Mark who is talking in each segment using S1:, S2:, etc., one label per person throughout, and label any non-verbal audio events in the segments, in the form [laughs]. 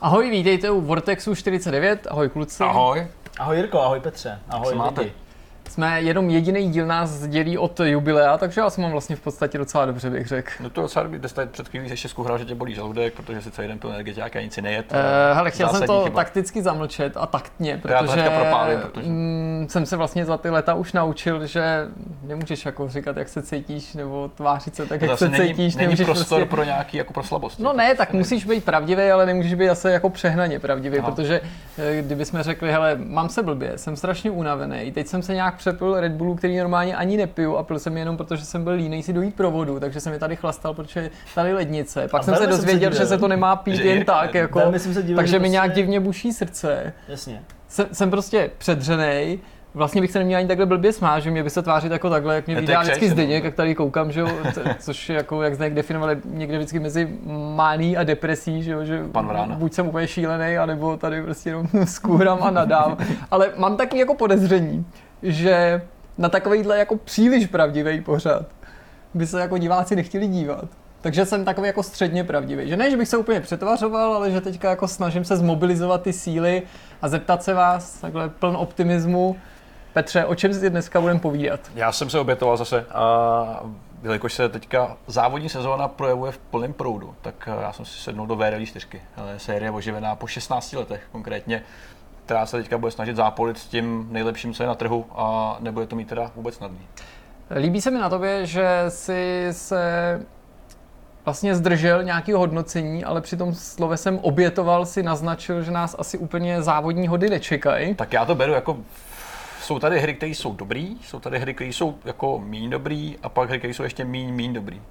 S1: Ahoj, vítejte u Vortexu 49. Ahoj kluci.
S2: Ahoj.
S3: Ahoj Jirko, ahoj Petře, ahoj
S2: Co máte?
S3: lidi.
S1: Jsme jenom jediný díl nás dělí od jubilea, takže já jsem mám vlastně v podstatě docela dobře, bych řekl.
S2: No to docela dobrý, jste před chvílí ještě skuhral, že tě bolí žaludek, protože si celý den pil energetiák a nic si nejet.
S1: Uh, hele, chtěl jsem to
S2: chyba.
S1: takticky zamlčet a taktně, protože,
S2: propálím, protože-
S1: mm, jsem se vlastně za ty leta už naučil, že nemůžeš jako říkat, jak se cítíš, nebo tvářit se tak, jak se
S2: není,
S1: cítíš.
S2: není
S1: nemůžeš
S2: prostor
S1: prostě...
S2: pro nějaký jako pro slabost.
S1: No ne, tak musíš být pravdivý, ale nemůžeš být zase jako přehnaně pravdivý,
S2: Aha.
S1: protože eh, kdybychom řekli, hele, mám se blbě, jsem strašně unavený, teď jsem se nějak přepil Red Bullu, který normálně ani nepiju a pil jsem jenom protože jsem byl línej si dojít pro vodu, takže jsem je tady chlastal, protože tady lednice. Pak
S3: A
S1: jsem se
S3: jsem se
S1: dozvěděl,
S3: divil.
S1: že se to nemá pít jen
S2: Jirka-
S1: tak, jako,
S3: jsem se
S1: takže
S3: že
S1: mi nějak
S3: prostě-
S1: divně buší srdce.
S3: Jasně.
S1: Jsem, jsem prostě předřenej, Vlastně bych se neměl ani takhle blbě smát, že mě by se tvářit jako takhle, jak mě
S2: Je
S1: vydá
S2: jak
S1: vždycky
S2: křeč,
S1: Zdeněk, jak tady koukám, že jo, což je jako, jak Zdeněk definovali někde vždycky mezi mání a depresí, že jo, že
S2: Pan Vrána.
S1: buď jsem úplně šílený, anebo tady prostě jenom [laughs] skůram a nadám. Ale mám taky jako podezření, že na takovýhle jako příliš pravdivý pořad by se jako diváci nechtěli dívat. Takže jsem takový jako středně pravdivý. Že ne, že bych se úplně přetvařoval, ale že teďka jako snažím se zmobilizovat ty síly a zeptat se vás takhle pln optimismu. Petře, o čem si dneska budeme povídat?
S2: Já jsem se obětoval zase a jelikož se teďka závodní sezóna projevuje v plném proudu, tak eh, já jsem si sednul do VRL 4, ale série oživená po 16 letech konkrétně, která se teďka bude snažit zápolit s tím nejlepším, co je na trhu a nebude to mít teda vůbec snadný.
S1: Líbí se mi na tobě, že si se vlastně zdržel nějakého hodnocení, ale při tom slovesem obětoval si naznačil, že nás asi úplně závodní hody nečekají.
S2: Tak já to beru jako jsou tady hry, které jsou dobrý, jsou tady hry, které jsou jako míň dobrý a pak hry, které jsou ještě míň, míň dobrý.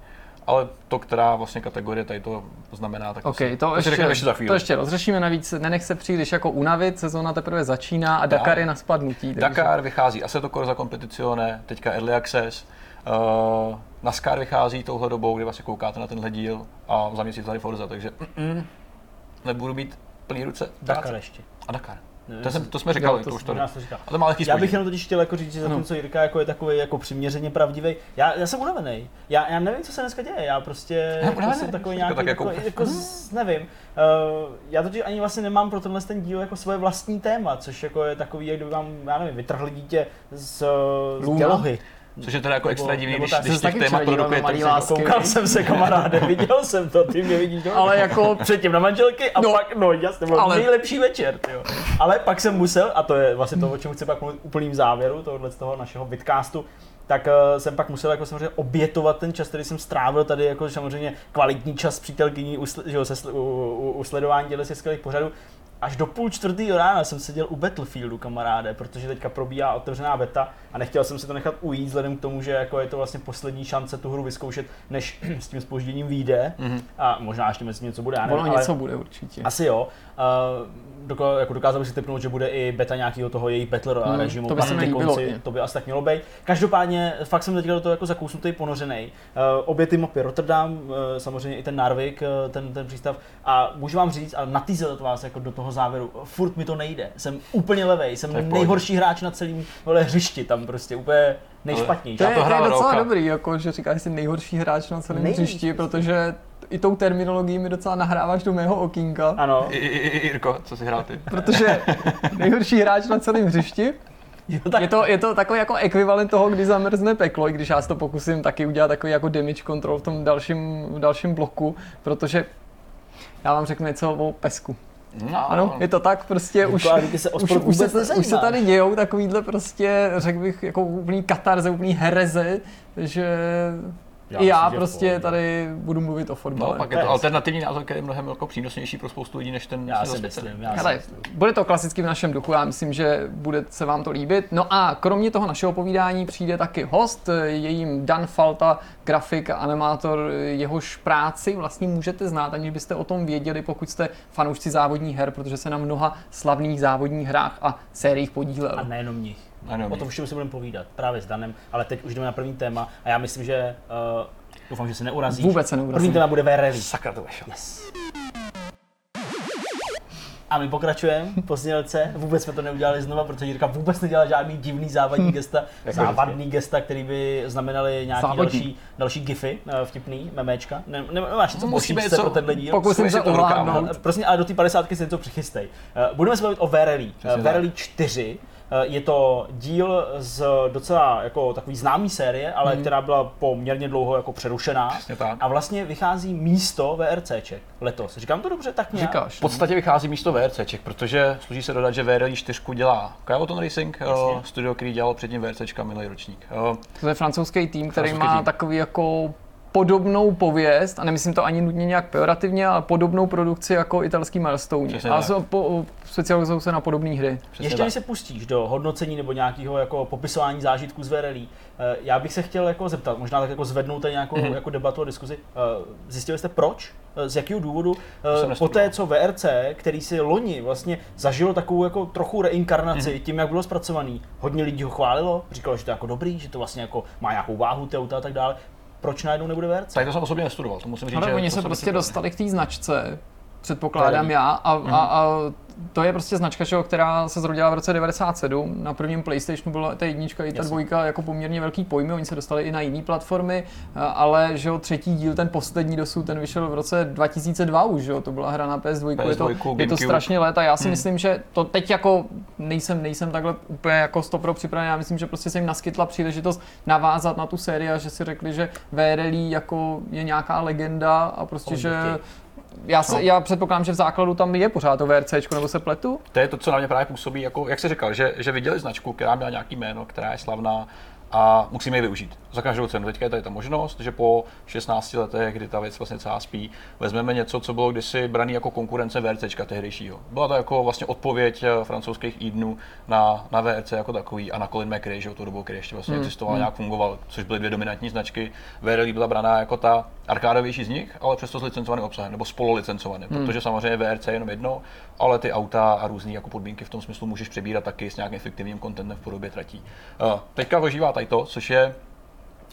S2: Ale to, která vlastně kategorie tady to znamená, tak
S1: OK,
S2: si,
S1: to,
S2: si
S1: ještě,
S2: řekneme ještě za chvíli.
S1: to ještě rozřešíme navíc, nenech se příliš jako unavit, sezóna teprve začíná a Dakar je na spadnutí. takže-
S2: Dakar vychází Assetto Corsa Competizione, teďka Early Access. Uh, NASCAR vychází touhle dobou, kdy vlastně koukáte na tenhle díl a za měsíc tady Forza, takže mm, nebudu mít plný ruce.
S3: Dakar ještě.
S2: A Dakar.
S3: Ne,
S2: To, jsem, to jsme říkali,
S1: Jo,
S2: to,
S1: to
S2: už to
S3: to říkal.
S2: A to má lehký
S3: Já bych jenom totiž chtěl jako říct, že
S1: Ano.
S3: zatímco Jirka jako je takový jako přiměřeně pravdivý, já, já jsem unavený. Já, já nevím, co se dneska děje, já prostě
S2: Já
S3: jako
S2: unavený,
S3: jsem takový
S2: jako
S3: nějaký,
S2: tak
S3: jako,
S2: jako-
S3: jako, z- nevím. Uh, já totiž ani vlastně nemám pro tenhle ten díl jako svoje vlastní téma, což jako je takový, jak kdyby vám, já nevím, vytrhli dítě z, z dělohy.
S2: Což je teda jako
S3: Nebo-
S2: extra divný,
S3: nebo
S2: když,
S3: tak.
S2: když
S1: Jsem
S2: těch témat produkuje
S1: Malý
S2: tolik.
S1: lásky.
S3: Koukal jsem se, kamaráde, [laughs] viděl jsem to, ty mě vidíš dole.
S1: Ale jako [laughs]
S3: předtím na manželky a
S1: No.
S3: no, pak, no jasně, byl
S1: Ale-
S3: nejlepší večer, tyjo. Ale pak jsem musel, a to je vlastně to, o čem chci pak mluvit v úplným závěru tohohle z toho našeho vidcastu, tak uh, jsem pak musel jako samozřejmě obětovat ten čas, který jsem strávil tady jako samozřejmě kvalitní čas s přítelkyní u, sl- že jo, se, sl- u, u, u sledování těchto těch skvělých pořadů. Až do půl čtvrtého rána jsem seděl u Battlefieldu, kamaráde, protože teďka probíhá otevřená beta a nechtěl jsem si to nechat ujít, vzhledem k tomu, že jako je to vlastně poslední šance tu hru vyzkoušet, než [clears throat] s tím spožděním vyjde.
S2: Mhm.
S3: A možná ještě mezi tím něco bude, já nevím,
S1: ono
S3: ale...
S1: něco bude určitě.
S3: Asi jo. Uh, doko, jako dokázal bych si typnout, že bude i beta nějakého toho její Battle Royale
S1: Hmm,
S3: režimu.
S1: to by se
S3: konci. To by asi tak mělo být. Každopádně fakt jsem teďka do toho jako zakousnutý, ponořený. Uh, obě ty mapy Rotterdam, uh, samozřejmě i ten Narvik, uh, ten, ten přístav. A můžu vám říct, a natýzet vás jako do toho závěru, furt mi to nejde. Jsem úplně levej, jsem nejhorší hráč na celém hřišti, tam prostě úplně nejšpatnější.
S1: To je,
S2: to
S1: je docela
S2: roka.
S1: dobrý, jako, že říkáš si nejhorší hráč na celém
S3: Nejvíc.
S1: hřišti, protože i tou terminologií mi docela nahráváš do mého okýnka.
S3: Ano.
S2: I, i, i, Jirko, co si hrál ty? [laughs]
S1: Protože nejhorší hráč na celém hřišti
S3: Jo, tak
S1: je to, je to takový jako ekvivalent toho, kdy zamrzne peklo, i když já si to pokusím taky udělat takový jako damage control v tom dalším, v dalším bloku, protože já vám řeknu něco o pesku.
S2: No,
S1: Ano, je to tak, prostě už,
S3: a ty se
S1: už, už, se, už se tady dějou takovýhle prostě, řekl bych, jako úplný katarze, úplný hereze, že
S3: Já
S1: i já
S3: myslím,
S1: prostě
S3: pohodě.
S1: tady budu mluvit o
S2: No,
S1: fotbale.
S2: pak je to alternativní názor, který je mnohem jako přínosnější pro spoustu lidí, než ten
S3: já si myslím, já si
S1: Hele,
S3: myslím.
S1: bude to klasicky v našem duchu, já myslím, že bude se vám to líbit. No a kromě toho našeho povídání přijde taky host, je jim Dan Falta, grafik a animátor, jehož práci vlastně můžete znát, aniž byste o tom věděli, pokud jste fanoušci závodních her, protože se na mnoha slavných závodních hrách a sériích podílel.
S3: A nejenom nich.
S2: Ano,
S3: O tom všem si budeme povídat právě s Danem, ale teď už jdeme na první téma a já myslím, že uh, doufám, že se neurazíš.
S1: Vůbec se neurazím.
S3: První téma bude VRL.
S2: Sakra to vešel.
S3: Yes. A my pokračujeme po znělce. Vůbec jsme to neudělali znova, protože Jirka vůbec nedělal žádný divný závadní gesta,
S2: Jako
S3: závadný gesta, který by znamenali nějaký
S1: Závadní.
S3: další, další gify, eh, vtipný, memečka. Ne, ne, nemáš něco
S2: co-
S3: pro tenhle díl?
S1: Pokusím se ovládnout.
S3: Prosím, ale do té 50 si něco přichystej. Eh, Budeme se bavit o.
S2: Přesně
S3: VRLI 4 eh, je to díl z docela jako takový známý série, ale
S1: Mhm.
S3: která byla poměrně dlouho jako přerušená.
S2: Přesně tak.
S3: A vlastně vychází místo VRCček letos. Říkám to dobře, tak nějak?
S1: Říkáš.
S2: V podstatě vychází místo VRCček, protože služí se dodat, že VRL 4 dělá Kyloton Racing,
S3: Jasně.
S2: eh, studio, který dělal předtím VRCčka minulý ročník. Eh,
S1: To je francouzský tým, který
S2: Francouzský
S1: má
S2: tým.
S1: takový jako podobnou pověst, a nemyslím to ani nutně nějak pejorativně, ale podobnou produkci jako italský Milestone.
S2: Přesně
S1: A jsou po, specializují se na podobné hry.
S2: přesně
S3: Ještě než se pustíš do hodnocení nebo nějakého jako popisování zážitků z VRLí, eh, já bych se chtěl jako zeptat, možná tak jako zvednout tady nějakou
S2: Mhm.
S3: jako debatu a diskuzi. Eh, Zjistili jste proč? Eh, Z jakého důvodu? Po té, co VRC, který si loni vlastně zažilo takovou jako trochu reinkarnaci
S2: Mhm.
S3: tím, jak bylo zpracovaný, hodně lidí ho chválilo, říkalo, že to je jako dobrý, že to vlastně jako má nějakou váhu, ty auta a tak dále. Proč najednou nebude VRC?
S2: Tak to jsem osobně nestudoval, to musím říct,
S1: Ale
S2: že
S1: oni se
S2: jsem
S1: prostě dostali k té značce, předpokládám já, a, a, a to je prostě značka, jo, která se zrodila v roce 97. Na prvním PlayStationu byla ta jednička i ta
S3: Jasně.
S1: dvojka jako poměrně velký pojmy, oni se dostali i na jiné platformy, a- ale že jo, třetí díl, ten poslední dosud, ten vyšel v roce 2002 už, že jo, to byla hra na PS2, je to,
S2: PS2,
S1: je to strašně let a já si
S2: Hmm.
S1: myslím, že to teď jako nejsem, nejsem takhle úplně jako stopro připravený, já myslím, že prostě se jim naskytla příležitost navázat na tu sérii a že si řekli, že VRL jako je nějaká legenda a prostě,
S3: to
S1: že
S3: chtějí.
S1: Já, se,
S2: No.
S1: já předpokládám, že v základu tam je pořád to VRC, nebo se pletu?
S2: To je to, co na mě právě působí, jako, jak jsi říkal, že, že viděli značku, která měla nějaký jméno, která je slavná a musíme ji využít. Za každou cenu. Teďka je tady ta možnost, že po 16 letech, kdy ta věc vlastně celá spí, vezmeme něco, co bylo kdysi braný jako konkurence VRCčka tehdejšího. Byla to jako vlastně odpověď eh, francouzských Edenů na, na VRC jako takový a na Colin McRae, že jo, tu dobu, který ještě vlastně
S1: Hmm,
S2: existoval,
S1: hmm.
S2: nějak fungoval, což byly dvě dominantní značky. VRL byla braná jako ta arkádovější z nich, ale přesto s licencovaným obsahem, nebo spolulicencovaným,
S1: Hmm.
S2: protože samozřejmě VRC je jenom jedno, ale ty auta a různé jako podmínky v tom smyslu můžeš přebírat taky s nějakým efektivním contentem v podobě tratí. Uh, teďka tady to, což je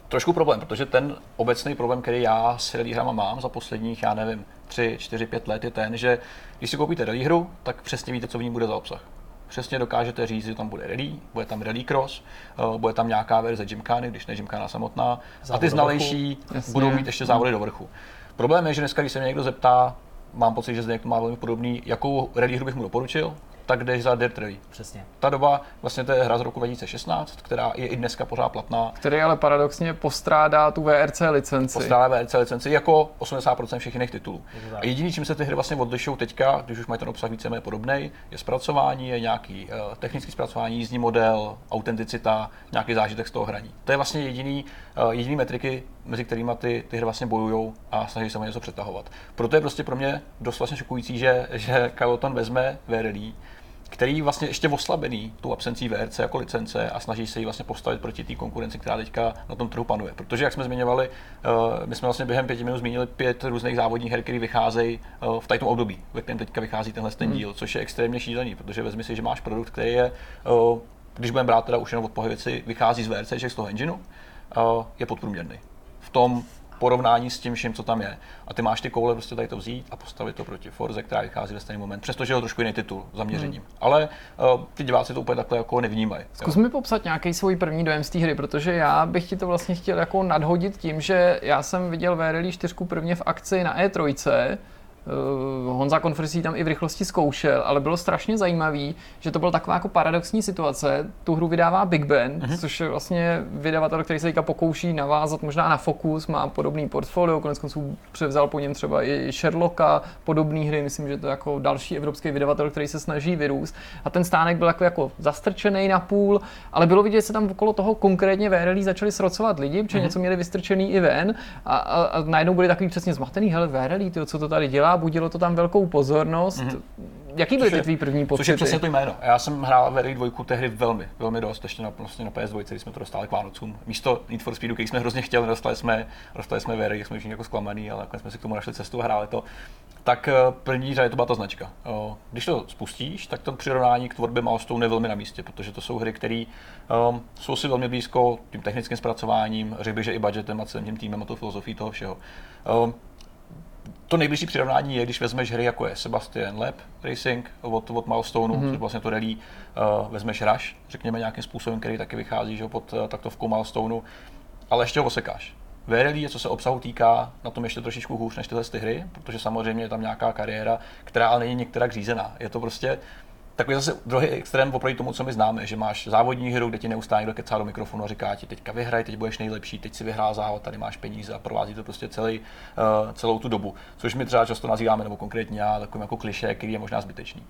S2: trošku problém, protože ten obecný problém, který já s rally hrama mám za posledních, já nevím, 3, 4, 5 let, je ten, že když si koupíte rally hru, tak přesně víte, co v ní bude za obsah. Přesně dokážete říct, že tam bude rally, bude tam rally cross, uh, bude tam nějaká verze Gymkhany, když ne Gymkhana samotná, a
S3: Závod
S2: ty
S3: do
S2: znalejší budou mít ještě závody do vrchu. Problém je, že dneska, když se mě někdo zeptá, mám pocit, že to má velmi podobný, jakou rally hru bych mu doporučil, tak jdeš za Dirt Rally.
S3: Přesně.
S2: Ta doba, vlastně to je hra z roku 2016, která je i dneska pořád platná.
S1: Který ale paradoxně postrádá tu VRC licenci.
S2: Postrádá VRC licenci jako 80% všech jiných titulů. A jediný, čím se ty hry vlastně odlišují teďka, když už mají ten obsah víceméně podobný, je zpracování, je nějaký uh, technický zpracování, jízdní model, autenticita, nějaký zážitek z toho hraní. To je vlastně jediný, uh, jediný metriky, mezi kterými ty, ty hry vlastně bojují a snaží se o něco přetahovat. Proto je prostě pro mě dost vlastně šokující, že, že Kajoton vezme VRL, který vlastně ještě oslabený tou absencí VRC jako licence a snaží se ji vlastně postavit proti té konkurenci, která teďka na tom trhu panuje. Protože, jak jsme zmiňovali, eh, my jsme vlastně během pěti minut zmínili pět různých závodních her, které vycházejí eh, v tom období, ve kterém teďka vychází tenhle ten díl, což je extrémně šílený, protože vezmi si, že máš produkt, který je, eh, když budeme brát teda už jenom od věci, vychází z VRC, z toho engineu, je podprůměrný. V tom porovnání s tím vším, co tam je. A ty máš ty koule prostě tady to vzít a postavit to proti Forze, která vychází ve stejný moment, přestože je to trošku jiný titul zaměřením. Hmm. Ale uh, ty diváci to úplně takhle jako nevnímají.
S1: Zkus mi popsat nějaký svůj první dojem z té hry, protože já bych ti to vlastně chtěl jako nadhodit tím, že já jsem viděl VRL 4 prvně v akci na E3, Uh, Honza Konfresí tam i v rychlosti zkoušel, ale bylo strašně zajímavý, že to byla taková jako paradoxní situace. Tu hru vydává Big Ben, mm-hmm. což je vlastně vydavatel, který se teďka pokouší navázat možná na Focus, má podobný portfolio, konec konců převzal po něm třeba i Sherlocka, podobné hry, myslím, že to je jako další evropský vydavatel, který se snaží vyrůst. A ten stánek byl jako, jako zastrčený na půl, ale bylo vidět, že se tam okolo toho konkrétně VRL začali srocovat lidi, protože mm-hmm. něco měli vystrčený i ven a, a, a najednou byli takový přesně zmatený, hele VRL, tyjo, co to tady dělá, budilo to tam velkou pozornost. Mm-hmm. Jaký byly
S2: Což
S1: ty tvý první pocity?
S2: Což je přesně to jméno. Já jsem hrál ve dvojku tehdy velmi, velmi dost, ještě na, vlastně na PS2, když jsme to dostali k Vánocům. Místo Need for Speedu, který jsme hrozně chtěli, dostali jsme, dostali jsme Very, jak jsme všichni jako zklamaný, ale nakonec jsme si k tomu našli cestu a hráli to. Tak eh, první řadě to byla ta značka. Když to spustíš, tak to přirovnání k tvorbě Milestone je velmi na místě, protože to jsou hry, které um, jsou si velmi blízko tím technickým zpracováním, řekl bych, že i budgetem a celým tím týmem a tou filozofií toho všeho. Um, to nejbližší přirovnání je, když vezmeš hry jako je Sebastian Lab Racing od, od Milestoneu, mm-hmm. což vlastně to rally, uh, vezmeš Rush, řekněme nějakým způsobem, který taky vychází že, pod uh, taktovkou Milestoneu, ale ještě ho osekáš. VRL je, co se obsahu týká, na tom ještě trošičku hůř než tyhle ty hry, protože samozřejmě je tam nějaká kariéra, která ale není některá řízená. Je to prostě takový zase druhý extrém oproti tomu, co my známe, že máš závodní hru, kde ti neustále někdo kecá do mikrofonu a říká ti, teďka vyhraj, teď budeš nejlepší, teď si vyhrál závod, tady máš peníze a provází to prostě celý, uh, celou tu dobu. Což my třeba často nazýváme, nebo konkrétně já, takovým jako kliše, který je možná zbytečný.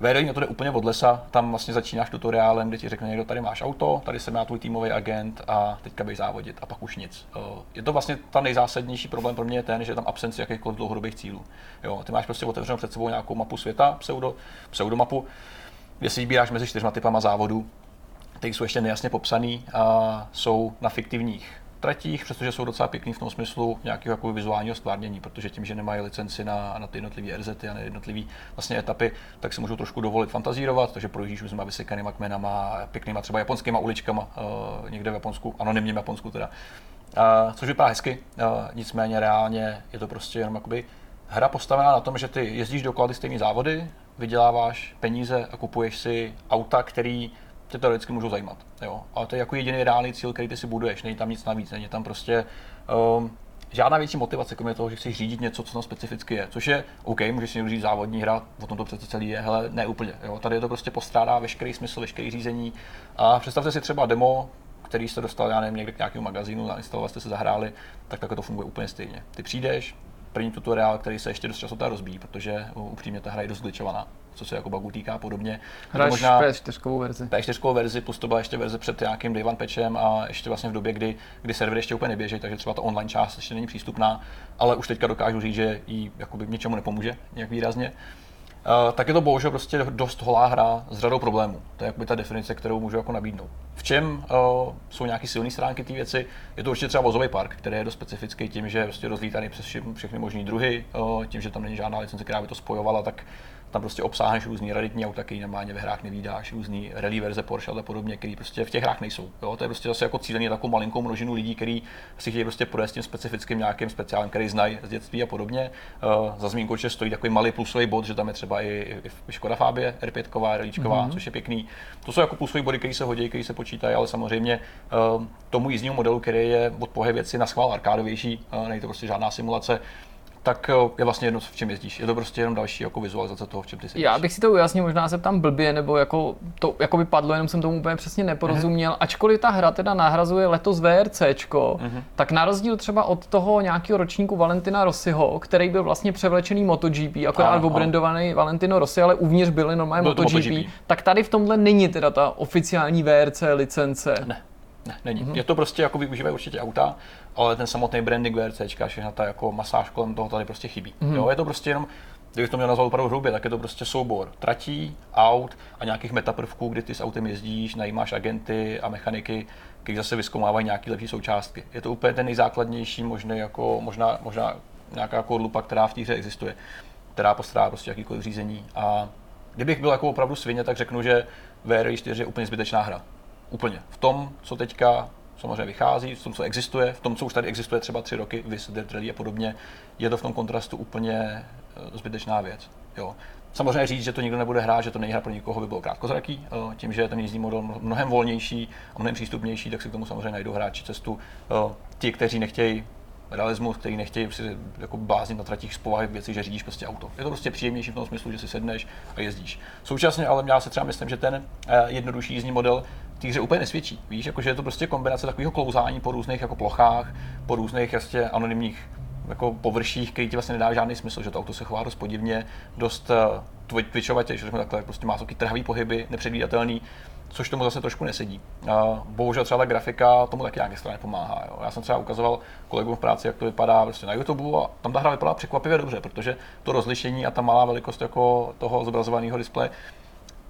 S2: VRI na to jde úplně od lesa, tam vlastně začínáš tutoriálem, kde ti řekne někdo, tady máš auto, tady jsem já tvůj týmový agent a teďka běž závodit a pak už nic. Eh, je to vlastně ta nejzásadnější problém pro mě je ten, že je tam absence jakýchkoliv dlouhodobých cílů. Jo, ty máš prostě otevřenou před sebou nějakou mapu světa, pseudo, pseudomapu, kde si vybíráš mezi čtyřma typama závodů, které jsou ještě nejasně popsaný a jsou na fiktivních tratích, přestože jsou docela pěkný v tom smyslu nějakého jako vizuálního stvárnění, protože tím, že nemají licenci na, na ty jednotlivé RZ a na jednotlivé vlastně etapy, tak si můžou trošku dovolit fantazírovat, takže projíždíš různýma vysekanýma kmenama, pěknýma třeba japonskýma uličkama uh, někde v Japonsku, anonymním Japonsku teda. Uh, což vypadá hezky, uh, nicméně reálně je to prostě jenom jakoby hra postavená na tom, že ty jezdíš dokola ty stejné závody, vyděláváš peníze a kupuješ si auta, který tě teoreticky můžou zajímat. Jo. Ale to je jako jediný reálný cíl, který ty si buduješ, není tam nic navíc, není tam prostě um, žádná větší motivace, kromě toho, že chceš řídit něco, co tam specificky je. Což je OK, můžeš si říct závodní hra, o tom to přece celý je, hele, ne úplně. Jo. Tady je to prostě postrádá veškerý smysl, veškerý řízení. A představte si třeba demo, který jste dostal, já nevím, někde k nějakému magazínu, nainstalovali jste se zahráli, tak takhle to funguje úplně stejně. Ty přijdeš, první tutoriál, který se ještě dost času rozbíjí, protože upřímně ta hra je dost glitchovaná co se jako bugů týká podobně.
S1: Hraješ možná PS4 verzi.
S2: PS4 verzi, plus to byla ještě verze před nějakým day one patchem a ještě vlastně v době, kdy, kdy servery ještě úplně neběží, takže třeba ta online část ještě není přístupná, ale už teďka dokážu říct, že jí jakoby ničemu nepomůže nějak výrazně. Uh, tak je to bohužel prostě dost holá hra s řadou problémů. To je jakoby ta definice, kterou můžu jako nabídnout. V čem uh, jsou nějaké silné stránky té věci? Je to určitě třeba vozový park, který je dost specifický tím, že je prostě rozlítaný přes všechny možné druhy, uh, tím, že tam není žádná licence, která by to spojovala, tak tam prostě obsáhneš různý raritní auta, který normálně ve hrách nevídáš, různý rally verze Porsche a podobně, který prostě v těch hrách nejsou. Jo? To je prostě zase jako cílený takovou malinkou množinu lidí, kteří si chtějí prostě projekt tím specifickým nějakým speciálem, který znají z dětství a podobně. Uh, za zmínku, že stojí takový malý plusový bod, že tam je třeba i, i Škoda Fabie R5, ralíčková, mm-hmm. což je pěkný. To jsou jako plusové body, které se hodí, které se počítají, ale samozřejmě uh, tomu jízdnímu modelu, který je od pohy věci na schvál arkádovější, uh, není to prostě žádná simulace, tak eh, je vlastně jedno, v čem jezdíš. Je to prostě jenom další jako vizualizace toho, v čem ty sedíš.
S1: Já bych si to ujasnil, možná se tam blbě, nebo jako to jako by padlo, jenom jsem tomu úplně přesně neporozuměl. Mm-hmm. Ačkoliv ta hra teda nahrazuje letos VRC, mm-hmm. tak na rozdíl třeba od toho nějakého ročníku Valentina Rossiho, který byl vlastně převlečený MotoGP, akorát obrandovaný Valentino Rossi, ale uvnitř byly normálně byl MotoGP, MotoGP, tak tady v tomhle není teda ta oficiální VRC licence.
S2: Ne. Ne, není. Mm-hmm. Je to prostě jako využívají určitě auta, ale ten samotný branding VRC, všechna ta jako masáž kolem toho tady prostě chybí. Mm-hmm. Jo, je to prostě jenom, kdybych to měl nazvat opravdu hrubě, tak je to prostě soubor tratí, aut a nějakých metaprvků, kdy ty s autem jezdíš, najímáš agenty a mechaniky, kteří zase vyskoumávají nějaké lepší součástky. Je to úplně ten nejzákladnější možný, jako možná, možná nějaká jako lupa, která v té hře existuje, která postará prostě jakýkoliv řízení. A kdybych byl jako opravdu svině, tak řeknu, že VR 4 je úplně zbytečná hra. Úplně. V tom, co teďka samozřejmě vychází, v tom, co existuje, v tom, co už tady existuje třeba tři roky, Vis, Dead Rally a podobně, je to v tom kontrastu úplně eh, zbytečná věc. Jo. Samozřejmě říct, že to nikdo nebude hrát, že to není hra pro nikoho, by bylo krátkozraký. Eh, tím, že je ten jízdní model mnohem volnější a mnohem přístupnější, tak si k tomu samozřejmě najdou hráči cestu. Eh, ti, kteří nechtějí realismus, který nechtějí si jako báznit na tratích z povahy věci, že řídíš prostě auto. Je to prostě příjemnější v tom smyslu, že si sedneš a jezdíš. Současně ale já se třeba myslím, že ten jednodušší jízdní model té hře úplně nesvědčí. Víš, jakože je to prostě kombinace takového klouzání po různých jako plochách, po různých jasně anonymních jako površích, který ti vlastně nedá žádný smysl, že to auto se chová dost podivně, dost uh, twitchovatě, že takhle, prostě má taky trhavý pohyby, nepředvídatelný, což tomu zase trošku nesedí. Uh, bohužel třeba ta grafika tomu taky nějaké extra nepomáhá. Jo. Já jsem třeba ukazoval kolegům v práci, jak to vypadá prostě na YouTube a tam ta hra vypadá překvapivě dobře, protože to rozlišení a ta malá velikost jako toho zobrazovaného displeje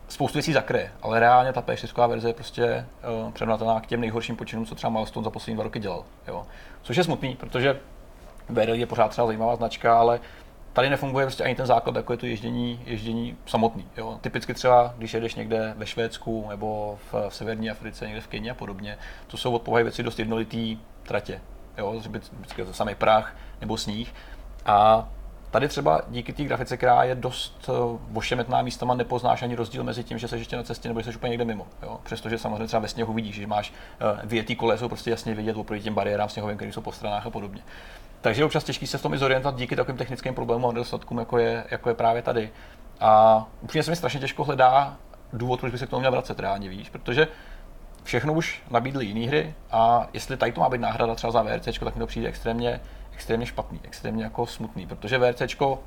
S2: spoustu věcí zakryje, ale reálně ta P4 verze je prostě uh, přenositelná k těm nejhorším počinům, co třeba Milestone za poslední dva roky dělal. Jo. Což je smutný, protože BRL je pořád třeba zajímavá značka, ale tady nefunguje prostě ani ten základ, jako je to ježdění, ježdění samotný. Jo. Typicky třeba, když jedeš někde ve Švédsku nebo v, v severní Africe, někde v Keni a podobně, to jsou od věci dost jednolitý tratě. Jo, vždycky to samý prach nebo sníh. A Tady třeba díky té grafice, která je dost uh, ošemetná místama, nepoznáš ani rozdíl mezi tím, že jsi ještě na cestě nebo že jsi úplně někde mimo. Jo? Přestože samozřejmě třeba ve sněhu vidíš, že máš uh, vyjetý kole, jsou prostě jasně vidět oproti těm bariérám sněhovým, které jsou po stranách a podobně. Takže je občas těžký se v tom zorientovat díky takovým technickým problémům a nedostatkům, jako je, jako je právě tady. A upřímně se mi strašně těžko hledá důvod, proč by se k tomu měl vracet reálně, víš, protože všechno už nabídly jiné hry a jestli tady to má být náhrada třeba za VRC, tak mi to přijde extrémně, extrémně špatný, extrémně jako smutný, protože VRC,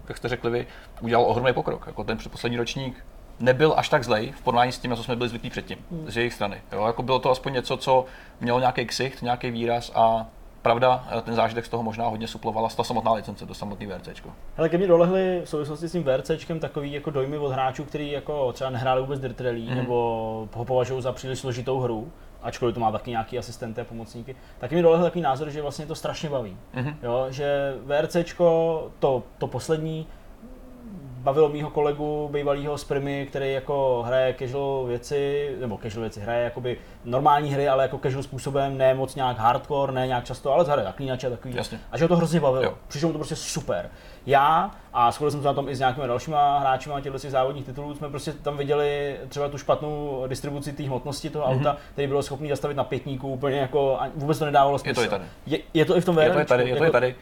S2: jak jste řekli vy, udělal ohromný pokrok. Jako ten předposlední ročník nebyl až tak zlej v porovnání s tím, na co jsme byli zvyklí předtím, z jejich strany. Jo, jako bylo to aspoň něco, co mělo nějaký ksicht, nějaký výraz a Pravda, ten zážitek z toho možná hodně suplovala ta samotná licence, to samotný VRC.
S3: Ale ke mně dolehly v souvislosti s tím VRC takový jako dojmy od hráčů, kteří jako třeba nehráli vůbec Dirt Rally, mm. nebo ho považují za příliš složitou hru, ačkoliv to má taky nějaký asistenty a pomocníky, tak mi dolehl takový názor, že vlastně to strašně baví. Mm-hmm. Jo, že VRC to, to poslední bavilo mýho kolegu, bývalého z Primy, který jako hraje casual věci, nebo casual věci, hraje jakoby normální hry, ale jako casual způsobem, ne moc nějak hardcore, ne nějak často, ale hraje zaklínače takový. Jasně. A že ho to hrozně bavilo. Jo. Přišlo mu to prostě super. Já, a shodl jsem se na tom i s nějakými dalšíma hráči těchto závodních titulů, jsme prostě tam viděli třeba tu špatnou distribuci té hmotnosti toho mm-hmm. auta, který bylo schopný zastavit na pětníku úplně jako, vůbec to nedávalo smysl.
S2: Je to i tady.
S3: Je, je to i v tom
S2: Je to i tady, je to jako... i tady.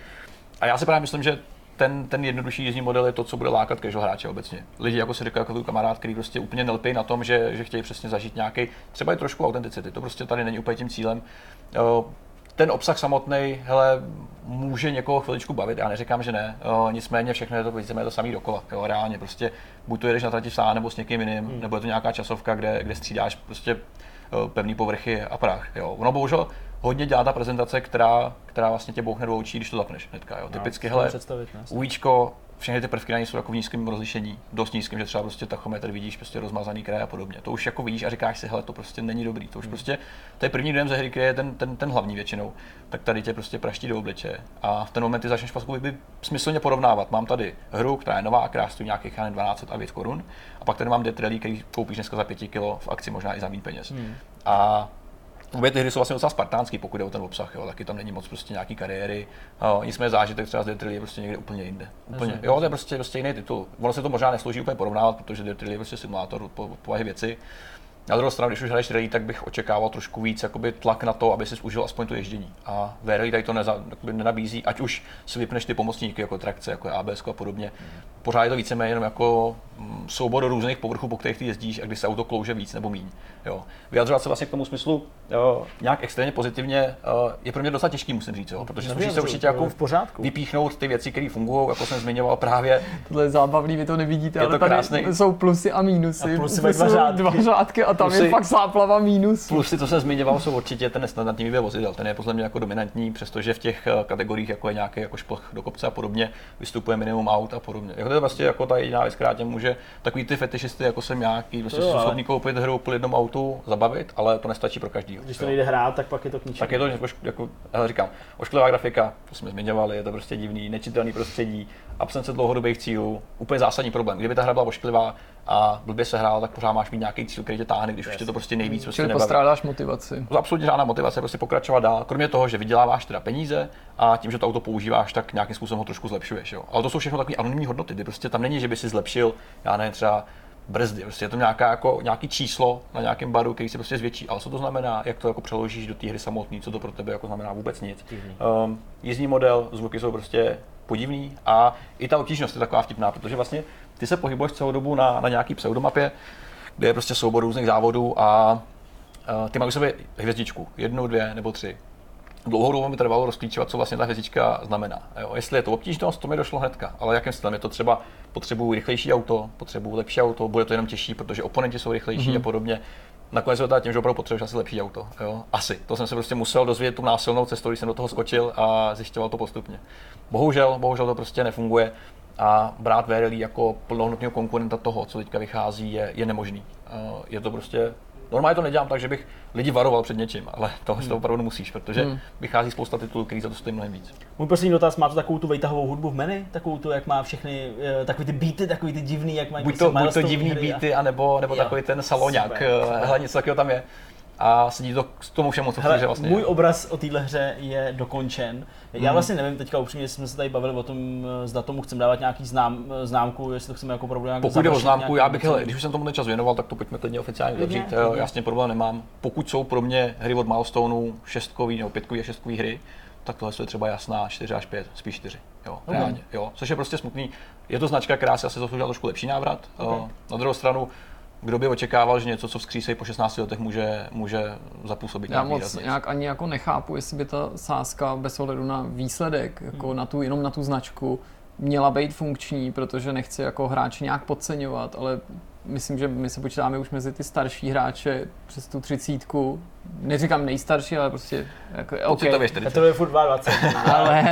S2: A já si právě myslím, že ten, ten jednodušší jízdní model je to, co bude lákat casual hráče obecně. Lidi, jako si říká, jako kamarád, který prostě úplně nelpí na tom, že, že chtějí přesně zažít nějaký, třeba i trošku autenticity. To prostě tady není úplně tím cílem. Ten obsah samotný, hele, může někoho chviličku bavit, já neříkám, že ne, nicméně všechno je to víceméně to samý dokola, jo, reálně, prostě buď to jedeš na trati sám nebo s někým jiným, hmm. nebo je to nějaká časovka, kde, kde střídáš prostě pevný povrchy a prach. Jo. Ono bohužel hodně dělá ta prezentace, která, která vlastně tě bouchne do očí, když to zapneš hnedka. Jo. Typicky, hele, UIčko, všechny ty prvky na ní jsou jako v nízkém rozlišení, dost nízkém, že třeba prostě tachometr vidíš prostě rozmazaný kraje a podobně. To už jako vidíš a říkáš si, hele, to prostě není dobrý. To už hmm. prostě, to je první den ze hry, který je ten, ten, ten hlavní většinou. Tak tady tě prostě praští do obličeje. A v ten moment ty začneš vlastně by smyslně porovnávat. Mám tady hru, která je nová, která stojí nějakých 12 a 5 korun. A pak tady mám Rally, který koupíš dneska za 5 kilo v akci, možná i za méně peněz. Hmm. A Obě ty hry jsou vlastně docela spartánský, pokud je o ten obsah, jo, taky tam není moc prostě nějaký kariéry. Uh, nicméně zážitek třeba z Dead je prostě někde úplně jinde. Úplně, jo, to je prostě, prostě jiný titul. Ono se to možná neslouží úplně porovnávat, protože Dead je prostě simulátor po, povahy věci. Na druhou stranu, když už hraješ rally, tak bych očekával trošku víc jakoby, tlak na to, aby si užil aspoň to ježdění. A v rally tady to neza, nenabízí, ať už si vypneš ty pomocníky jako trakce, jako ABS a podobně. Pořád je to víceméně jenom jako mm, soubor různých povrchů, po kterých ty jezdíš a kdy se auto klouže víc nebo míň. Jo. Vyjadřovat se vlastně k tomu smyslu jo, nějak extrémně pozitivně je pro mě docela těžký, musím říct, jo, protože musíš se určitě jako v pořádku. vypíchnout ty věci, které fungují, jako jsem zmiňoval právě.
S1: Tohle je zábavný, vy to nevidíte, je ale to tady jsou plusy a mínusy.
S3: A plusy dva řádky.
S1: dva řádky a tam plusy, je fakt záplava mínus.
S2: Plusy, co jsem zmiňoval, jsou určitě ten nestandardní výběr vozidel. Ten je podle mě jako dominantní, přestože v těch eh, kategoriích, jako je nějaký jako šplch do kopce a podobně, vystupuje minimum aut a podobně. Jako to je vlastně jako ta jediná věc, která tě může takový ty fetišisty, jako jsem nějaký, prostě jsou schopný koupit hru po jednom autu, zabavit, ale to nestačí pro každý.
S3: Když to nejde hrát, tak pak je to k ničemu.
S2: Tak je to jako, jako já říkám, ošklivá grafika, to jsme zmiňovali, je to prostě divný, nečitelný prostředí, absence dlouhodobých cílů, úplně zásadní problém. Kdyby ta hra byla ošklivá a blbě se hrála, tak pořád máš mít nějaký cíl, který tě táhne, když yes. už tě to prostě nejvíc prostě
S1: Čili postrádáš motivaci.
S2: To absolutně žádná motivace, prostě pokračovat dál. Kromě toho, že vyděláváš teda peníze a tím, že to auto používáš, tak nějakým způsobem ho trošku zlepšuješ. Jo. Ale to jsou všechno takové anonymní hodnoty, kdy prostě tam není, že by si zlepšil, já nevím, třeba brzdy. Prostě je to nějaká, jako, nějaký číslo na nějakém baru, který se prostě zvětší. Ale co to znamená, jak to jako přeložíš do té hry samotné, co to pro tebe jako znamená vůbec nic. Um, jízdní model, zvuky jsou prostě podivný a i ta obtížnost je taková vtipná, protože vlastně ty se pohybuješ celou dobu na, na nějaký pseudomapě, kde je prostě soubor různých závodů a uh, ty mají u sebe hvězdičku, jednu, dvě nebo tři dlouhou dobu mi trvalo rozklíčovat, co vlastně ta hvězdička znamená. Jo, jestli je to obtížnost, to mi došlo hnedka, ale jakým stylem je to třeba potřebuju rychlejší auto, potřebuju lepší auto, bude to jenom těžší, protože oponenti jsou rychlejší mm-hmm. a podobně. Nakonec je to tím, že opravdu potřebuješ asi lepší auto. Jo? Asi. To jsem se prostě musel dozvědět tu násilnou cestou, když jsem do toho skočil a zjišťoval to postupně. Bohužel, bohužel to prostě nefunguje a brát VRL jako plnohodnotného konkurenta toho, co teďka vychází, je, je nemožný. Je to prostě Normálně to nedělám tak, že bych lidi varoval před něčím, ale tohle hmm. to opravdu musíš, protože hmm. vychází spousta titulů, který za to stojí mnohem víc.
S3: Můj poslední dotaz, má to takovou tu vejtahovou hudbu v menu? Takovou tu, jak má všechny, eh, takový ty beaty, takový ty divný, jak mají
S2: Buď to, prostě buď to divný beaty, anebo, nebo jo. takový ten saloňák, eh, hele, něco takového tam je. A sedí to k tomu všemu, co
S3: Hele,
S2: hře vlastně
S3: můj obraz o téhle hře je dokončen. Já
S2: Hmm.
S3: vlastně nevím, teďka upřímně jsme se tady bavili o tom, eh, zda tomu chceme dávat nějaký znám, eh, známku, jestli to chceme jako problém. nějak
S2: Pokud jde o známku, já bych, hele, když už jsem tomu čas věnoval, tak to pojďme klidně oficiálně zavřít. Já s tím problém nemám. Pokud jsou pro mě hry od Milestoneu šestkový nebo pětkový a šestkový hry, tak tohle je třeba jasná 4 až 5, spíš 4. Jo,
S3: Ok.
S2: reálně, jo. Což je prostě smutný. Je to značka, která si asi zasloužila trošku lepší návrat.
S3: Ok.
S2: Jo. Na druhou stranu, kdo by očekával, že něco, co vzkřísejí po 16 letech, může, může zapůsobit
S1: Já
S2: nějak
S1: moc
S2: výrazně.
S1: nějak ani jako nechápu, jestli by ta sázka bez ohledu na výsledek, jako na tu, jenom na tu značku, měla být funkční, protože nechci jako hráče nějak podceňovat, ale myslím, že my se počítáme už mezi ty starší hráče přes tu třicítku. Neříkám nejstarší, ale prostě jako, OK.
S2: Pocitově 40.
S3: Petr je furt 22. [laughs]
S1: Ale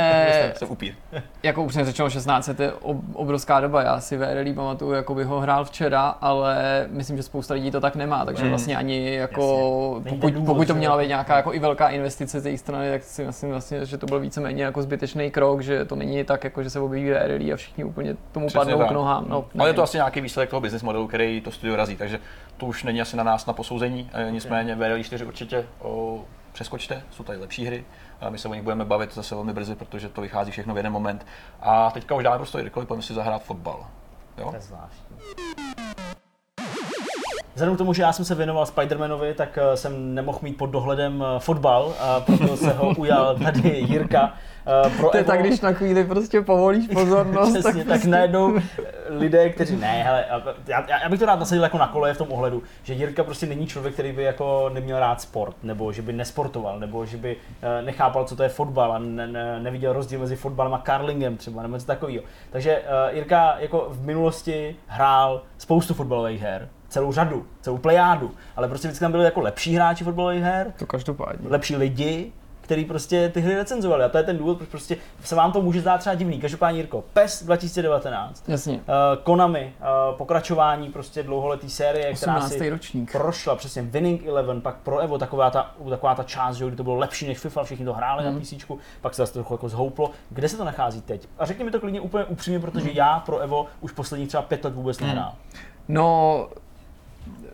S2: Jsem [laughs] upír.
S1: jako upřímně řečeno 16 to je ob- obrovská doba. Já si VRL pamatuju, jako by ho hrál včera, ale myslím, že spousta lidí to tak nemá, takže
S2: Mm.
S1: vlastně ani jako, pokud, pokud to měla být nějaká jako i velká investice z jejich strany, tak si myslím vlastně, že to byl víceméně jako zbytečný krok, že to není tak, jako že se objeví VRL a všichni úplně tomu
S2: Přesně
S1: padnou
S2: tak.
S1: k nohám. No,
S2: Ale je
S1: nevím.
S2: to asi nějaký výsledek toho business modelu, který to studio razí, takže to už není asi na nás na posouzení. Nicméně VRL 4 určitě o, přeskočte, jsou tady lepší hry. A my se o nich budeme bavit zase velmi brzy, protože to vychází všechno v jeden moment. A teďka už dáme prostě Jirkovi, pojďme si zahrát fotbal. Jo?
S3: To je zvláštní. Vzhledem k tomu, že já jsem se věnoval Spidermanovi, tak eh, jsem nemohl mít pod dohledem eh, fotbal, a proto se ho [laughs] ujal tady Jirka. Eh, Pro
S1: To je
S3: Evo-
S1: tak, když na chvíli prostě povolíš pozornost, tak
S3: Přesně, tak
S1: prostě...
S3: najednou lidé, kteří ne, hele, já, já, bych to rád nasadil jako na kole v tom ohledu, že Jirka prostě není člověk, který by jako neměl rád sport, nebo že by nesportoval, nebo že by nechápal, co to je fotbal a ne, ne, neviděl rozdíl mezi fotbalem a curlingem třeba, nebo něco takového. Takže Jirka jako v minulosti hrál spoustu fotbalových her, celou řadu, celou plejádu, ale prostě vždycky tam byli jako lepší hráči fotbalových her,
S1: To každopádně.
S3: lepší lidi, který prostě ty hry recenzovali. A to je ten důvod, proč prostě se vám to může zdát třeba divný. Každopádně Jirko, PES 2019,
S1: Jasně.
S3: uh, Konami, uh, pokračování prostě dlouholetý série, která
S1: 18.
S3: si
S1: ročník.
S3: prošla přesně Winning Eleven, pak pro Evo taková ta, taková ta část, že, kdy to bylo lepší než FIFA, všichni to hráli
S1: Mhm.
S3: na PC, pak se zase trochu jako zhouplo. Kde se to nachází teď? A řekni mi to klidně úplně upřímně, protože já pro Evo už posledních třeba pět let vůbec
S1: Mhm.
S3: nehrál.
S1: No,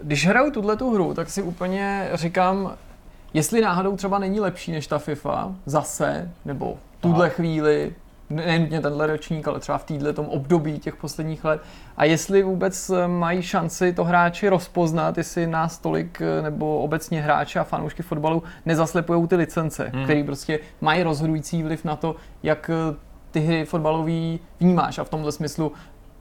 S1: když hraju tuhle tu hru, tak si úplně říkám, jestli náhodou třeba není lepší než ta FIFA, zase, nebo v tuhle chvíli, nejen tenhle ročník, ale třeba v téhle tom období těch posledních let. A jestli vůbec eh, mají šanci to hráči rozpoznat, jestli nás tolik, eh, nebo obecně hráči a fanoušky fotbalu nezaslepují ty licence, hmm. které prostě mají rozhodující vliv na to, jak eh, ty hry fotbalový vnímáš. A v tomhle smyslu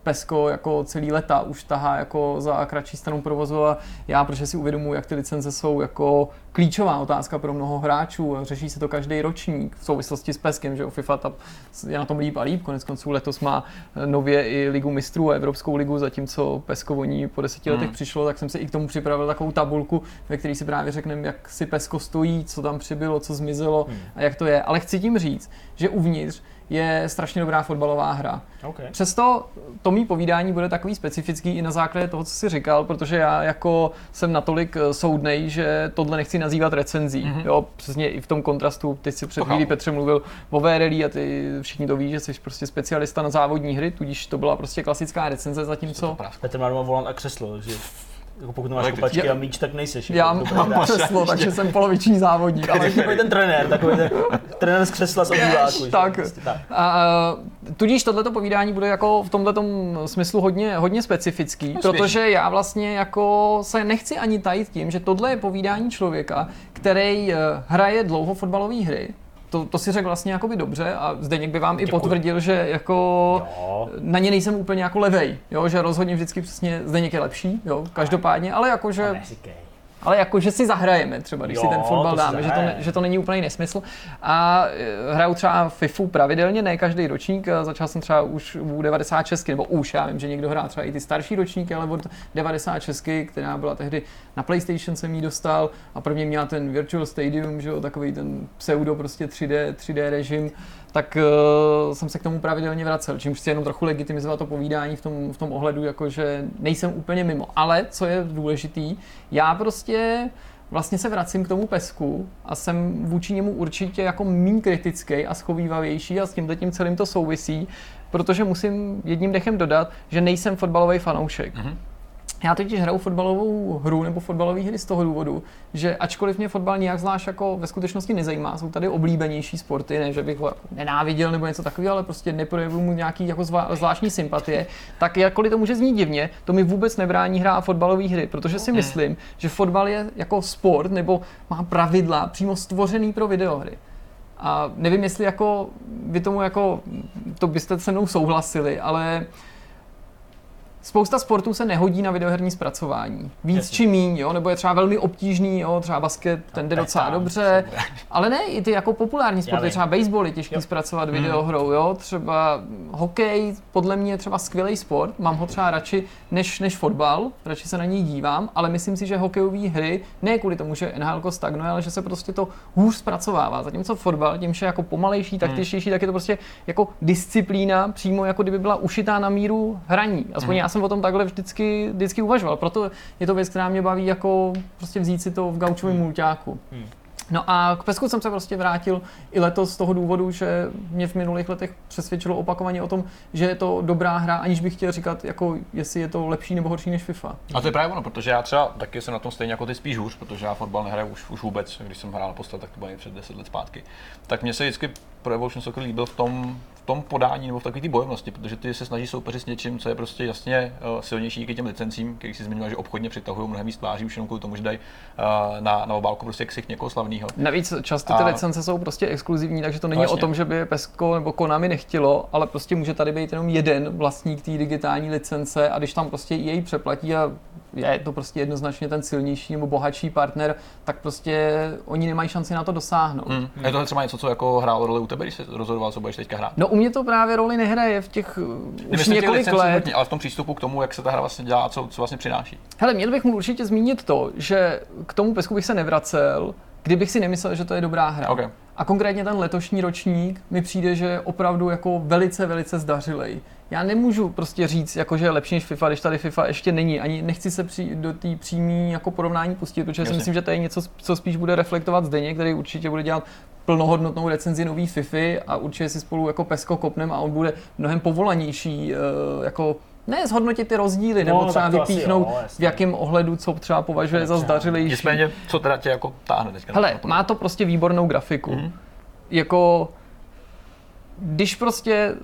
S1: Pesko jako celý leta už tahá jako za kratší stranu provozu a já, protože si uvědomuji, jak ty licence jsou jako klíčová otázka pro mnoho hráčů a řeší se to každý ročník v souvislosti s Peskem, že FIFA ta je na tom líp a líp, konec konců letos má nově i ligu mistrů a Evropskou ligu, zatímco Pesko o ní po deseti letech
S2: Hmm.
S1: přišlo, tak jsem si i k tomu připravil takovou tabulku, ve které si právě řekneme, jak si Pesko stojí, co tam přibylo, co zmizelo
S3: Hmm.
S1: a jak to je. Ale chci tím říct, že uvnitř je strašně dobrá fotbalová hra.
S3: Okay.
S1: Přesto to mý povídání bude takový specifický i na základě toho, co jsi říkal, protože já jako jsem natolik eh, soudnej, že tohle nechci nazývat recenzí.
S2: Mhm.
S1: Mm-hmm. Jo, přesně i v tom kontrastu, teď si před chvílí. Petře mluvil o VRL a ty všichni to ví, že jsi prostě specialista na závodní hry, tudíž to byla prostě klasická recenze, zatímco.
S3: Petr má doma volant a křeslo, že jako pokud máš kopačky a míč, tak nejseš.
S1: já
S3: jako
S1: mám křeslo, takže jsem poloviční závodník.
S3: Ale takový ten trenér, takový ten trenér z křesla z obýváku.
S1: tak.
S3: Prostě tak.
S1: A, tudíž tohleto povídání bude jako v tomto smyslu hodně, hodně specifický,
S2: No,
S1: protože já vlastně jako se nechci ani tajit tím, že tohle je povídání člověka, který eh, hraje dlouho fotbalové hry. To, to si řekl vlastně jakoby dobře a Zdeněk by vám i
S3: Děkuji.
S1: potvrdil, že jako
S3: Jo.
S1: na ně nejsem úplně jako levej, jo, že rozhodně vždycky přesně Zdeněk je lepší, jo, každopádně, ale jakože. Ale jako, že si zahrajeme třeba, když
S3: Jo,
S1: si ten fotbal dáme, že to, ne, že to není úplný nesmysl. A e, hraju třeba FIFU pravidelně, ne každý ročník, začal jsem třeba už u 96, nebo už, já vím, že někdo hrá třeba i ty starší ročníky, ale od 96, která byla tehdy na PlayStation jsem ji dostal a prvně měla ten Virtual Stadium, že jo, takový ten pseudo prostě 3D, 3D režim, tak uh, jsem se k tomu pravidelně vracel, čímž chci jenom trochu legitimizovat to povídání v tom, v tom ohledu, jako že nejsem úplně mimo. Ale co je důležitý, já prostě vlastně se vracím k tomu pesku a jsem vůči němu určitě jako méně kritický a schovývavější a s tímhle tím celým to souvisí, protože musím jedním dechem dodat, že nejsem fotbalový fanoušek.
S2: Mhm.
S1: Já totiž hraju fotbalovou hru nebo fotbalové hry z toho důvodu, že ačkoliv mě fotbal nějak zvlášť jako ve skutečnosti nezajímá, jsou tady oblíbenější sporty, ne že bych ho nenáviděl nebo něco takového, ale prostě neprojevuju mu nějaký jako zvláštní sympatie, tak jakkoliv to může znít divně, to mi vůbec nebrání hrát fotbalové hry, protože si myslím, že fotbal je jako sport nebo má pravidla přímo stvořený pro videohry. A nevím, jestli jako vy tomu jako, to byste se mnou souhlasili, ale Spousta sportů se nehodí na videoherní zpracování. Víc
S3: Jasně.
S1: či míň, jo? nebo je třeba velmi obtížný, jo? třeba basket, ten jde docela dobře, ale ne, i ty jako populární sporty, třeba baseball je těžký
S3: Jo.
S1: zpracovat videohrou, jo? třeba hokej, podle mě je třeba skvělý sport, mám ho třeba radši než, než fotbal, radši se na něj dívám, ale myslím si, že hokejové hry, ne kvůli tomu, že NHL stagnuje, ale že se prostě to hůř zpracovává. Zatímco fotbal, tím, že je jako pomalejší, taktičtější, tak je to prostě jako disciplína, přímo jako kdyby byla ušitá na míru hraní. Aspoň já jsem o tom takhle vždycky, vždycky uvažoval. Proto je to věc, která mě baví jako prostě vzít si to v gaučovém mulťáku.
S3: Hmm.
S1: No a k pesku jsem se prostě vrátil i letos z toho důvodu, že mě v minulých letech přesvědčilo opakovaně o tom, že je to dobrá hra, aniž bych chtěl říkat, jako jestli je to lepší nebo horší než FIFA.
S2: A to je právě ono, protože já třeba taky jsem na tom stejně jako ty spíš hůř, protože já fotbal nehraju už, už vůbec, když jsem hrál naposled, tak to bylo před 10 let zpátky. Tak mně se vždycky pro Evolution Soccer líbil v tom, tom podání nebo v takové té bojovnosti, protože ty se snaží soupeřit s něčím, co je prostě jasně uh, silnější díky těm licencím, který si zmiňoval, že obchodně přitahují mnohem víc tváří, už jenom kvůli tomu, že dají uh, na, na obálku prostě ksich někoho slavného.
S1: Navíc často ty
S2: A-
S1: licence jsou prostě exkluzivní, takže to není
S2: Vlastně.
S1: o tom, že by Pesko nebo Konami nechtělo, ale prostě může tady být jenom jeden vlastník té digitální licence a když tam prostě jej přeplatí a je to prostě jednoznačně ten silnější nebo bohatší partner, tak prostě oni nemají šanci na to dosáhnout.
S2: Hmm. Je to třeba něco, co jako hrálo roli u tebe, když jsi rozhodoval, co budeš teďka hrát?
S1: No u mě to právě roli nehraje v těch uh, už
S2: těch
S1: několik
S2: licencí
S1: let.
S2: hodně, ale v tom přístupu k tomu, jak se ta hra vlastně dělá, a co, co vlastně přináší.
S1: Hele, měl bych mu určitě zmínit to, že k tomu pesku bych se nevracel, kdybych si nemyslel, že to je dobrá hra.
S2: Okay.
S1: A konkrétně ten letošní ročník mi přijde, že je opravdu jako velice, velice zdařilej. Já nemůžu prostě říct, jako, že je lepší než FIFA, když tady FIFA ještě není. Ani nechci se při, do té přímé jako porovnání pustit, protože si
S2: Jasně.
S1: myslím, že to je něco, co spíš bude reflektovat Zdeněk, který určitě bude dělat plnohodnotnou recenzi nový FIFA a určitě si spolu jako pesko kopnem a on bude mnohem povolanější, eh, jako ne zhodnotit ty rozdíly, nebo
S3: No,
S1: třeba
S3: to asi
S1: vypíchnout,
S3: jo,
S1: v jakém ohledu, co třeba považuje za
S3: Třeba.
S1: zdařilejší.
S2: Nicméně, co teda tě jako táhne teďka?
S1: Hele, má to prostě výbornou grafiku.
S2: Mhm.
S1: Jako, když prostě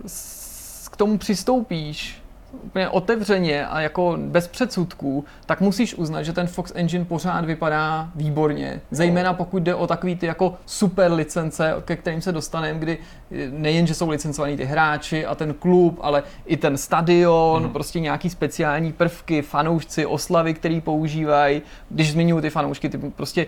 S1: k tomu přistoupíš úplně otevřeně a jako bez předsudků, tak musíš uznat, že ten Fox Engine pořád vypadá výborně. Zejména pokud jde o takový ty jako super licence, ke kterým se dostaneme, kdy nejen, že jsou licencovaní ty hráči a ten klub, ale i ten stadion,
S2: Mhm.
S1: prostě nějaký speciální prvky, fanoušci, oslavy, který používají. Když zmiňuji ty fanoušky, ty prostě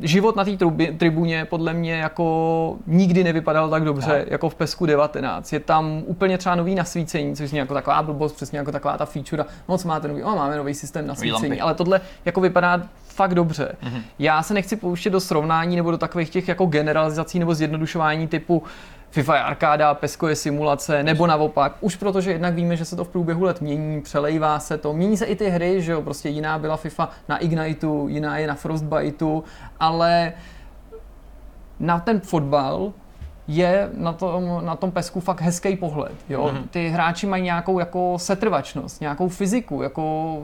S1: život na té tribuně podle mě jako nikdy nevypadal tak dobře
S2: Tak.
S1: jako v Pesku 19. Je tam úplně třeba nový nasvícení, což je jako taková blbost, přesně jako taková ta feature. Moc máte nový, o, máme nový systém nasvícení, ale tohle jako vypadá fakt dobře.
S2: Mhm.
S1: Já se nechci pouštět do srovnání nebo do takových těch jako generalizací nebo zjednodušování typu FIFA je arkáda, Pesko je simulace, nebo naopak. Už protože jednak víme, že se to v průběhu let mění, přelejvá se to, mění se i ty hry, že jo, prostě jiná byla FIFA na Igniteu, jiná je na Frostbiteu, ale na ten fotbal je na tom, na tom pesku fakt hezký pohled. Jo?
S2: Mhm.
S1: Ty hráči mají nějakou jako setrvačnost, nějakou fyziku, jako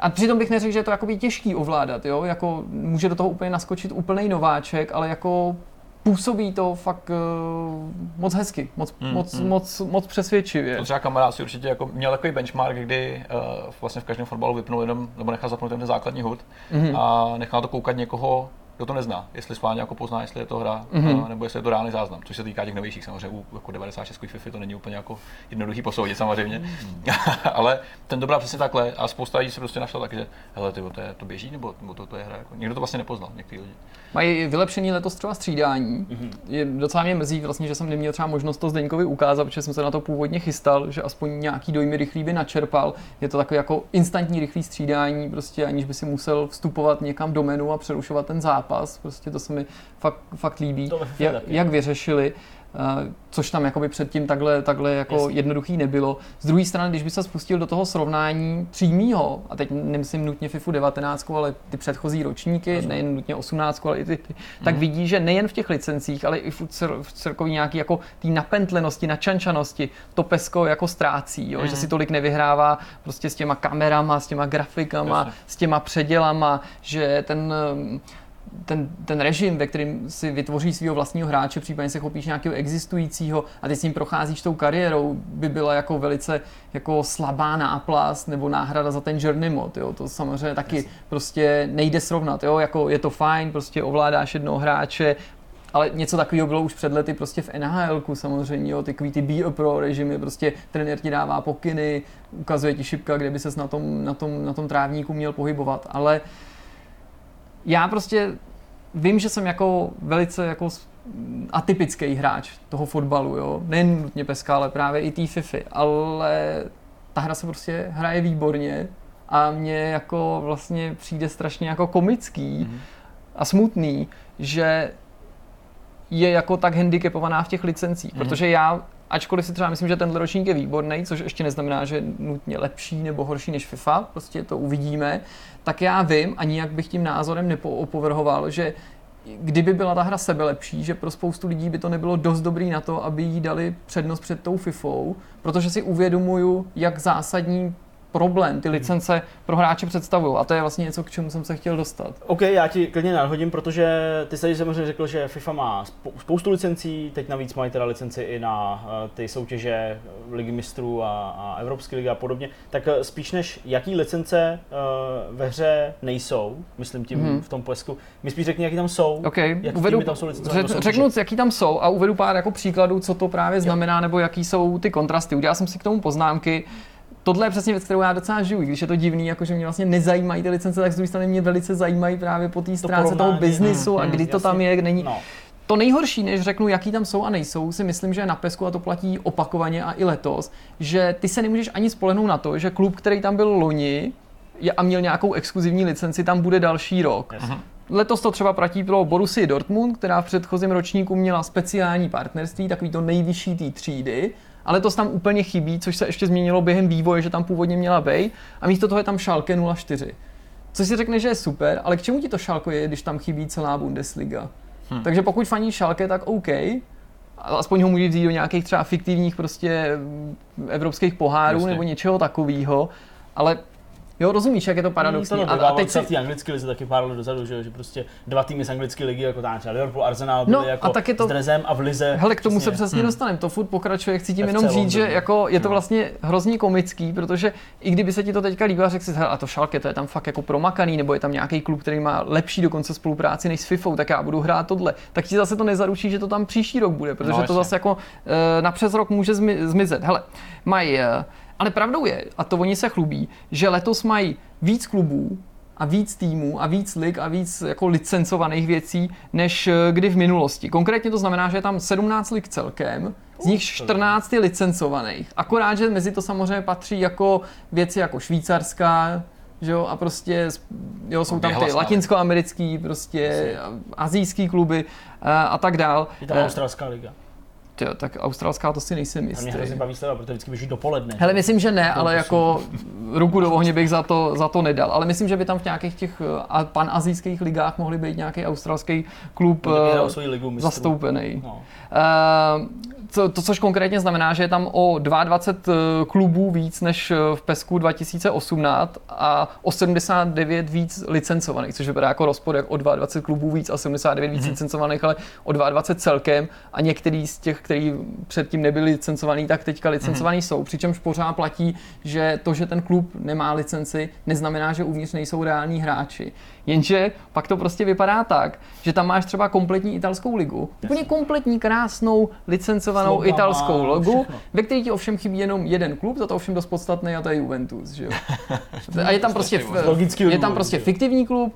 S1: a přitom bych neřekl, že je to jakoby těžký ovládat, jo? Jako může do toho úplně naskočit úplný nováček, ale jako působí to fakt uh, moc hezky, moc,
S2: Mm,
S1: moc,
S2: mm.
S1: moc, moc přesvědčivě.
S2: To třeba kamarád si určitě jako měl takový benchmark, kdy uh, vlastně v každém fotbalu vypnul jenom, nebo nechal zapnout ten základní hud
S1: Mhm.
S2: a nechal to koukat někoho, kdo to nezná, jestli schválně jako pozná, jestli je to hra,
S1: Mhm.
S2: uh, nebo jestli je to reálný záznam, což se týká těch novějších samozřejmě, u jako 96 FIFA to není úplně jako jednoduchý posoudit samozřejmě, [laughs] ale ten to byl přesně takhle a spousta lidí se prostě našlo tak, že hele, tyjo, to, je, to běží, nebo, nebo to, to je hra, jako, někdo to vlastně nepoznal, někteří lidi.
S1: Mají vylepšený letos třeba střídání. Je, docela mě mrzí vlastně, že jsem neměl třeba možnost to Zdeňkovi ukázat, protože jsem se na to původně chystal, že aspoň nějaký dojmy rychlý by načerpal. Je to takové jako instantní rychlý střídání, prostě aniž by si musel vstupovat někam do menu a přerušovat ten zápas. Prostě to se mi fakt, fakt líbí, jak, jak vyřešili. Uh, což tam jakoby předtím takhle, takhle jako
S3: Jasně.
S1: jednoduchý nebylo. Z druhé strany, když by se spustil do toho srovnání přímýho, a teď nemyslím nutně FIFU 19, ale ty předchozí ročníky,
S3: Rozumím.
S1: nejen nutně 18, ale i ty, ty tak vidí, že nejen v těch licencích, ale i v, cir- v celkový nějaký jako té napentlenosti, načančanosti to pesko jako ztrácí, jo? že si tolik nevyhrává prostě s těma kamerama, s těma grafikama,
S2: Jasně.
S1: s těma předělama, že ten ten, ten režim, ve kterém si vytvoří svého vlastního hráče, případně se chopíš nějakého existujícího a ty s ním procházíš tou kariérou, by byla jako velice jako slabá náplast nebo náhrada za ten journey mod, jo. To samozřejmě taky
S3: Jasně.
S1: prostě nejde srovnat, jo. Jako je to fajn, prostě ovládáš jednoho hráče, ale něco takového bylo už před lety prostě v nhl samozřejmě, jo, takový ty be a pro režimy, prostě trenér ti dává pokyny, ukazuje ti šipka, kde by ses na tom, na tom, na tom trávníku měl pohybovat, ale já prostě vím, že jsem jako velice jako atypický hráč toho fotbalu, jo. Nejen nutně peska, ale právě i té FIFY, ale ta hra se prostě hraje výborně a mně jako vlastně přijde strašně jako komický
S2: Mhm.
S1: a smutný, že je jako tak handicapovaná v těch licencích,
S2: Mhm.
S1: protože já ačkoliv si třeba myslím, že tenhle ročník je výborný, což ještě neznamená, že je nutně lepší nebo horší než FIFA, prostě to uvidíme, tak já vím a nijak bych tím názorem nepoopovrhoval, že kdyby byla ta hra sebe lepší, že pro spoustu lidí by to nebylo dost dobrý na to, aby jí dali přednost před tou FIFou, protože si uvědomuju, jak zásadní problém ty licence pro hráče představují. A to je vlastně něco, k čemu jsem se chtěl dostat.
S3: OK, já ti klidně nadhodím, protože ty jsi tady samozřejmě řekl, že FIFA má spou- spoustu licencí, teď navíc mají teda licenci i na eh, ty soutěže Ligy mistrů a, a Evropské ligy a podobně. Tak eh, spíš než jaký licence uh, ve hře nejsou, myslím tím
S1: Mhm.
S3: v tom plesku, mi spíš řekni, jaký tam jsou.
S1: OK,
S3: Jak
S1: uvedu,
S3: tam jsou do
S1: řek, řeknu, jaký tam jsou a uvedu pár jako příkladů, co to právě znamená, nebo jaký jsou ty kontrasty. Udělal jsem si k tomu poznámky. Tohle je přesně věc, kterou já docela žiju, když je to divný, jakože mě vlastně nezajímají ty licence, tak z druhé strany mě velice zajímají právě po té stránce toho
S3: porovnání,
S1: biznisu
S3: mm,
S1: a
S3: mm,
S1: kdy to
S3: jasně.
S1: tam je, není.
S3: No,
S1: To nejhorší, než řeknu, jaký tam jsou a nejsou, si myslím, že je na pesku a to platí opakovaně a i letos, že ty se nemůžeš ani spolehnout na to, že klub, který tam byl loni a měl nějakou exkluzivní licenci, tam bude další rok.
S3: jasně.
S1: Letos to třeba platí pro Borussii Dortmund, která v předchozím ročníku měla speciální partnerství, takový to nejvyšší té třídy, ale to tam úplně chybí, což se ještě změnilo během vývoje, že tam původně měla být a místo toho je tam Schalke 04. Což si řekne, že je super, ale k čemu ti to Schalke je, když tam chybí celá Bundesliga? Hmm. Takže pokud faní Schalke, tak OK, aspoň ho může vzít do nějakých třeba fiktivních prostě mm, evropských pohárů
S2: Jasně.
S1: nebo něčeho takového, ale jo, rozumíš, jak je to paradoxní.
S3: Hmm, To
S1: a, a teď
S3: si... v té anglické lize taky pár let dozadu, že, že prostě dva týmy z anglické ligy, jako tam třeba Liverpool, Arsenal, byli
S1: No,
S3: jako
S1: a tak je to-
S3: s Drezem a v lize.
S1: Hele, k tomu se
S3: přesně-
S1: přesně
S2: Hmm.
S1: dostaneme, to furt pokračuje, chci tím
S3: FC
S1: jenom říct, že
S3: London.
S1: jako je to
S2: No.
S1: vlastně hrozně komický, protože i kdyby se ti to teďka líbilo, a řekl si, hele, a to šalke, to je tam fakt jako promakaný, nebo je tam nějaký klub, který má lepší dokonce spolupráci než s FIFou, tak já budu hrát tohle. Tak ti zase to nezaručí, že to tam příští rok bude, protože
S2: No,
S1: to zase jako eh, na přes rok může zmi- zmizet. Hele, mají, eh, ale pravdou je, a to oni se chlubí, že letos mají víc klubů, a víc týmů a víc lig a víc jako licencovaných věcí, než eh, kdy v minulosti. Konkrétně to znamená, že je tam 17 lig celkem, z nich 14 je licencovaných. Akorát, že mezi to samozřejmě patří jako věci jako švýcarská, že jo, a prostě jo, jsou tam ty latinskoamerický, prostě azijský kluby a, a tak dál.
S3: Je tam
S1: Eh,
S3: australská liga.
S1: Tyjo, tak australská to si nejsem
S3: A mě
S1: jistý.
S3: hrozně baví sledovat, protože vždycky běží dopoledne.
S1: Hele, myslím, že ne, ale jako ruku do ohně bych za to, za to nedal. Ale myslím, že by tam v nějakých těch eh, panazijských ligách mohli být nějaký australský klub eh,
S3: ligu
S1: zastoupený.
S3: No.
S1: Eh, co, to, což konkrétně znamená, že je tam o 22 klubů víc než eh, v PESku 2018 a o 79 víc licencovaných, což vypadá jako rozpor, jak o 22 klubů víc a 79 víc
S3: Mhm.
S1: licencovaných, ale o 22 celkem a některý z těch, který předtím nebyli licencovaný, tak teďka licencovaný jsou. Přičemž pořád platí, že to, že ten klub nemá licenci, neznamená, že uvnitř nejsou reální hráči. Jenže pak to prostě vypadá tak, že tam máš třeba kompletní italskou ligu, úplně kompletní, krásnou, licencovanou
S3: Slogama,
S1: italskou logu,
S3: všechno. [laughs]
S1: ve které ti ovšem chybí jenom jeden klub, za to ovšem dost podstatný a to je Juventus, že jo. [laughs] A je tam prostě, je tam prostě fiktivní klub,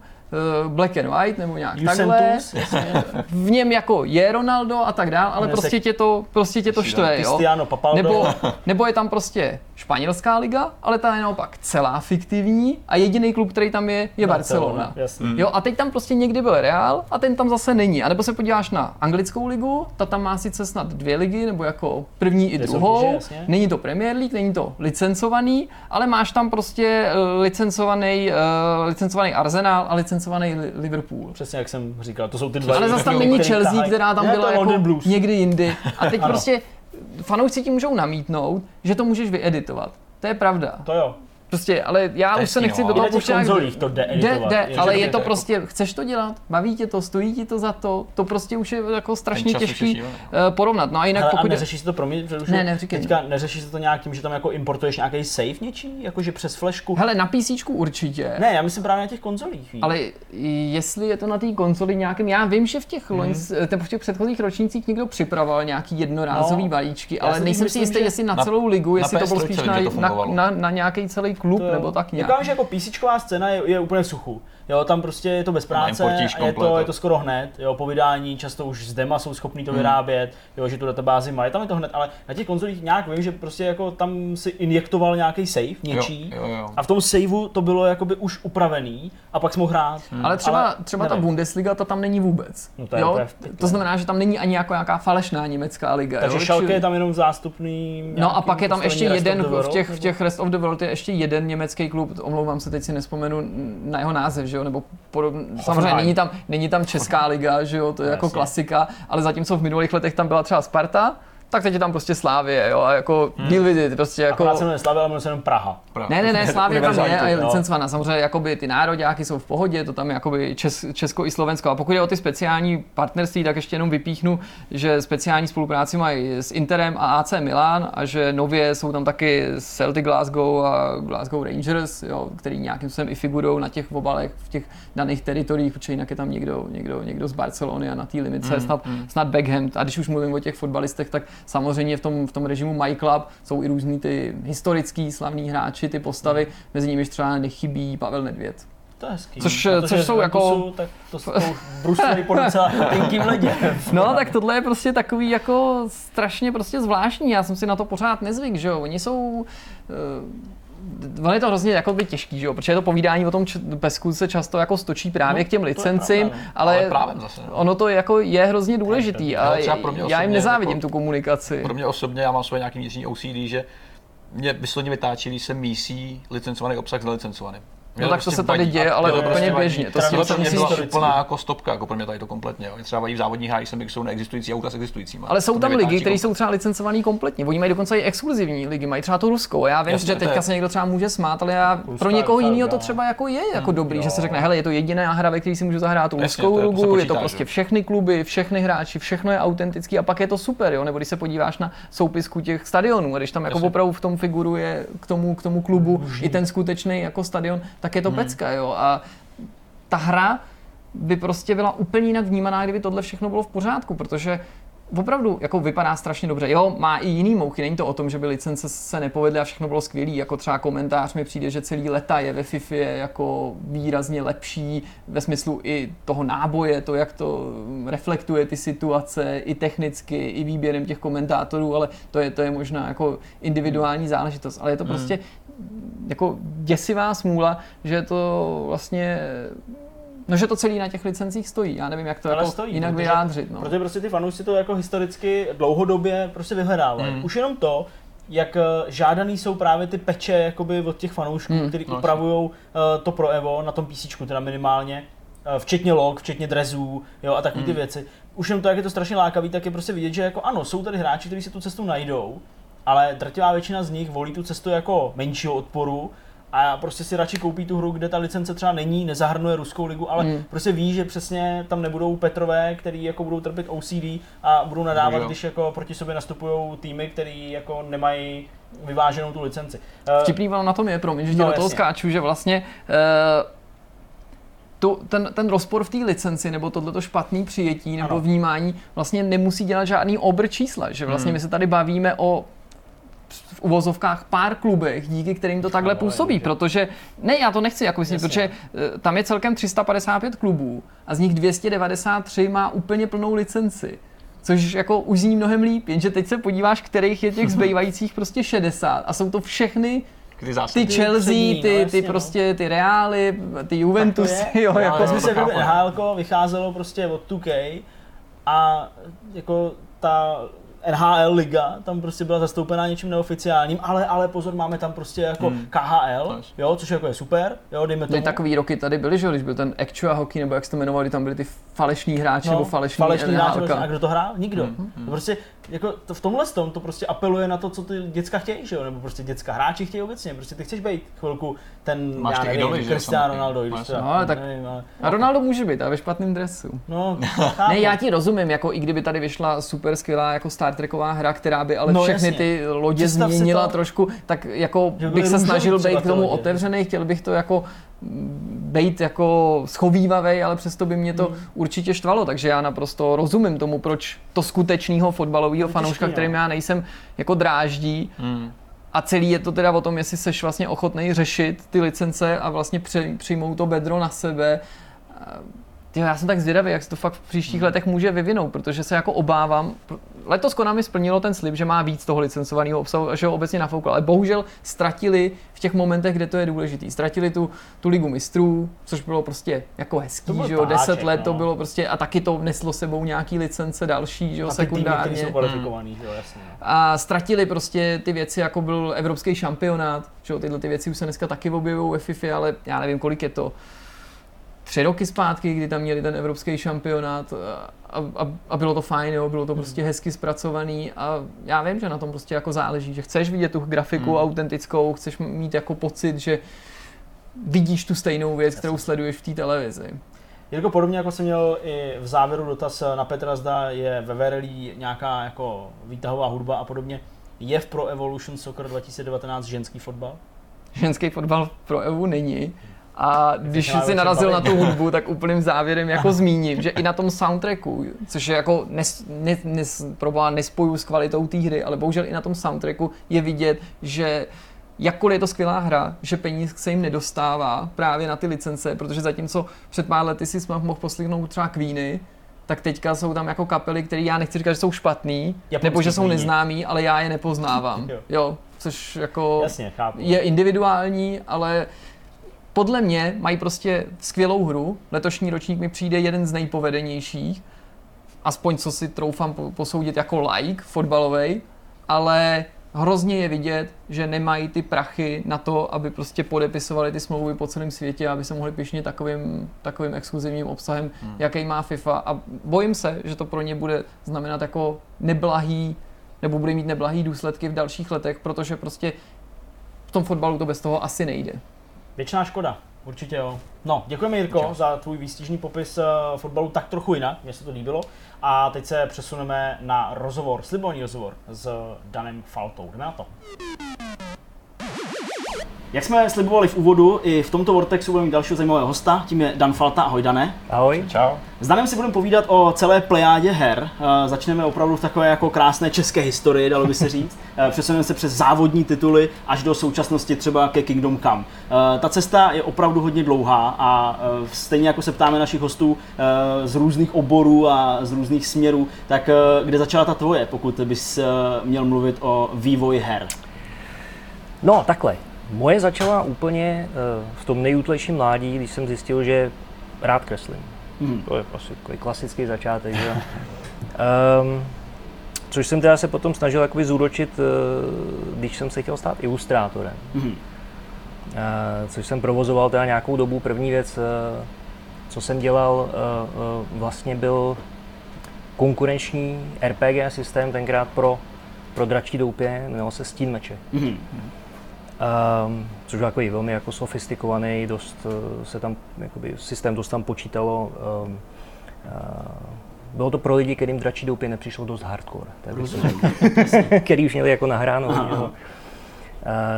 S1: black and white nebo nějak
S3: Juventus,
S1: takhle. V něm jako je Ronaldo a tak dál, ale prostě tě to, prostě tě to štve, jo.
S3: Papaldo.
S1: Nebo, nebo je tam prostě španělská liga, ale ta je naopak celá fiktivní a jediný klub, který tam je, je Barcelona. Jo, a teď tam prostě někdy byl Real a ten tam zase není. A nebo se podíváš na anglickou ligu, ta tam má sice snad dvě ligy, nebo jako první i druhou.
S3: soutěže,
S1: není to Premier League, není to licencovaný, ale máš tam prostě eh, licencovaný, uh, licencovaný Arsenal a licencovaný Li- Liverpool.
S3: Přesně jak jsem říkal, to jsou ty dva.
S1: Ale zase tam není Chelsea,
S3: tahají.
S1: která tam
S3: Ne,
S1: byla jako
S3: Blues.
S1: někdy jindy. A teď prostě fanoušci ti můžou namítnout, že to můžeš vyeditovat. To je pravda.
S3: To jo.
S1: Prostě, ale já
S2: je
S1: už se nechci
S2: hezký,
S1: do
S2: no.
S1: toho pouštět
S3: konzolích to jde
S1: Jde, jde, ale je
S3: to jako-
S1: prostě, chceš to dělat, baví tě to, stojí ti to za to, to prostě už je jako strašně těžký
S2: je
S1: uh, porovnat. No a jinak
S3: Hele, a
S1: pokud... je-
S3: neřeší se to pro mě,
S1: Ne.
S3: Teďka neřeší se to nějak tím, že tam jako importuješ nějaký save něčí, jakože přes flashku?
S1: Hele, na PC určitě.
S3: Ne, já myslím právě na těch konzolích. víš.
S1: Ale jestli je to na té konzoli nějakým, já vím, že v těch,
S3: Mhm.
S1: loňs, mm. v těch předchozích ročnících někdo připravoval nějaký jednorázový
S3: No,
S1: balíčky,
S3: já
S1: ale nejsem si jistý, jestli na celou ligu, jestli to bylo
S2: PS3
S1: spíš na nějaký celý klub
S3: To jo.
S1: nebo tak nějak.
S3: Říkám, že jako PCčková scéna je, je úplně v suchu. Jo, tam prostě je to bez práce, a je
S2: komplet,
S3: to, je to skoro hned, jo, po vydání často už z dema jsou schopní
S1: Hmm.
S3: to vyrábět, jo, že tu databázi mají, tam je to hned, ale na těch konzolích nějak vím, že prostě jako tam si injektoval nějaký save něčí
S2: Jo, jo, jo.
S3: a v tom saveu to bylo jakoby už upravený a pak jsi mohl hrát.
S1: Ale třeba,
S3: Ale
S1: třeba ta. Bundesliga, ta tam není vůbec.
S3: No to je
S1: jo?
S3: úplně vtipný.
S1: to znamená, že tam není ani jako nějaká falešná německá liga.
S3: Takže
S1: jo?
S3: Schalke je tam jenom zástupný.
S1: No a pak je tam ještě jeden, v těch, v těch Rest of the World je ještě jeden německý klub, omlouvám se, teď si nespomenu na jeho název, že jo, nebo podob... samozřejmě není tam, není tam Česká liga, že jo, to je jako klasika, ale zatímco v minulých letech tam byla třeba Sparta, tak teď je tam prostě Slávě, jo, a jako hmm. deal with it, prostě jako...
S3: Akorát se jmenuje Slavia, ale jmenuje se jenom Praha.
S2: Pravda.
S1: Ne, ne, ne, Slávě tam je a je
S3: no.
S1: licencovaná. Samozřejmě jakoby ty nároďáky jsou v pohodě, to tam je jakoby Čes, Česko i Slovensko. A pokud je o ty speciální partnerství, tak ještě jenom vypíchnu, že speciální spolupráci mají s Interem a AC Milan a že nově jsou tam taky Celtic Glasgow a Glasgow Rangers, jo, který nějakým způsobem i figurují na těch obalech v těch daných teritoriích, protože jinak je tam někdo, někdo, někdo z Barcelony a na té limitce mm, snad, mm. snad Beckham. A když už mluvím o těch fotbalistech, tak samozřejmě v tom, v tom režimu My Club jsou i různý ty historický slavní hráči, ty postavy, mezi nimiž třeba nechybí Pavel Nedvěd.
S3: To je hezký.
S1: Což-
S3: to,
S1: což jsou jako-
S3: Juventusu, Tak to, to už [laughs] bruslili po docela tenkým ledě.
S1: No, tak tohle je prostě takový jako strašně prostě zvláštní. Já jsem si na to pořád nezvyk, že jo. Oni jsou... Uh, ono je to hrozně jako by těžký, že jo, protože to povídání o tom č- pesku se často jako stočí právě
S3: No,
S1: k těm licencím,
S3: no.
S1: ale,
S2: Ale právem zase, no.
S1: ono to jako je hrozně důležitý a já jim nezávidím
S2: jako-
S1: tu komunikaci.
S2: Pro mě osobně, já mám svoje nějaký vnitřní OCD, že mě vysloveně vytáčí, když se mísí licencovaný obsah s nelicencovaným.
S1: No tak to
S2: prostě
S1: se tady
S2: vadí.
S1: děje, ale
S2: to
S1: úplně
S2: prostě
S1: běžně, to s tím
S2: Tohle
S1: se
S2: pro mě
S1: musíš-
S2: byla úplná jako stopka, jako pro mě tady to kompletně. Jo. Mě třeba vadí v závodních hrách, jsem jsou neexistující auta s existujícíma.
S1: Ale jsou
S2: To
S1: tam ligy, které jsou třeba licencované kompletně. Oni mají dokonce i exkluzivní ligy, mají třeba tu ruskou. Já vím, že
S2: to
S1: teďka
S2: je-
S1: se někdo třeba může smát, ale já pro někoho
S3: je
S1: jiného to
S3: dobrá.
S1: třeba jako je jako dobrý,
S3: jo.
S1: že se řekne, hele, je to jediná hra, ve které si můžu zahrát tu ruskou
S2: to je- to
S1: ligu, je to prostě všechny kluby, všechny hráči, všechno je autentický a pak je to super, jo. Nebo když se podíváš na soupisku těch stadionů, a když tam jako opravdu v tom figuruje k tomu, k tomu klubu i ten skutečný jako stadion, tak je to pecka, jo. A ta hra by prostě byla úplně jinak vnímaná, kdyby tohle všechno bylo v pořádku, protože opravdu jako vypadá strašně dobře. Jo, má i jiný mouchy, není to o tom, že by licence se nepovedly a všechno bylo skvělé. Jako třeba komentář mi přijde, že celý leta je ve FIFA jako výrazně lepší ve smyslu i toho náboje, to, jak to reflektuje ty situace, i technicky, i výběrem těch komentátorů, ale to je, to je možná jako individuální záležitost. Ale je to prostě jako děsivá smůla, že to vlastně No, že to celý na těch licencích stojí. Já nevím, jak to
S3: Ale
S1: jako
S3: stojí,
S1: jinak
S3: protože-
S1: vyjádřit. No.
S3: Protože prostě ty fanoušci to jako historicky dlouhodobě prostě vyhledávají.
S2: Mm.
S3: Už jenom to, jak eh, žádaný jsou právě ty peče jakoby od těch fanoušků,
S1: Mm,
S3: kteří
S2: no,
S3: upravují to pro Evo na tom PC, teda minimálně, eh, včetně log, včetně drezů, jo, a takové ty
S2: Mm.
S3: věci. Už jenom to, jak je to strašně lákavý, tak je prostě vidět, že jako ano, jsou tady hráči, kteří si tu cestu najdou, ale drtivá většina z nich volí tu cestu jako menšího odporu a prostě si radši koupí tu hru, kde ta licence třeba není, nezahrnuje ruskou ligu, ale
S1: Mm.
S3: prostě ví, že přesně tam nebudou Petrové, který jako budou trpět OCD a budou nadávat,
S2: Bohužel.
S3: když jako proti sobě nastupují týmy, který jako nemají vyváženou tu licenci. Eh,
S1: Vtipný ono na tom je, promiň, že
S3: No,
S1: do toho
S3: jasně.
S1: skáču, že vlastně uh, tu, ten, ten rozpor v té licenci nebo tohleto špatný přijetí nebo
S3: Ano.
S1: vnímání vlastně nemusí dělat žádný obr čísla, že vlastně
S2: Hmm.
S1: my se tady bavíme o v uvozovkách pár klubech, díky kterým to takhle působí, protože, ne, já to nechci jako myslím, protože eh, tam je celkem 355 klubů a z nich 293 má úplně plnou licenci. Což jako už zní mnohem líp, jenže teď se podíváš, kterých je těch [laughs] zbývajících prostě 60 a jsou to všechny ty
S2: zásadní.
S1: Chelsea,
S3: přední, no,
S1: ty,
S3: jasně,
S1: ty
S3: no.
S1: prostě ty Reály, ty Juventusy, jo,
S3: Ale
S1: jako,
S3: jako
S2: chápu.
S3: NHL vycházelo prostě od 2K a jako ta NHL liga tam prostě byla zastoupená něčím neoficiálním, ale, ale pozor, máme tam prostě jako
S2: Hmm.
S3: KHL, jo, což jako je super, jo, dejme tomu.
S1: Takový roky tady byly, že když byl ten Actual Hockey, nebo jak se to jmenovali, tam byli ty falešní hráči, nebo falešní,
S3: falešný hráč,
S1: NHLka.
S3: a kdo to hrál? Nikdo.
S2: Hmm,
S3: To prostě jako to v tomhle tom to prostě apeluje na to, co ty děcka chtějí, že jo? Nebo prostě děcka hráči chtějí obecně. Prostě ty chceš být chvilku ten,
S2: Máš
S3: já nevím,
S2: idoly,
S3: Cristiano. Ronaldo, i když
S2: Máš-
S3: teda,
S1: no, ale tak-
S3: nevím, ale,
S1: A Ronaldo může být, ale ve špatném dresu.
S3: no, [laughs]
S1: Ne, já ti rozumím, jako i kdyby tady vyšla super skvělá jako Star Treková hra, která by ale
S3: No,
S1: všechny
S3: jasně.
S1: ty lodě
S3: Představ
S1: změnila
S3: to.
S1: trošku, tak jako bych se snažil být k tomu otevřený, chtěl bych to jako být jako schovývavý, ale přesto by mě to určitě štvalo, takže já naprosto rozumím tomu, proč to skutečného fotbalového fanouška,
S3: těžký, no.
S1: kterým já nejsem, jako dráždí,
S2: Hmm.
S1: a celý je to teda o tom, jestli seš vlastně ochotný řešit ty licence a vlastně při, přijmout to bedro na sebe. Tyjo, já jsem tak zvědavý, jak se to fakt v příštích letech může vyvinout, protože se jako obávám. Letos Konami splnilo ten slib, že má víc toho licencovaného obsahu a že ho obecně nafouklo, ale bohužel ztratili v těch momentech, kde to je důležitý. Ztratili tu, tu ligu mistrů, což bylo prostě jako hezký, že jo, deset let to
S3: no.
S1: bylo prostě a taky to neslo sebou nějaký licence další, že jo,
S3: a ty týmy,
S1: sekundárně.
S3: jsou kvalifikovaný, že jo, jasně.
S1: A ztratili prostě ty věci, jako byl evropský šampionát, že jo, tyhle ty věci už se dneska taky objevují ve FIFA, ale já nevím, kolik je to. Tři roky zpátky, kdy tam měli ten evropský šampionát a, a, a bylo to fajn, jo, bylo to prostě hezky zpracovaný a já vím, že na tom prostě jako záleží, že chceš vidět tu grafiku
S2: Hmm.
S1: autentickou, chceš mít jako pocit, že vidíš tu stejnou věc, kterou sleduješ v té televizi.
S3: Jirko, podobně jako jsem měl i v závěru dotaz na Petra, zda je ve Verelí nějaká jako výtahová hudba a podobně. Je v Pro Evolution Soccer 2019 ženský fotbal?
S1: ženský fotbal pro EU není. A když si narazil na tu hudbu, tak úplným závěrem jako zmíním, že i na tom soundtracku, což je jako nes, ne, nes, proboha nespoju s kvalitou té hry, ale bohužel i na tom soundtracku je vidět, že jakkoliv je to skvělá hra, že peníz se jim nedostává právě na ty licence, protože zatímco před pár lety si jsme mohl poslechnout třeba Queeny, tak teďka jsou tam jako kapely, které já nechci říkat, že jsou špatný,
S3: Japonský
S1: nebo že jsou neznámý, ale já je [laughs] nepoznávám.
S3: Jo.
S1: Jo, což jako
S3: Jasně, chápu.
S1: je individuální, ale podle mě mají prostě skvělou hru. Letošní ročník mi přijde jeden z nejpovedenějších, aspoň co si troufám po- posoudit jako like fotbalovej, ale hrozně je vidět, že nemají ty prachy na to, aby prostě podepisovali ty smlouvy po celém světě, aby se mohli pišnit takovým, takovým exkluzivním obsahem, hmm. jaký má FIFA. A bojím se, že to pro ně bude znamenat jako neblahý, nebo bude mít neblahý důsledky v dalších letech, protože prostě v tom fotbalu to bez toho asi nejde.
S3: Věčná škoda, určitě jo. No, děkujeme Jirko
S2: Čau.
S3: za tvůj výstižný popis eh, fotbalu tak trochu jinak, mně se to líbilo. A teď se přesuneme na rozhovor, slibovaný rozhovor s Danem Faltou. Jdeme na to. Jak jsme slibovali v úvodu, i v tomto Vortexu budeme mít dalšího zajímavého hosta, tím je Dan Falta. Ahoj Dane.
S4: Ahoj.
S2: Čau.
S3: S Danem si budeme povídat o celé plejádě her. Eh, Začneme opravdu v takové jako krásné české historii, dalo by se říct. [laughs] Eh, Přesuneme se přes závodní tituly až do současnosti třeba ke Kingdom Come. Eh, Ta cesta je opravdu hodně dlouhá a stejně jako se ptáme našich hostů z různých oborů a z různých směrů, tak kde začala ta tvoje, pokud bys měl mluvit o vývoji her?
S4: No, takhle. Moje začala úplně eh, v tom nejútlejším mládí, když jsem zjistil, že rád kreslím.
S3: Hmm.
S4: To je asi takový klasický začátek, že? um, [laughs] což jsem teda se potom snažil jakoby zúročit, eh, když jsem se chtěl stát ilustrátorem.
S3: Mhm.
S4: Eh, což jsem provozoval teda nějakou dobu. První věc, co jsem dělal, vlastně byl konkurenční RPG systém tenkrát pro, pro dračí doupě, jmenoval se Stín meče.
S3: Mhm.
S4: Um, což byl takový velmi jako sofistikovaný, dost uh, se tam, jakoby, systém dost tam počítalo. Um, uh, bylo to pro lidi, kterým dračí doupě nepřišlo dost hardcore, tak to řekl. který už měli jako nahráno.
S3: Aha.
S4: Uh,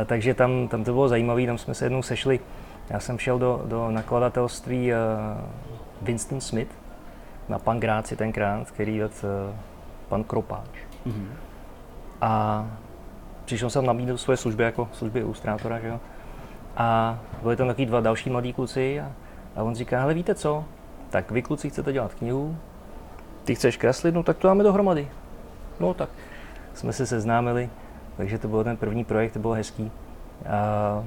S4: takže tam, tam to bylo zajímavé, tam jsme se jednou sešli. Já jsem šel do, do nakladatelství uh, Winston Smith na Pangráci tenkrát, který vedl uh, pan Kropáč.
S3: Mhm.
S4: A přišel jsem nabídnout svoje služby jako služby ilustrátora, že jo. A byli tam taky dva další mladí kluci a, a on říká, hele víte co, tak vy kluci chcete dělat knihu, ty chceš kreslit, no tak to dáme dohromady. No tak jsme se seznámili, takže to byl ten první projekt, to bylo hezký. A,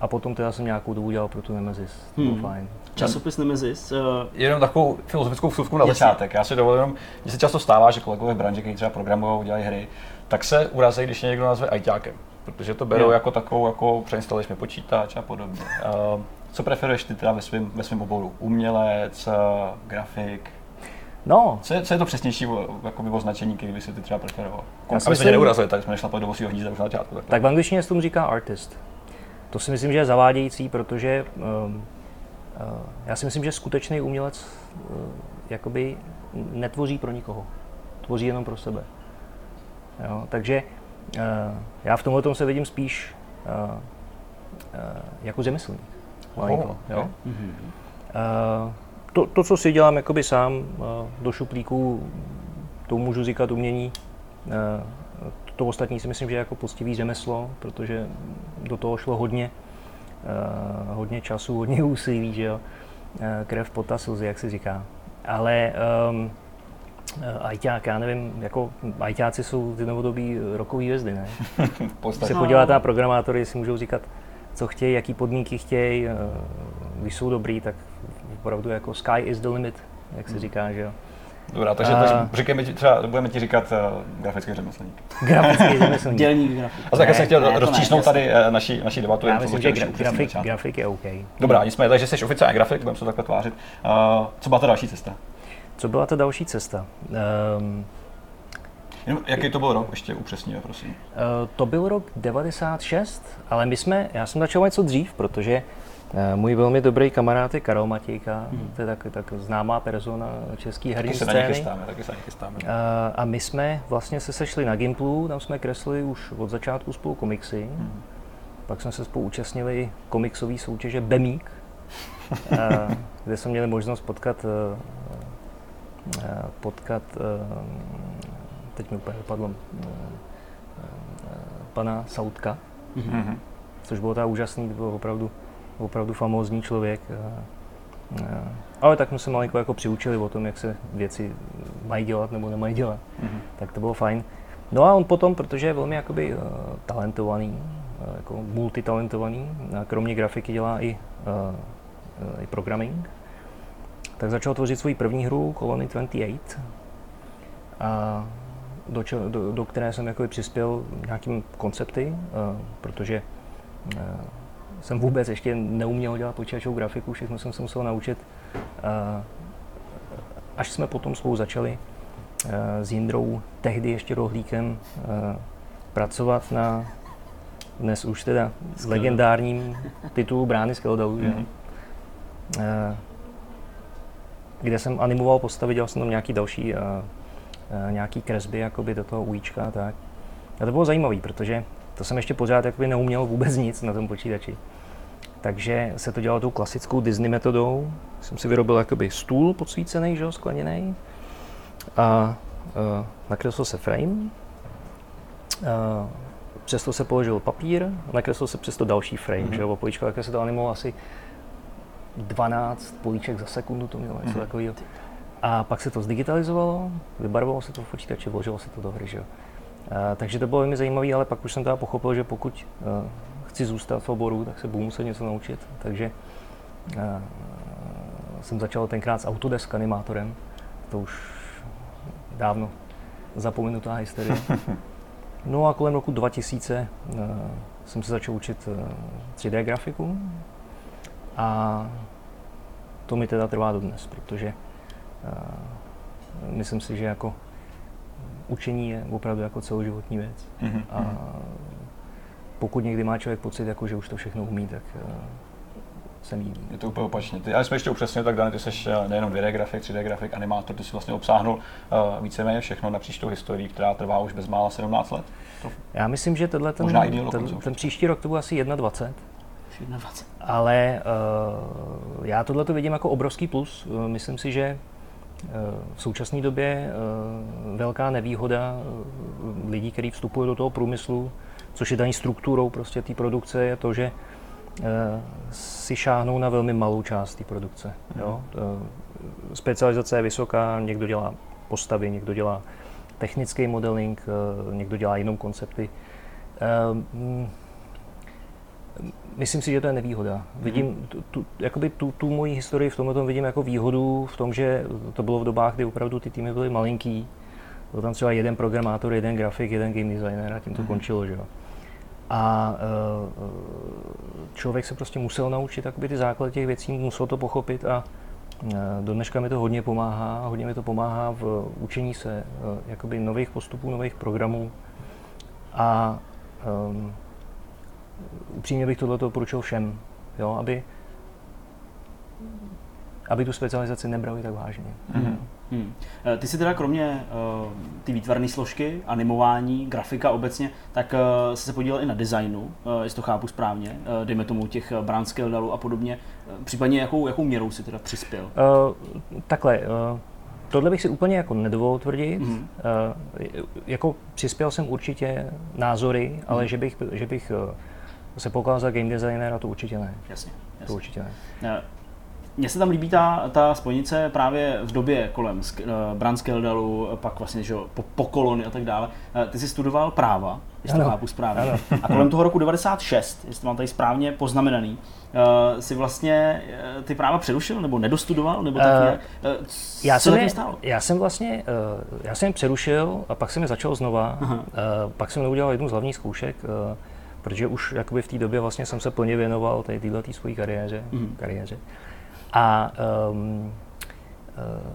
S4: a potom teda jsem nějakou dobu dělal pro tu Nemesis, to bylo
S3: Hmm.
S4: fajn.
S3: Časopis Nemesis. Uh,
S2: Jenom takovou filozofickou vsuvku na
S3: Jasně.
S2: začátek. Já si dovolím, že se často stává, že kolegové v branži, kteří třeba programují, dělají hry, tak se urazí, když někdo nazve ajťákem. Protože to berou
S3: Jo.
S2: jako takovou, jako přeinstaluješ mi počítač a podobně. Uh, co preferuješ ty teda ve svém ve svém oboru? Umělec, uh, grafik?
S4: No,
S2: Co je, co je to přesnější o- jakoby označení, který by si ty třeba preferoval?
S4: Si
S2: Aby se
S4: myslím-
S2: tě neurazili, tak jsme nešlapali do svého hnízda už na začátku. Tak.
S4: tak v angličtině se tomu říká artist. To si myslím, že je zavádějící, protože um, uh, já si myslím, že skutečný umělec uh, jakoby netvoří pro nikoho. Tvoří jenom pro sebe. Jo, takže uh, já v tomhle tom se vidím spíš uh, uh, jako řemeslník. Malinko,
S2: Oh,
S4: jo?
S3: mhm.
S4: Uh, to, to, co si dělám jakoby sám uh, do šuplíku, to můžu říkat umění. Uh, to ostatní si myslím, že je jako poctivý řemeslo, protože do toho šlo hodně, uh, hodně času, hodně [laughs] úsilí, že jo. Uh, krev, pota, slzy, jak se říká. Ale um, ajťák, já nevím, jako ajťáci jsou ty novodobí rokový hvězdy, ne? [laughs]
S2: v
S4: Když
S2: podstatě.
S4: se podívat na programátory, si můžou říkat, co chtějí, jaký podmínky chtějí, eh, když jsou dobrý, tak opravdu jako sky is the limit, jak se říká, že jo.
S2: Dobrá, takže,
S4: A-
S2: takže říkáme ti, třeba, budeme ti říkat uh, grafický řemeslník.
S4: Grafický [laughs] řemeslník.
S3: Dělník grafik.
S2: A tak
S4: Ne,
S2: jsem chtěl
S3: ne,
S2: rozčísnout tady eh, naši, naši debatu.
S4: Já myslím, že gra- grafik, grafik je OK.
S2: Dobrá, nicméně, takže jsi oficiálně grafik, budeme se takhle tvářit. Uh, co byla ta další cesta?
S4: Co byla ta další cesta? Um,
S2: Jenom, jaký to byl rok, ještě upřesně, prosím.
S4: Uh, to byl rok 96, ale my jsme, já jsem začal něco dřív, protože uh, můj velmi dobrý kamarád je Karel Matějka, to je tak, tak známá persona české herní
S2: Taky se na ně
S4: scény.
S2: chystáme, taky se na chystáme.
S4: Uh, a my jsme vlastně se sešli na Gimplu, tam jsme kreslili už od začátku spolu komiksy.
S2: Mhm.
S4: Pak jsme se spolu účastnili komiksové soutěže Bemík, uh, [laughs] kde jsme měli možnost potkat, potkat uh, teď mi úplně vypadlo, uh, uh, pana Sautka,
S2: Mhm.
S4: což bylo teda úžasný, to byl opravdu, opravdu famózní člověk. Ale tak jsme se malinko jako přiučili o tom, jak se věci mají dělat nebo nemají dělat.
S2: Mhm.
S4: Tak to bylo fajn. No a on potom, protože je velmi jakoby talentovaný, jako multitalentovaný, kromě grafiky dělá i, i programming, tak začal tvořit svoji první hru Colony 28, a do, če, do, do které jsem jakoby přispěl nějakým koncepty, uh, protože uh, jsem vůbec ještě neuměl dělat počítačovou grafiku, všechno jsem se musel naučit. Uh, až jsme potom spolu začali eh, s Jindrou, tehdy ještě rohlíkem, eh, pracovat na dnes už teda legendárním titulu Brány z Keldalu, že?
S2: Mhm.
S4: Kde jsem animoval postavy, dělal jsem tam nějaký další, eh, eh, nějaký kresby jakoby do toho ujíčka a tak. A to bylo zajímavé, protože to jsem ještě pořád jakoby neuměl vůbec nic na tom počítači. Takže se to dělalo tou klasickou Disney metodou. Jsem si vyrobil jakoby stůl podsvícený, že skleněný. A uh, nakreslil se frame. Uh, přesto se položil papír, nakreslil se přesto další frame,
S2: Mhm.
S4: mm-hmm. že jo, se to animoval asi 12 políček za sekundu, to mělo něco
S2: Mhm.
S4: mm-hmm. takového. A pak se to zdigitalizovalo, vybarvovalo se to v počítači, vložilo se to do hry, že. Uh, takže to bylo velmi zajímavé, ale pak už jsem teda pochopil, že pokud uh, chci zůstat v oboru, tak se budu muset něco naučit. Takže uh, jsem začal tenkrát s Autodesk animátorem, to už dávno zapomenutá historie. [laughs] No a kolem roku 2000 uh, jsem se začal učit uh, 3D grafiku a to mi teda trvá dodnes, protože uh, myslím si, že jako učení je opravdu jako celoživotní věc.
S2: Mhm.
S4: A pokud někdy má člověk pocit, jako, že už to všechno umí, tak uh, se mílí.
S2: Je to úplně opačně. Ty, ale jsme ještě upřesnili, tak Dani, ty jsi eh, nejenom 2D grafik, 3D grafik, animátor, ty jsi vlastně obsáhnul uh, víceméně všechno napříč tou historií, která trvá už bezmála 17 let.
S4: Já myslím, že tenhle ten, ten, ten příští rok to bude asi 21,
S3: 21.
S4: ale uh, já tohle to vidím jako obrovský plus. Uh, myslím si, že uh, v současné době velká nevýhoda lidí, kteří vstupují do toho průmyslu, což je daný strukturou prostě té produkce, je to, že si šáhnou na velmi malou část té produkce. Jo? Specializace je vysoká, někdo dělá postavy, někdo dělá technický modeling, někdo dělá jinou koncepty. Myslím si, že to je nevýhoda. Vidím tu, tu, jakoby tu, tu moji historii v tomhle tom vidím jako výhodu v tom, že to bylo v dobách, kdy opravdu ty týmy byly malinký. Byl tam třeba jeden programátor, jeden grafik, jeden game designer a tím to mm-hmm. končilo, že jo. A uh, člověk se prostě musel naučit jakoby ty základy těch věcí, musel to pochopit a uh, do dneška mi to hodně pomáhá. Hodně mi to pomáhá v učení se uh, jakoby nových postupů, nových programů. A um, upřímně bych tohle doporučil všem, jo, aby, aby tu specializaci nebrali tak vážně. Mm-hmm.
S3: Hmm. Ty si teda kromě uh, ty výtvarné složky, animování, grafika obecně, tak uh, jsi se podílel i na designu, uh, jestli to chápu správně, uh, dejme tomu těch brand scale a podobně. Uh, případně jakou, jakou měrou si teda přispěl?
S4: Uh, takhle, uh, tohle bych si úplně jako nedovolil tvrdit. Mm-hmm. Uh, jako přispěl jsem určitě názory, ale mm-hmm. že bych, že bych uh, se pokládá za game designera, to určitě ne.
S3: Jasně, jasně.
S4: To určitě ne.
S3: Mně se tam líbí ta, ta spojnice právě v době kolem uh, Brand Skeldalu, pak vlastně že, po, po kolony a tak dále. Uh, ty jsi studoval práva, jestli to chápu správně. Ano. A kolem toho roku 96, jestli to mám tady správně poznamenaný, uh, si vlastně uh, ty práva přerušil nebo nedostudoval, nebo tak uh, Uh,
S4: já, jsem je, já jsem vlastně, uh, já jsem je přerušil a pak jsem je začal znova. Uh, pak jsem neudělal jednu z hlavních zkoušek. Uh, protože už jakoby v té době vlastně jsem se plně věnoval tady této svojí kariéře, mm. kariéře. A um, uh,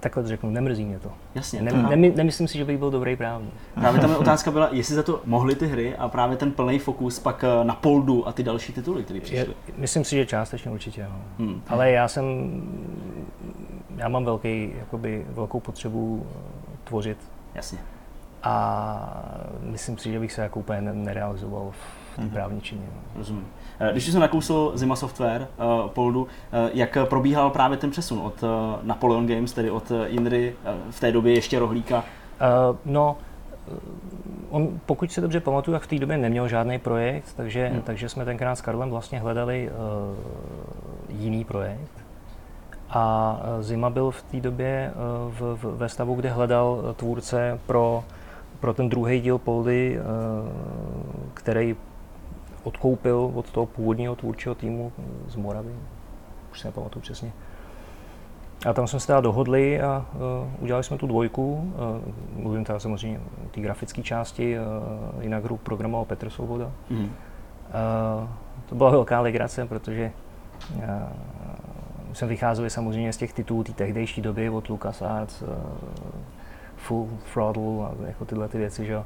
S4: takhle to řeknu, nemrzí mě to.
S3: Jasně.
S4: Ne, ne, nemyslím si, že bych byl dobrý právník.
S3: Právě tam je [laughs] otázka byla, jestli za to mohly ty hry a právě ten plný fokus pak eh, na Poldu a ty další tituly, které přišly. Je,
S4: myslím si, že částečně určitě, no. Hmm. Ale já jsem, já mám velký, jakoby, velkou potřebu eh, tvořit.
S3: Jasně
S4: a myslím si, že bych se jako úplně nerealizoval v té mm-hmm. právní čině.
S3: Rozumím. Eh, když jsem nakousl Zima Software, uh, Poldu, uh, jak probíhal právě ten přesun od uh, Napoleon Games, tedy od Indry, uh, v té době ještě rohlíka?
S4: Uh, no, on, pokud se dobře pamatuju, tak v té době neměl žádný projekt, takže, hmm. takže jsme tenkrát s Karlem vlastně hledali uh, jiný projekt. A Zima byl v té době uh, v, v, ve stavu, kde hledal tvůrce pro pro ten druhý díl Poldy, eh, který odkoupil od toho původního tvůrčího týmu z Moravy, už se nepamatuju přesně. A tam jsme se teda dohodli a uh, udělali jsme tu dvojku. Uh, mluvím teda samozřejmě o té grafické části, uh, jinak hru programoval Petr Svoboda. Mm. Uh, to byla velká legrace, protože uh, jsme vycházeli samozřejmě z těch titulů té tehdejší doby od LucasArts, uh, full throttle a jako tyhle ty věci, že jo.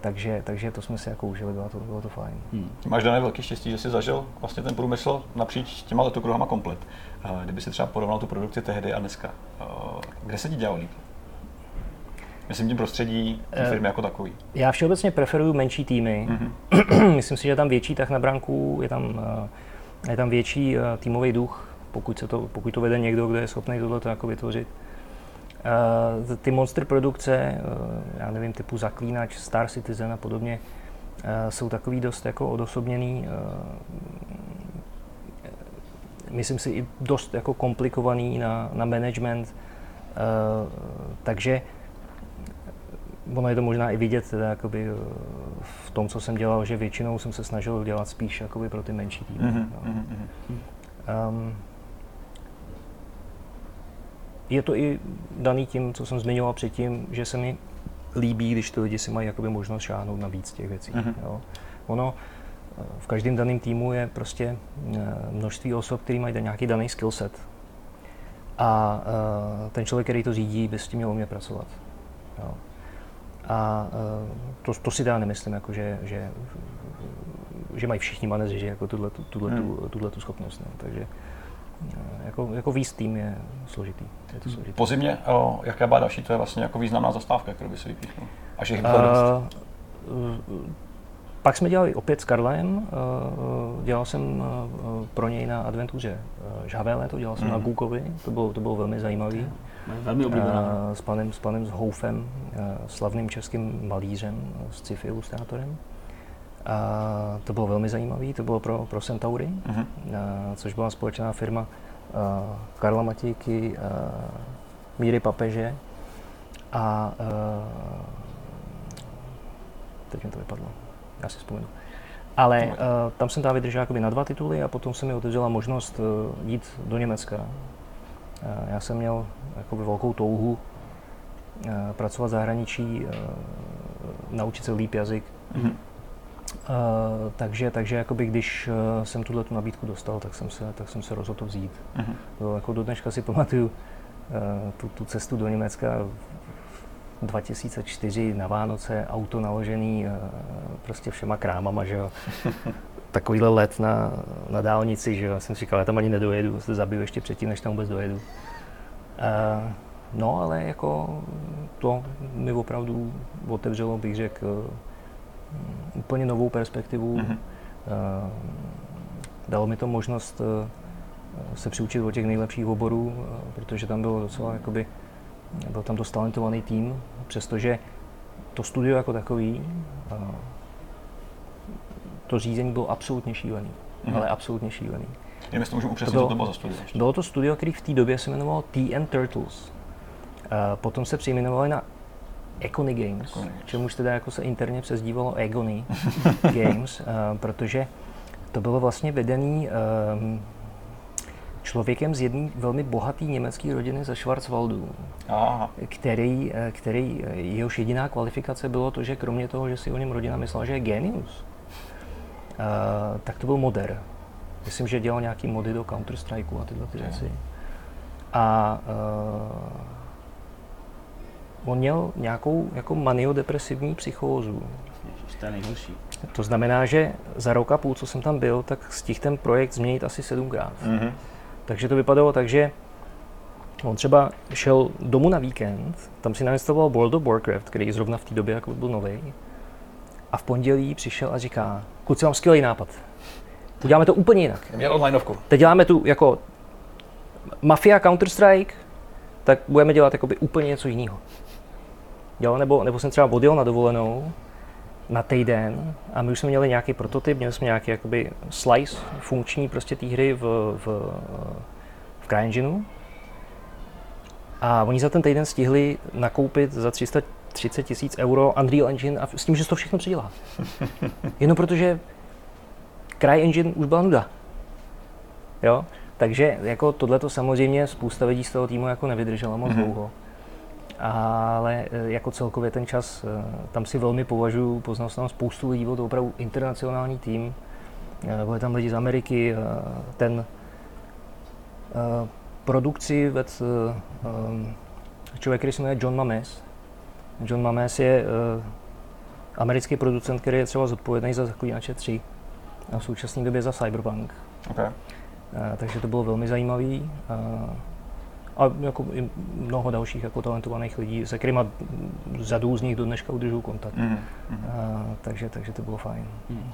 S4: Takže, takže to jsme si jako užili, bylo to, bylo to fajn. Hmm.
S2: Máš dané velký štěstí, že jsi zažil vlastně ten průmysl napříč těma letokruhama komplet. Kdyby si třeba porovnal tu produkci tehdy a dneska, kde se ti dělalo líp? Myslím tím prostředí, ty eh, firmy jako takový.
S4: Já všeobecně preferuju menší týmy. Mm-hmm. [clears throat] Myslím si, že je tam větší tak na branku, je tam, eh, je tam větší eh, týmový duch, pokud, se to, pokud to vede někdo, kdo je schopný tohle jako vytvořit. Uh, ty monster produkce, uh, já nevím, typu Zaklínač, Star Citizen a podobně, uh, jsou takový dost jako odosobněný, myslím si i dost jako komplikovaný na, na management, takže ono je to možná i vidět teda jakoby v tom, co jsem dělal, že většinou jsem se snažil dělat spíš jakoby pro ty menší týmy. Mm-hmm, no. mm-hmm. Um, je to i daný tím, co jsem zmiňoval předtím, že se mi líbí, když ty lidi si mají jakoby možnost šáhnout na víc těch věcí. Mm-hmm. Jo. Ono eh, v každém daném týmu je prostě eh, množství osob, který mají nějaký daný skill set. A uh, ten člověk, který to řídí, by s tím měl umět pracovat. Jo. A to, to si dá nemyslím, jako že, že, že mají všichni manažeři jako tuhle, tuhle, hmm. tuhle, tu schopnost. Ne? Takže jako, jako víc tým je složitý. Je to složitý.
S2: Po zimě, o, jaká byla další, to je vlastně jako významná zastávka, kterou by si vypíchnul? Až
S4: je
S2: uh,
S4: pak jsme dělali opět s Karlem, dělal jsem pro něj na adventuře Žhavé léto, dělal jsem mm. na Gukovi, to bylo, to bylo velmi zajímavý.
S3: Velmi oblíbená.
S4: S panem, s panem Houfem, slavným českým malířem, s sci-fi ilustrátorem. A to bylo velmi zajímavé, to bylo pro, pro Centaury, uh-huh. a, což byla společná firma a, Karla Matějky, a, Míry Papeže a, a teď mi to vypadlo, já si vzpomenu. Ale uh, tam jsem tam vydržel jakoby na dva tituly a potom se mi otevřela možnost uh, jít do Německa. Uh, já jsem měl jakoby velkou touhu uh, pracovat v zahraničí, uh, naučit se líp jazyk. Mm-hmm. Uh, takže, takže jakoby, když uh, jsem tuhle tu nabídku dostal, tak jsem se, tak jsem se rozhodl vzít. Uh-huh. To, jako do dneška si pamatuju uh, tu, tu cestu do Německa 2004 na Vánoce, auto naložený uh, prostě všema krámama, že jo. [laughs] Takovýhle let na, na dálnici, že jo. Jsem si říkal, já tam ani nedojedu, se zabiju ještě předtím, než tam vůbec dojedu. Uh, no, ale jako to mi opravdu otevřelo, bych řekl, úplně novou perspektivu. Mm-hmm. Dalo mi to možnost eh, se přiučit o těch nejlepších oborů, eh, protože tam bylo docela jakoby, byl tam dost talentovaný tým, přestože to studio jako takový, to řízení bylo absolutně šílený, mm-hmm. ale absolutně šílený.
S2: Nevím, jestli můžu upřesnit, co to bylo za studio.
S4: Bylo to studio, který v té době se jmenovalo TN Turtles. Potom se přejmenovali na Econy Games, Econy. čemuž teda jako se interně přezdívalo Egony [laughs] Games, uh, protože to bylo vlastně vedený um, člověkem z jedné velmi bohaté německé rodiny ze Schwarzwaldu, Aha. který, eh, který jehož jediná kvalifikace bylo to, že kromě toho, že si o něm rodina myslela, že je genius, uh, tak to byl moder. Myslím, že dělal nějaký mody do Counter-Strike a tyhle ty věci. A on měl nějakou jako maniodepresivní psychózu.
S3: To je nejhorší.
S4: To znamená, že za rok a půl, co jsem tam byl, tak stihl ten projekt změnit asi sedmkrát. Mm-hmm. Takže to vypadalo tak, že on třeba šel domů na víkend, tam si nainstaloval World of Warcraft, který zrovna v té době jako byl nový. A v pondělí přišel a říká, kluci, mám skvělý nápad. Uděláme to úplně jinak.
S2: Měl onlineovku.
S4: Teď děláme tu jako Mafia Counter-Strike, tak budeme dělat jakoby úplně něco jiného. Jo, nebo, nebo jsem třeba odjel na dovolenou na týden a my už jsme měli nějaký prototyp, měli jsme nějaký jakoby slice funkční prostě té hry v, v, v CryEngineu. A oni za ten týden stihli nakoupit za 330 tisíc euro Unreal Engine a s tím, že to všechno předělá. [laughs] Jenom protože CryEngine už byla nuda. Jo? Takže jako tohle to samozřejmě spousta lidí z toho týmu jako nevydržela moc mm-hmm. dlouho ale e, jako celkově ten čas, e, tam si velmi považuji, poznal jsem tam spoustu lidí, byl to opravdu internacionální tým, e, byli tam lidi z Ameriky, ten produkci ved člověk, který se jmenuje John Mames. John Mames je americký producent, který je třeba zodpovědný za Zaklínače 3 a v současné době za Cyberpunk. Okay. Takže to bylo velmi zajímavý a jako i mnoho dalších jako talentovaných lidí, se kterými řadu z nich do dneška udržuju kontakt. Mm, mm. A, takže, takže to bylo fajn. Mm.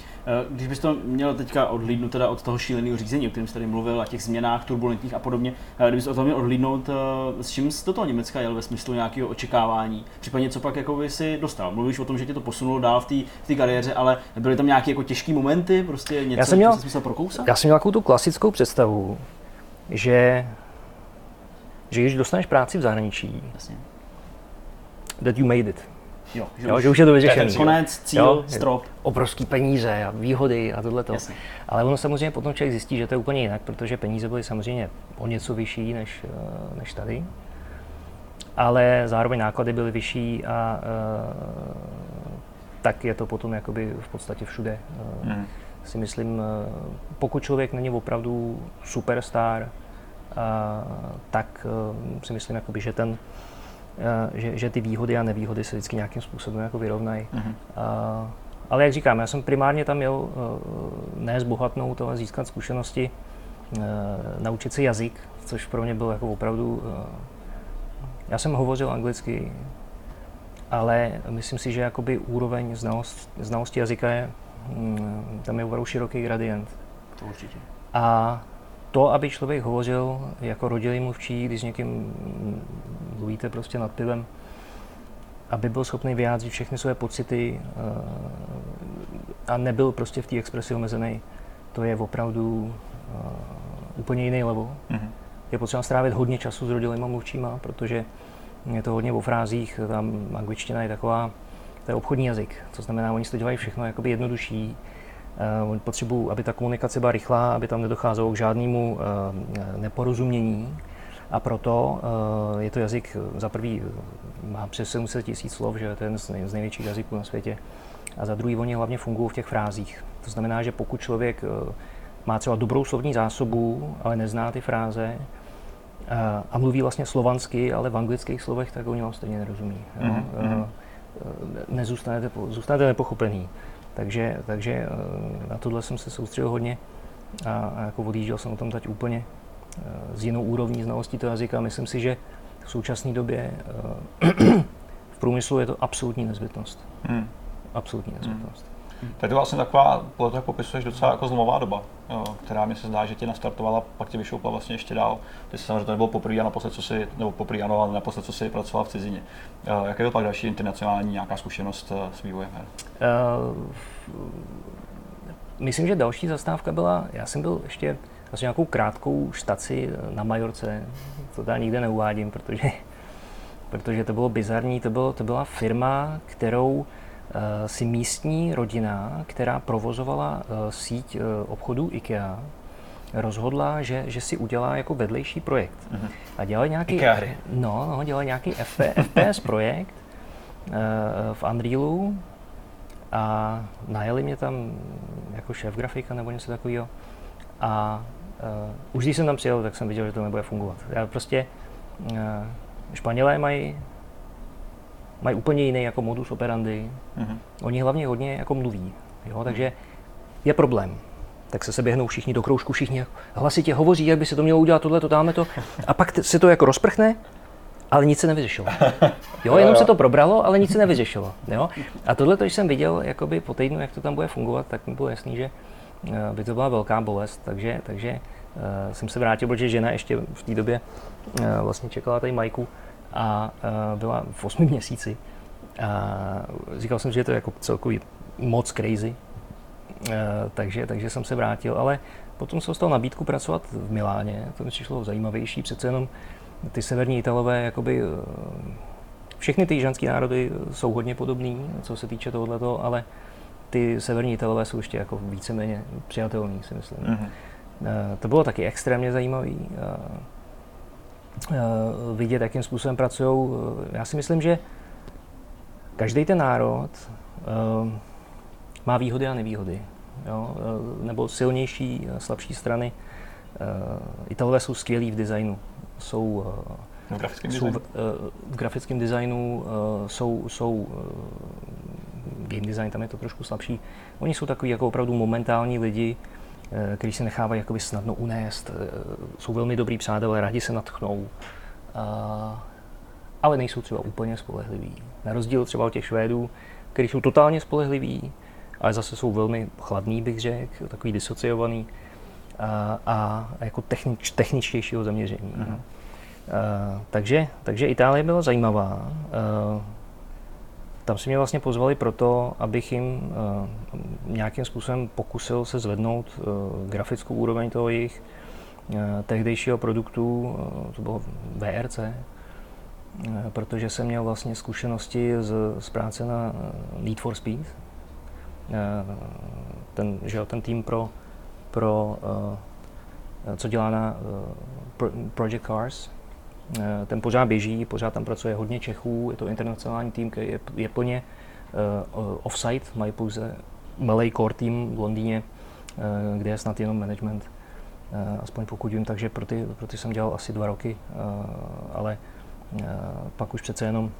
S3: Když bys to měl teďka odhlídnout teda od toho šíleného řízení, o kterém jsi tady mluvil, a těch změnách turbulentních a podobně, kdybys o tom měl odhlídnout, s čím jsi do toho Německa jel ve smyslu nějakého očekávání, případně co pak jako by si dostal? Mluvíš o tom, že tě to posunulo dál v té v kariéře, ale byly tam nějaké jako těžké momenty, prostě něco,
S4: já jsem měl,
S3: co jsi prokousat?
S4: Já jsem měl takovou tu klasickou představu, že že když dostaneš práci v zahraničí, Jasně. that you made it. Jo, že, jo, už, že už je to vyřešené.
S3: Konec, cíl, jo, strop.
S4: Obrovský peníze a výhody a tohle. Ale ono samozřejmě potom člověk zjistí, že to je úplně jinak, protože peníze byly samozřejmě o něco vyšší než, eh, než tady. Ale zároveň náklady byly vyšší a uh, tak je to potom jakoby v podstatě všude. Uh, mm. Si myslím, uh, pokud člověk není opravdu superstar, tak eh, si myslím, jakoby, že, ten, eh, že, že ty výhody a nevýhody se vždycky nějakým způsobem jako vyrovnají. Mm-hmm. Ale jak říkám, já jsem primárně tam měl eh, ne zbohatnout, ale získat zkušenosti, naučit se jazyk, což pro mě bylo jako opravdu... Já jsem hovořil anglicky, ale myslím si, že jakoby úroveň znalost, znalosti jazyka je Mm, Tam je opravdu široký gradient.
S3: To určitě.
S4: A to, aby člověk hovořil jako rodilý mluvčí, když s někým mluvíte prostě nad pivem, aby byl schopný vyjádřit všechny své pocity eh, a nebyl prostě v té expresi omezený, to je opravdu eh, úplně jiný level.
S2: Mhm.
S4: Je potřeba strávit hodně času s rodilýma mluvčíma, protože je to hodně o frázích, tam angličtina je taková, to je obchodní jazyk, to znamená, oni si to dělají všechno jakoby jednodušší, Eh, Oni potřebují, aby ta komunikace byla rychlá, aby tam nedocházelo k žádnému eh, neporozumění. A proto eh, je to jazyk, za prvý má přes 700 tisíc slov, že to je jeden z nej- z největších jazyků na světě. A za druhý, oni hlavně fungují v těch frázích. To znamená, že pokud člověk má třeba dobrou slovní zásobu, ale nezná ty fráze, a- mluví vlastně slovansky, ale v anglických slovech, tak oni vám stejně nerozumí. Jo?
S2: Mhm, mhm.
S4: Nezůstanete, zůstanete nepochopený. Takže, takže eh, na tohle jsem se soustředil hodně a, a jako odjížděl jsem o tom teď úplně eh, s jinou úrovní znalostí toho jazyka. Myslím si, že v současné době eh, [clears throat] v průmyslu je to absolutní nezbytnost.
S2: Hmm.
S4: Absolutní nezbytnost.
S2: Tak to je vlastně taková, podle toho popisuješ, docela jako zlomová doba, která mi se zdá, že tě nastartovala, pak tě vyšoupla vlastně ještě dál. Ty jsi samozřejmě to nebylo poprvé a naposled, co si, nebo poprvé ano, ale naposled, co si pracoval v cizině. Uh, jaká byl pak další internacionální nějaká zkušenost eh, s vývojem her?
S4: Eh, Myslím, že další zastávka byla, já jsem byl ještě vlastně nějakou krátkou štaci na Majorce, to tady nikde neuvádím, protože, protože to bylo bizarní, to, bylo, to byla firma, kterou eh, si místní rodina, která provozovala eh, síť eh, obchodů IKEA, rozhodla, že, že si udělá jako vedlejší projekt.
S2: Mhm.
S4: A dělali nějaký, no, no, dělali nějaký FP, FPS projekt eh, v Unrealu a najeli mě tam jako šéf grafika nebo něco takového. A uh, už když jsem tam přijel, tak jsem viděl, že to nebude fungovat. Já prostě, uh, Španělé mají mají úplně jiný jako modus operandi.
S2: Mhm.
S4: Oni hlavně hodně jako mluví, jo? takže je problém. Tak se se běhnou všichni do kroužku, všichni jako hlasitě hovoří, jak by se to mělo udělat, tohle, to dáme to. A pak se to jako rozprchne, ale nic se nevyřešilo. [laughs] Jo, jenom se to probralo, ale nic se nevyřešilo. Jo? A tohle, když jsem viděl jakoby po týdnu, jak to tam bude fungovat, tak mi bylo jasný, že eh, by to byla velká bolest, takže, takže uh, jsem se vrátil, protože žena ještě v té době uh, vlastně čekala tady Majku a uh, byla v 8 měsíci. A říkal jsem, že je to jako celkový moc crazy, uh, takže, takže jsem se vrátil, ale potom jsem dostal nabídku pracovat v Miláně, to mi přišlo zajímavější, přece jenom ty severní Italové, jakoby, eh, všechny ty jižanské národy jsou hodně podobný, co se týče tohoto, ale ty severní Italové jsou ještě jako víceméně přijatelný, si myslím.
S2: Mhm.
S4: Eh, To bylo taky extrémně zajímavé vidět, jakým způsobem pracují. Já si myslím, že každý ten národ eh, má výhody a nevýhody. Jo? eh, Nebo silnější, slabší strany. Eh, Italové jsou skvělí v designu. Jsou, eh,
S2: V grafickém
S4: jsou
S2: designu?
S4: v, eh, v grafickém designu, eh, jsou, jsou eh, game design, tam je to trošku slabší. Oni jsou takový jako opravdu momentální lidi, eh, kteří se nechávají jakoby snadno unést, eh, jsou velmi dobrý přátelé, rádi se natchnou, ale nejsou třeba úplně spolehliví. Na rozdíl třeba od těch Švédů, kteří jsou totálně spolehliví, ale zase jsou velmi chladný, bych řekl, takový disociovaný a, a jako technič, techničtějšího zaměření.
S2: Mhm.
S4: Uh, takže, takže Itálie byla zajímavá. Uh, tam si mě vlastně pozvali proto, abych jim uh, nějakým způsobem pokusil se zvednout uh, grafickou úroveň toho jejich uh, tehdejšího produktu, to bylo VRC, protože jsem měl vlastně zkušenosti z, z práce na Need for Speed. Ten, že ten tým pro, pro co dělá na Pro- Project Cars, Eh, ten pořád běží, pořád tam pracuje hodně Čechů, je to internacionální tým, který je, je plně uh, offsite, mají pouze malý core tým v Londýně, uh, kde je snad jenom management, aspoň pokud vím, takže pro ty, pro ty jsem dělal asi dva roky, ale pak už přece jenom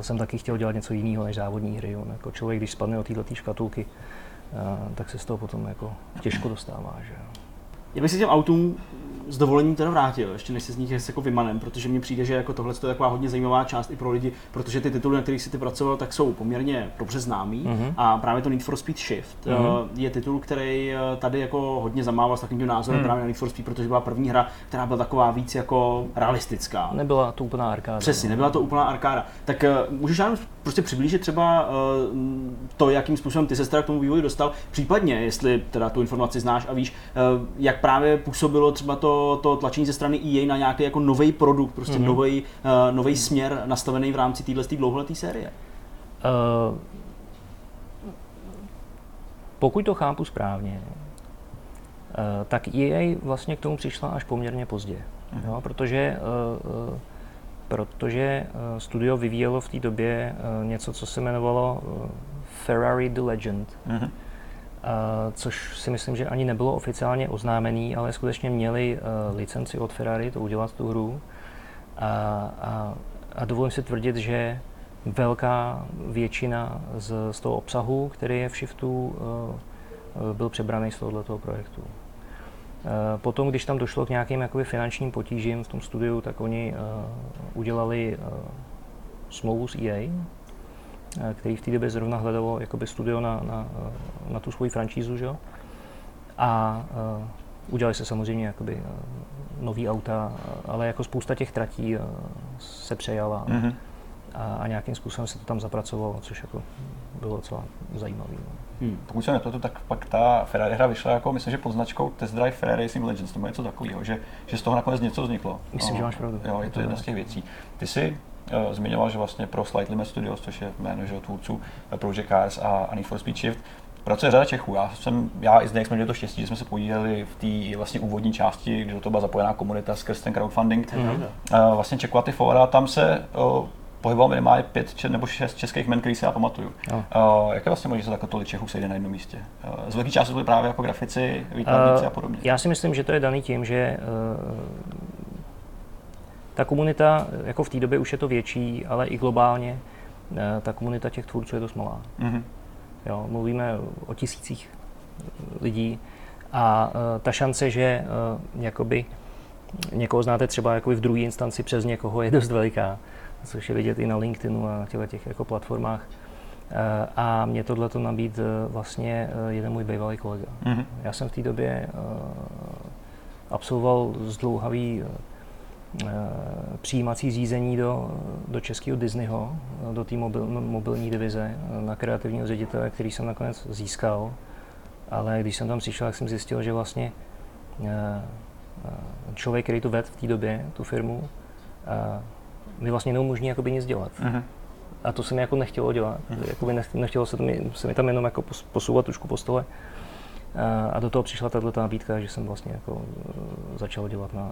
S4: jsem taky chtěl dělat něco jiného než závodní hry. Jo. Jako člověk, když spadne do této škatulky, tak se z toho potom jako těžko dostává. Že?
S3: Já bych se těm autům s dovolením teda vrátil, ještě než se z nich jako vymanem, protože mně přijde, že jako tohle je taková hodně zajímavá část i pro lidi, protože ty tituly, na kterých si ty pracoval, tak jsou poměrně dobře známý mm-hmm. a právě to Need for Speed Shift mm-hmm. je titul, který eh, tady jako hodně zamával s takovým názorem mm. právě na Need for Speed, protože byla první hra, která byla taková víc jako realistická.
S4: Nebyla to úplná arkáda.
S3: Přesně, nebyla to úplná arkáda. Tak uh, můžeš nám prostě přiblížit třeba uh, to, jakým způsobem ty se teda k tomu vývoji dostal, případně, jestli teda tu informaci znáš a víš, uh, jak právě působilo třeba to, to tlačení ze strany EA na nějaký jako nový produkt, prostě mm-hmm. nový uh, nový směr nastavený v rámci téhle dlouholeté série. Uh,
S4: pokud to chápu správně, uh, tak EA vlastně k tomu přišla až poměrně pozdě, mm-hmm. jo, protože uh, uh, protože studio vyvíjelo v té době něco, co se jmenovalo Ferrari The Legend. Mm-hmm což si myslím, že ani nebylo oficiálně oznámený, ale skutečně měli licenci od Ferrari to udělat tu hru. A, a, a dovolím si tvrdit, že velká většina z, z toho obsahu, který je v Shiftu, byl přebraný z tohoto projektu. Uh, potom, když tam došlo k nějakým jakoby, finančním potížím v tom studiu, tak oni uh, udělali uh, smlouvu s EA, Eh, který v té době zrovna hledalo jakoby studio na, na, eh, na tu svoji franšízu, že? A uh, udělali se samozřejmě jakoby uh, nový auta, ale jako spousta těch tratí uh, se přejala mm-hmm. a, a nějakým způsobem se to tam zapracovalo, což jako bylo docela zajímavé. No.
S2: Hmm. Pokud se nepletu, tak pak ta Ferrari hra vyšla jako, myslím, že pod značkou Test Drive Ferrari Racing Legends, nebo něco takového, že, že z toho nakonec něco vzniklo.
S4: Myslím, no, že máš pravdu.
S2: Jo, je to jedna z těch věcí. Ty jsi Eh, zmiňoval, že vlastně pro Slight Limit Studios, což je jméno že, tvůrců eh, Project Cars a, Need for Speed Shift, pracuje řada Čechů. Já, jsem, já i zde jsme měli to štěstí, že jsme se podíleli v té vlastně úvodní části, kde to byla zapojená komunita skrz ten crowdfunding. Mm-hmm. vlastně Czech Fora, tam se uh, pohyboval minimálně pět če, nebo šest českých men, který si já pamatuju. No. Uh, jak je vlastně možné, že se takhle tolik Čechů sejde na jednom místě? Uh, z velké části byly právě jako grafici, výtvarníci uh, a podobně.
S4: Já si myslím, že to je daný tím, že uh, ta komunita, jako v té době už je to větší, ale i globálně, eh, ta komunita těch tvůrců je dost malá. Mm-hmm. Jo, mluvíme o tisících lidí a uh, ta šance, že uh, jakoby někoho znáte třeba jakoby v druhé instanci přes někoho je dost veliká, což je vidět i na LinkedInu a na těch jako platformách. Uh, a mě tohle to nabít uh, vlastně uh, jeden můj bývalý kolega. Mm-hmm. Já jsem v té době absolvoval zdlouhavý Eh, přijímací řízení do, do českého Disneyho, do té mobil, mobilní divize na kreativního ředitele, který jsem nakonec získal. Ale když jsem tam přišel, tak jsem zjistil, že vlastně eh, eh, člověk, který to vedl v té době, tu firmu, mi vlastně neumožní jakoby nic dělat. Uh-huh. A to se mi jako nechtělo dělat. Uh-huh. Jakoby nechtělo se, to mi, se mi tam jenom jako posouvat trošku po stole. A do toho přišla tato nabídka, že jsem vlastně jako začal dělat na,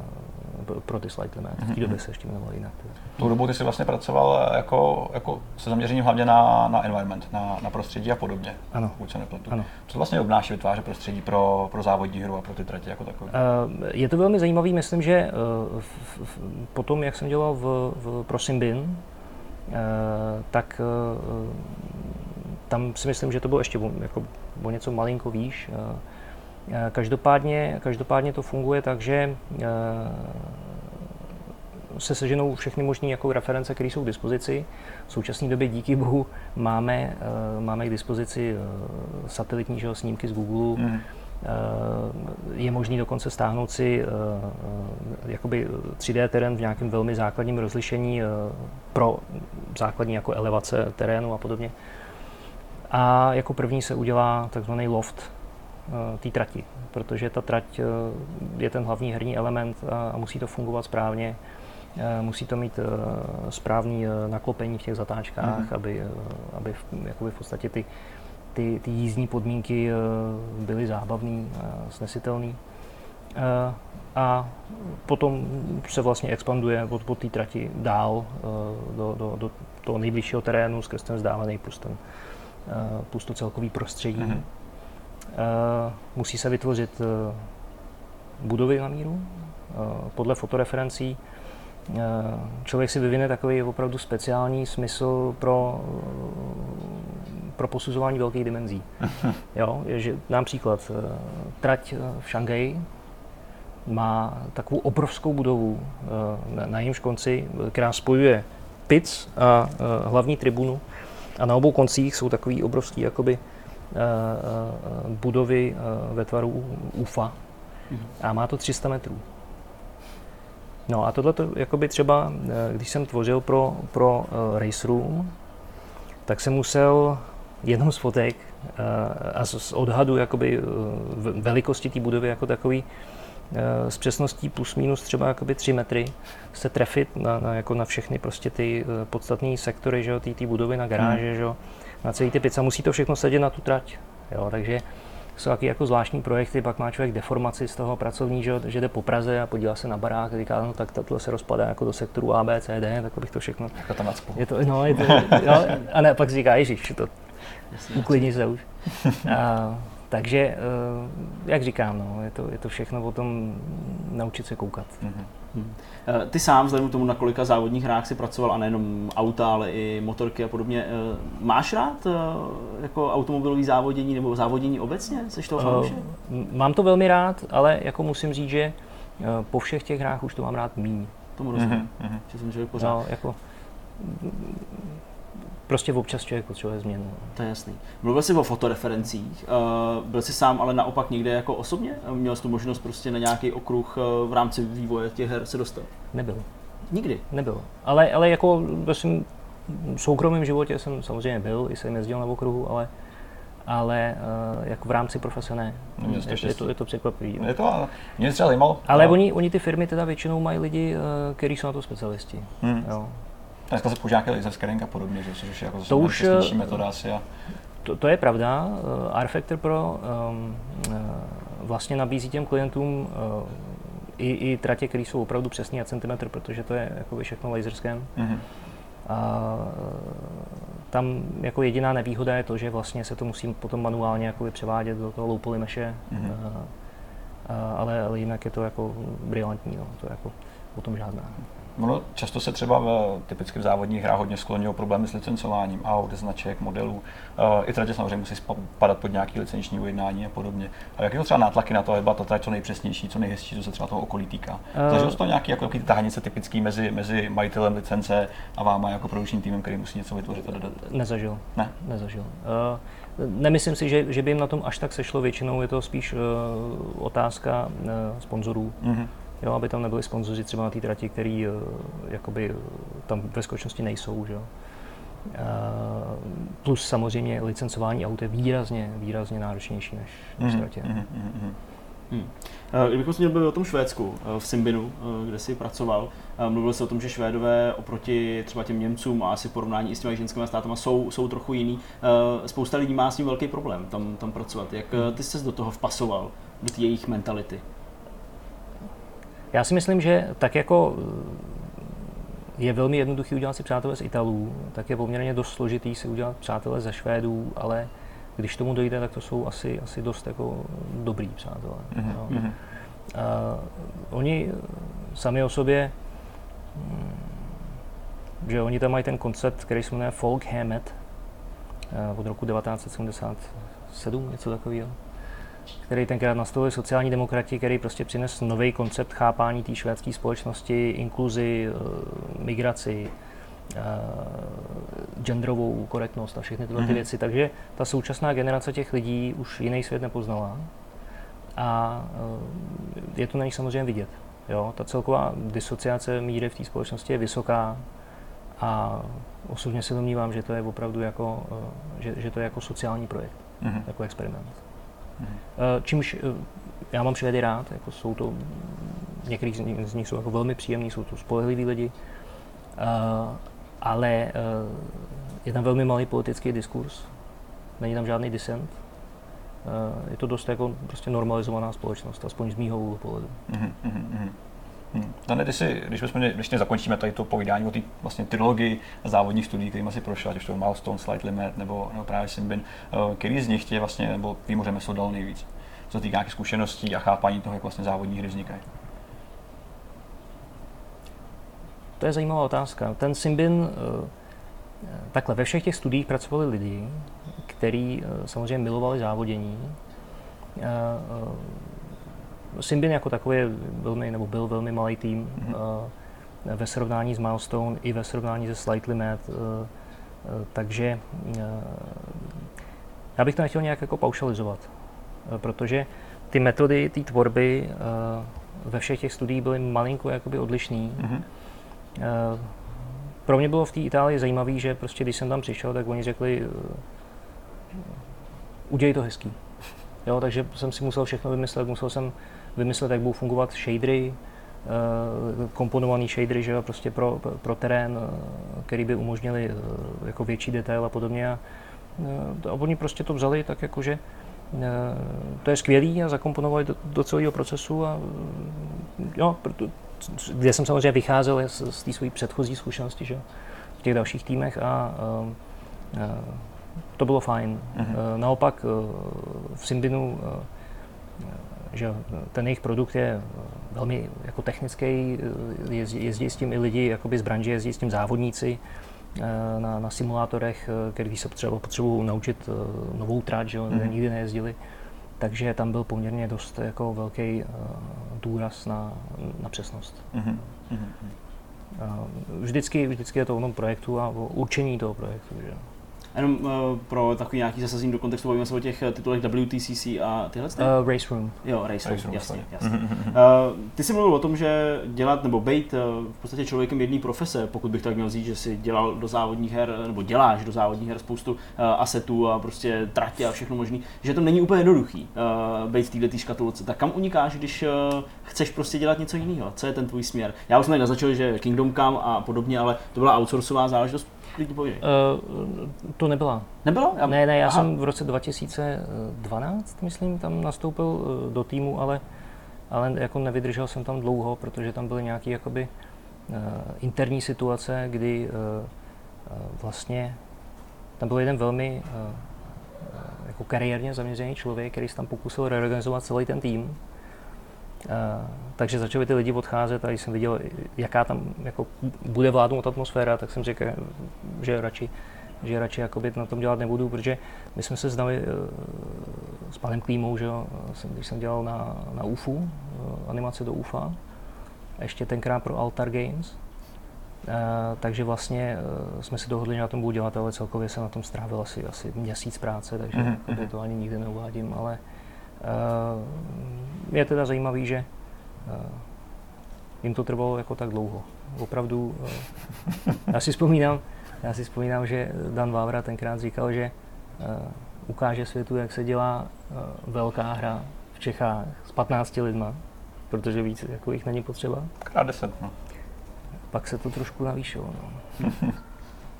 S4: pro ty slide limit. V té době se ještě jmenoval jinak.
S2: Tu dobu ty jsi vlastně pracoval jako, jako se zaměřením hlavně na, na environment, na, na prostředí a podobně.
S4: Ano.
S2: Pokud se nepletu. Ano. Co vlastně obnáší vytvářet prostředí pro, pro závodní hru a pro ty tratě jako takové?
S4: Je to velmi zajímavý, myslím, že uh, potom, jak jsem dělal v, v pro Simbin, uh, tak tam si myslím, že to bylo ještě jako, o něco malinko výš. Každopádně, každopádně to funguje tak, že se seženou všechny možné jako reference, které jsou k dispozici. V současné době díky bohu máme, máme k dispozici satelitní že, snímky z Google. Mm. Je možný dokonce stáhnout si jakoby 3D terén v nějakém velmi základním rozlišení pro základní jako elevace terénu a podobně. A jako první se udělá takzvaný loft uh, té trati, protože ta trať uh, je ten hlavní herní element a, musí to fungovat správně. Uh, musí to mít správný naklopení v těch zatáčkách, mm-hmm. aby, aby jakoby v podstatě ty, ty, ty jízdní podmínky byly zábavné a snesitelné. A potom se vlastně expanduje od, od té trati dál do, do, do toho nejbližšího terénu skrz ten vzdálený plus ten, Eh, plus to celkový prostředí. Mm-hmm. Musí se vytvořit eh, budovy na míru podle fotoreferencí. Člověk si vyvine takový opravdu speciální smysl pro, pro posuzování velkých dimenzí. [laughs] jo, že, nám příklad, trať v Šangaji má takovou obrovskou budovu na, na jejímž konci, která spojuje pic a hlavní tribunu. A na obou koncích jsou takový obrovský jakoby, budovy ve tvaru UFA. A má to 300 metrů. No a tohle jakoby třeba, když jsem tvořil pro, pro Race Room, tak jsem musel jednou z fotek a z odhadu jakoby velikosti té budovy jako takový Eh, s přesností plus minus třeba jakoby 3 metry se trefit na, na, jako na všechny prostě ty eh, podstatné sektory, že ty, ty budovy na garáže, hmm. že na celý ty pizza. Musí to všechno sedět na tu trať. Jo, takže jsou taky jako zvláštní projekty, pak má člověk deformaci z toho pracovní, že, že jde po Praze a podívá se na barák a říká, no tak tohle se rozpadá jako do sektoru A, B, C, D, tak bych to všechno...
S2: Jako to
S4: Je to, no, je to, jo, a ne, pak říká, ježiš, to uklidni se už. [laughs] A, takže, eh, jak říkám, no, je, to, je to všechno o tom naučit se koukat. Mm-hmm.
S3: Ty sám, vzhledem k tomu, na kolika závodních hrách si pracoval, a nejenom auta, ale i motorky a podobně, máš rád jako automobilový závodění nebo závodění obecně? Jsi toho fanoušek?
S4: Uh, mám to velmi rád, ale jako musím říct, že po všech těch hrách už to mám rád míň.
S3: Tomu rozumím, mm-hmm. že jsem člověk pořád. No, jako,
S4: prostě občas člověk potřebuje změnu.
S3: To je jasný. Mluvil jsi o fotoreferencích, uh, byl jsi sám ale naopak někde jako osobně? Měl jsi tu možnost prostě na nějaký okruh uh, v rámci vývoje těch her se dostat?
S4: Nebyl.
S3: Nikdy?
S4: Nebyl. Ale, ale jako v soukromém životě jsem samozřejmě byl, i jsem jezdil na okruhu, ale ale uh, jako v rámci profese ne. No, je, je, to, je to překvapivý.
S2: Je to, ale mě třeba zajímalo.
S4: Ale no. oni, oni ty firmy teda většinou mají lidi, uh, kteří jsou na to specialisti. Hmm. Jo.
S2: Dneska se používá nějaký laser scanning a podobně, že, což je jako to už eh, metoda asi. A...
S4: To, to, je pravda. Uh, R-Factor Pro um, vlastně nabízí těm klientům uh, i, i tratě, které jsou opravdu přesný a centimetr, protože to je jako všechno laser scan. Mm-hmm. A tam jako jediná nevýhoda je to, že vlastně se to musí potom manuálně jako převádět do toho low poly meše, mm-hmm. ale, ale jinak je to jako brilantní, no. to je jako o tom žádná.
S2: Ono často se třeba v typicky v závodních hrách hodně skloní o problémy s licencováním aut, značek, modelů. Uh, I tratě samozřejmě musí padat pod nějaký licenční ujednání a podobně. A jaké jsou třeba nátlaky na to, aby ta trať co nejpřesnější, co nejhezčí, co se třeba toho okolí týká? Uh, Zažil to nějaký jako ty tahanice typický mezi, mezi majitelem licence a váma jako produkčním týmem, který musí něco vytvořit a dodat?
S4: Nezažil.
S2: Ne?
S4: Nezažil. Uh, nemyslím si, že, že by jim na tom až tak sešlo, většinou je to spíš uh, otázka uh, sponzorů. Uh-huh jo, aby tam nebyli sponzoři třeba na té trati, který uh, jakoby tam ve skutečnosti nejsou, že jo. Uh, plus samozřejmě licencování aut je výrazně, výrazně náročnější než, než mm-hmm. tratě. Mm-hmm.
S3: Hmm. Kdybychom se měli o tom Švédsku, v Simbinu, kde jsi pracoval, mluvil jsi o tom, že Švédové oproti třeba těm Němcům a asi porovnání i s těmi ženskými státama jsou, jsou trochu jiný. Spousta lidí má s tím velký problém tam, tam pracovat. Jak ty jsi do toho vpasoval, do té jejich mentality?
S4: Já si myslím, že tak jako eh, je velmi jednoduchý udělat si přátelé z Italů, tak je poměrně dost složitý si udělat přátelé ze Švédů, ale když tomu dojde, tak to jsou asi, asi dost jako dobrý přátelé. Mm-hmm. No. Uh, oni sami o sobě, hm, že oni tam mají ten koncept, který se jmenuje Folk Hamet uh, od roku 1977, něco takového který tenkrát nastavili sociální demokrati, který prostě přines nový koncept chápání té švédské společnosti, inkluzi, eh, migraci, eh, genderovou korektnost a všechny tyhle ty mhm. věci. Takže ta současná generace těch lidí už jiný svět nepoznala. A eh, je to na nich samozřejmě vidět. Jo? Ta celková disociace míry v té společnosti je vysoká a osobně se domnívám, že to je opravdu jako, že, že to je jako sociální projekt, mm-hmm. jako experiment. Mm-hmm. Čímž eh, já mám Švédy rád, jako jsou to, některý z nich jsou jako velmi příjemní, jsou to spolehliví lidi, uh, ale je tam velmi malý politický diskurs, není tam žádný disent, je to dost jako prostě normalizovaná společnost, aspoň z mýho úhlu pohledu. Mm-hmm.
S2: Hmm. Dane, když, si, když, bychom, když zakončíme tady to povídání o té vlastně trilogii závodních studií, kterými si prošel, ať už to Milestone, Slight Limit nebo, nebo právě Simbin, uh, který z nich tě vlastně, nebo vím, že dal nejvíc, co týká nějakých zkušeností a chápání toho, jak vlastně závodní hry vznikají?
S4: To je zajímavá otázka. Ten Simbin, uh, takhle, ve všech těch studiích pracovali lidi, kteří uh, samozřejmě milovali závodění, Symbian jako takový je velmi, nebo byl velmi malý tým mm-hmm. uh, ve srovnání s Milestone i ve srovnání se Slightly Mad, uh, uh, takže uh, já bych to nechtěl nějak jako paušalizovat, uh, protože ty metody té tvorby uh, ve všech těch studiích byly malinko jakoby odlišný. Mm-hmm. Uh, pro mě bylo v té Itálii zajímavé, že prostě když jsem tam přišel, tak oni řekli, uh, udělej to hezký. Jo, takže jsem si musel všechno vymyslet, musel jsem vymyslet, jak budou fungovat shadery, uh, komponovaný shadery, že jo, prostě pro, pro terén, uh, který by umožnili uh, jako větší detail a podobně. A, a oni prostě to vzali tak jako, že to je skvělý a zakomponovali do, do celého procesu a jo, proto, kde jsem samozřejmě vycházel z, z té své předchozí zkušenosti, že v těch dalších týmech a, a, a to bylo fajn. Mm-hmm. Naopak v Symbinu že ten jejich produkt je velmi jako technický, jezdí, jezdí s tím i lidi jakoby z branže, jezdí s tím závodníci na, na simulátorech, který se třeba potřebují naučit novou trať, že mm-hmm. nikdy nejezdili. Takže tam byl poměrně dost jako velký důraz na, na přesnost. Mm-hmm. Vždycky, vždycky je to o tom projektu a o určení toho projektu. Že?
S3: Jenom uh, pro takový nějaký zasazení do kontextu, bavíme se o těch eh, titulech WTCC a tyhle?
S4: Uh, Race Room.
S3: Jo, Race, Race Room, jasně. jasně. uh, ty jsi mluvil o tom, že dělat nebo být uh, v podstatě člověkem jedné profese, pokud bych tak měl říct, že si dělal do závodních her, nebo děláš do závodních her spoustu uh, asetů a prostě tratě a všechno možné, že to není úplně jednoduchý uh, být v této škatulce. Tak kam unikáš, když uh, chceš prostě dělat něco jiného? Co je ten tvůj směr? Já už jsem tady naznačil, že Kingdom Come a podobně, ale to byla outsourcová záležitost Uh,
S4: to nebyla.
S3: Nebyla?
S4: Já... Ne, ne, já Aha. jsem v roce 2012, myslím, tam nastoupil eh, do týmu, ale, ale jako nevydržel jsem tam dlouho, protože tam byly nějaké jakoby uh, interní situace, kdy uh, vlastně tam byl jeden velmi uh, jako kariérně zaměřený člověk, který se tam pokusil reorganizovat celý ten tým takže začaly ty lidi odcházet a když jsem viděl, jaká tam jako bude vládnout atmosféra, tak jsem řekl, že radši, že radši jakoby na tom dělat nebudu, protože my jsme se znali uh, s panem Klímou, že jo, když jsem dělal na, na UFU, uh, animace do UFA, ještě tenkrát pro Altar Games, Uh, takže vlastně uh, jsme si dohodli, že na tom budu dělat, ale celkově jsem na tom strávil asi, asi měsíc práce, takže mm-hmm. to ani nikdy neuvádím, ale uh, je teda zajímavý, že uh, jim to trvalo jako tak dlouho. Opravdu, uh, já si vzpomínám, já si vzpomínám, že Dan Vávra tenkrát říkal, že ukáže světu, jak se dělá velká hra v Čechách s 15 lidma, protože víc jako jich není potřeba.
S2: Krát 10, no.
S4: Pak se to trošku navýšilo. No. [laughs]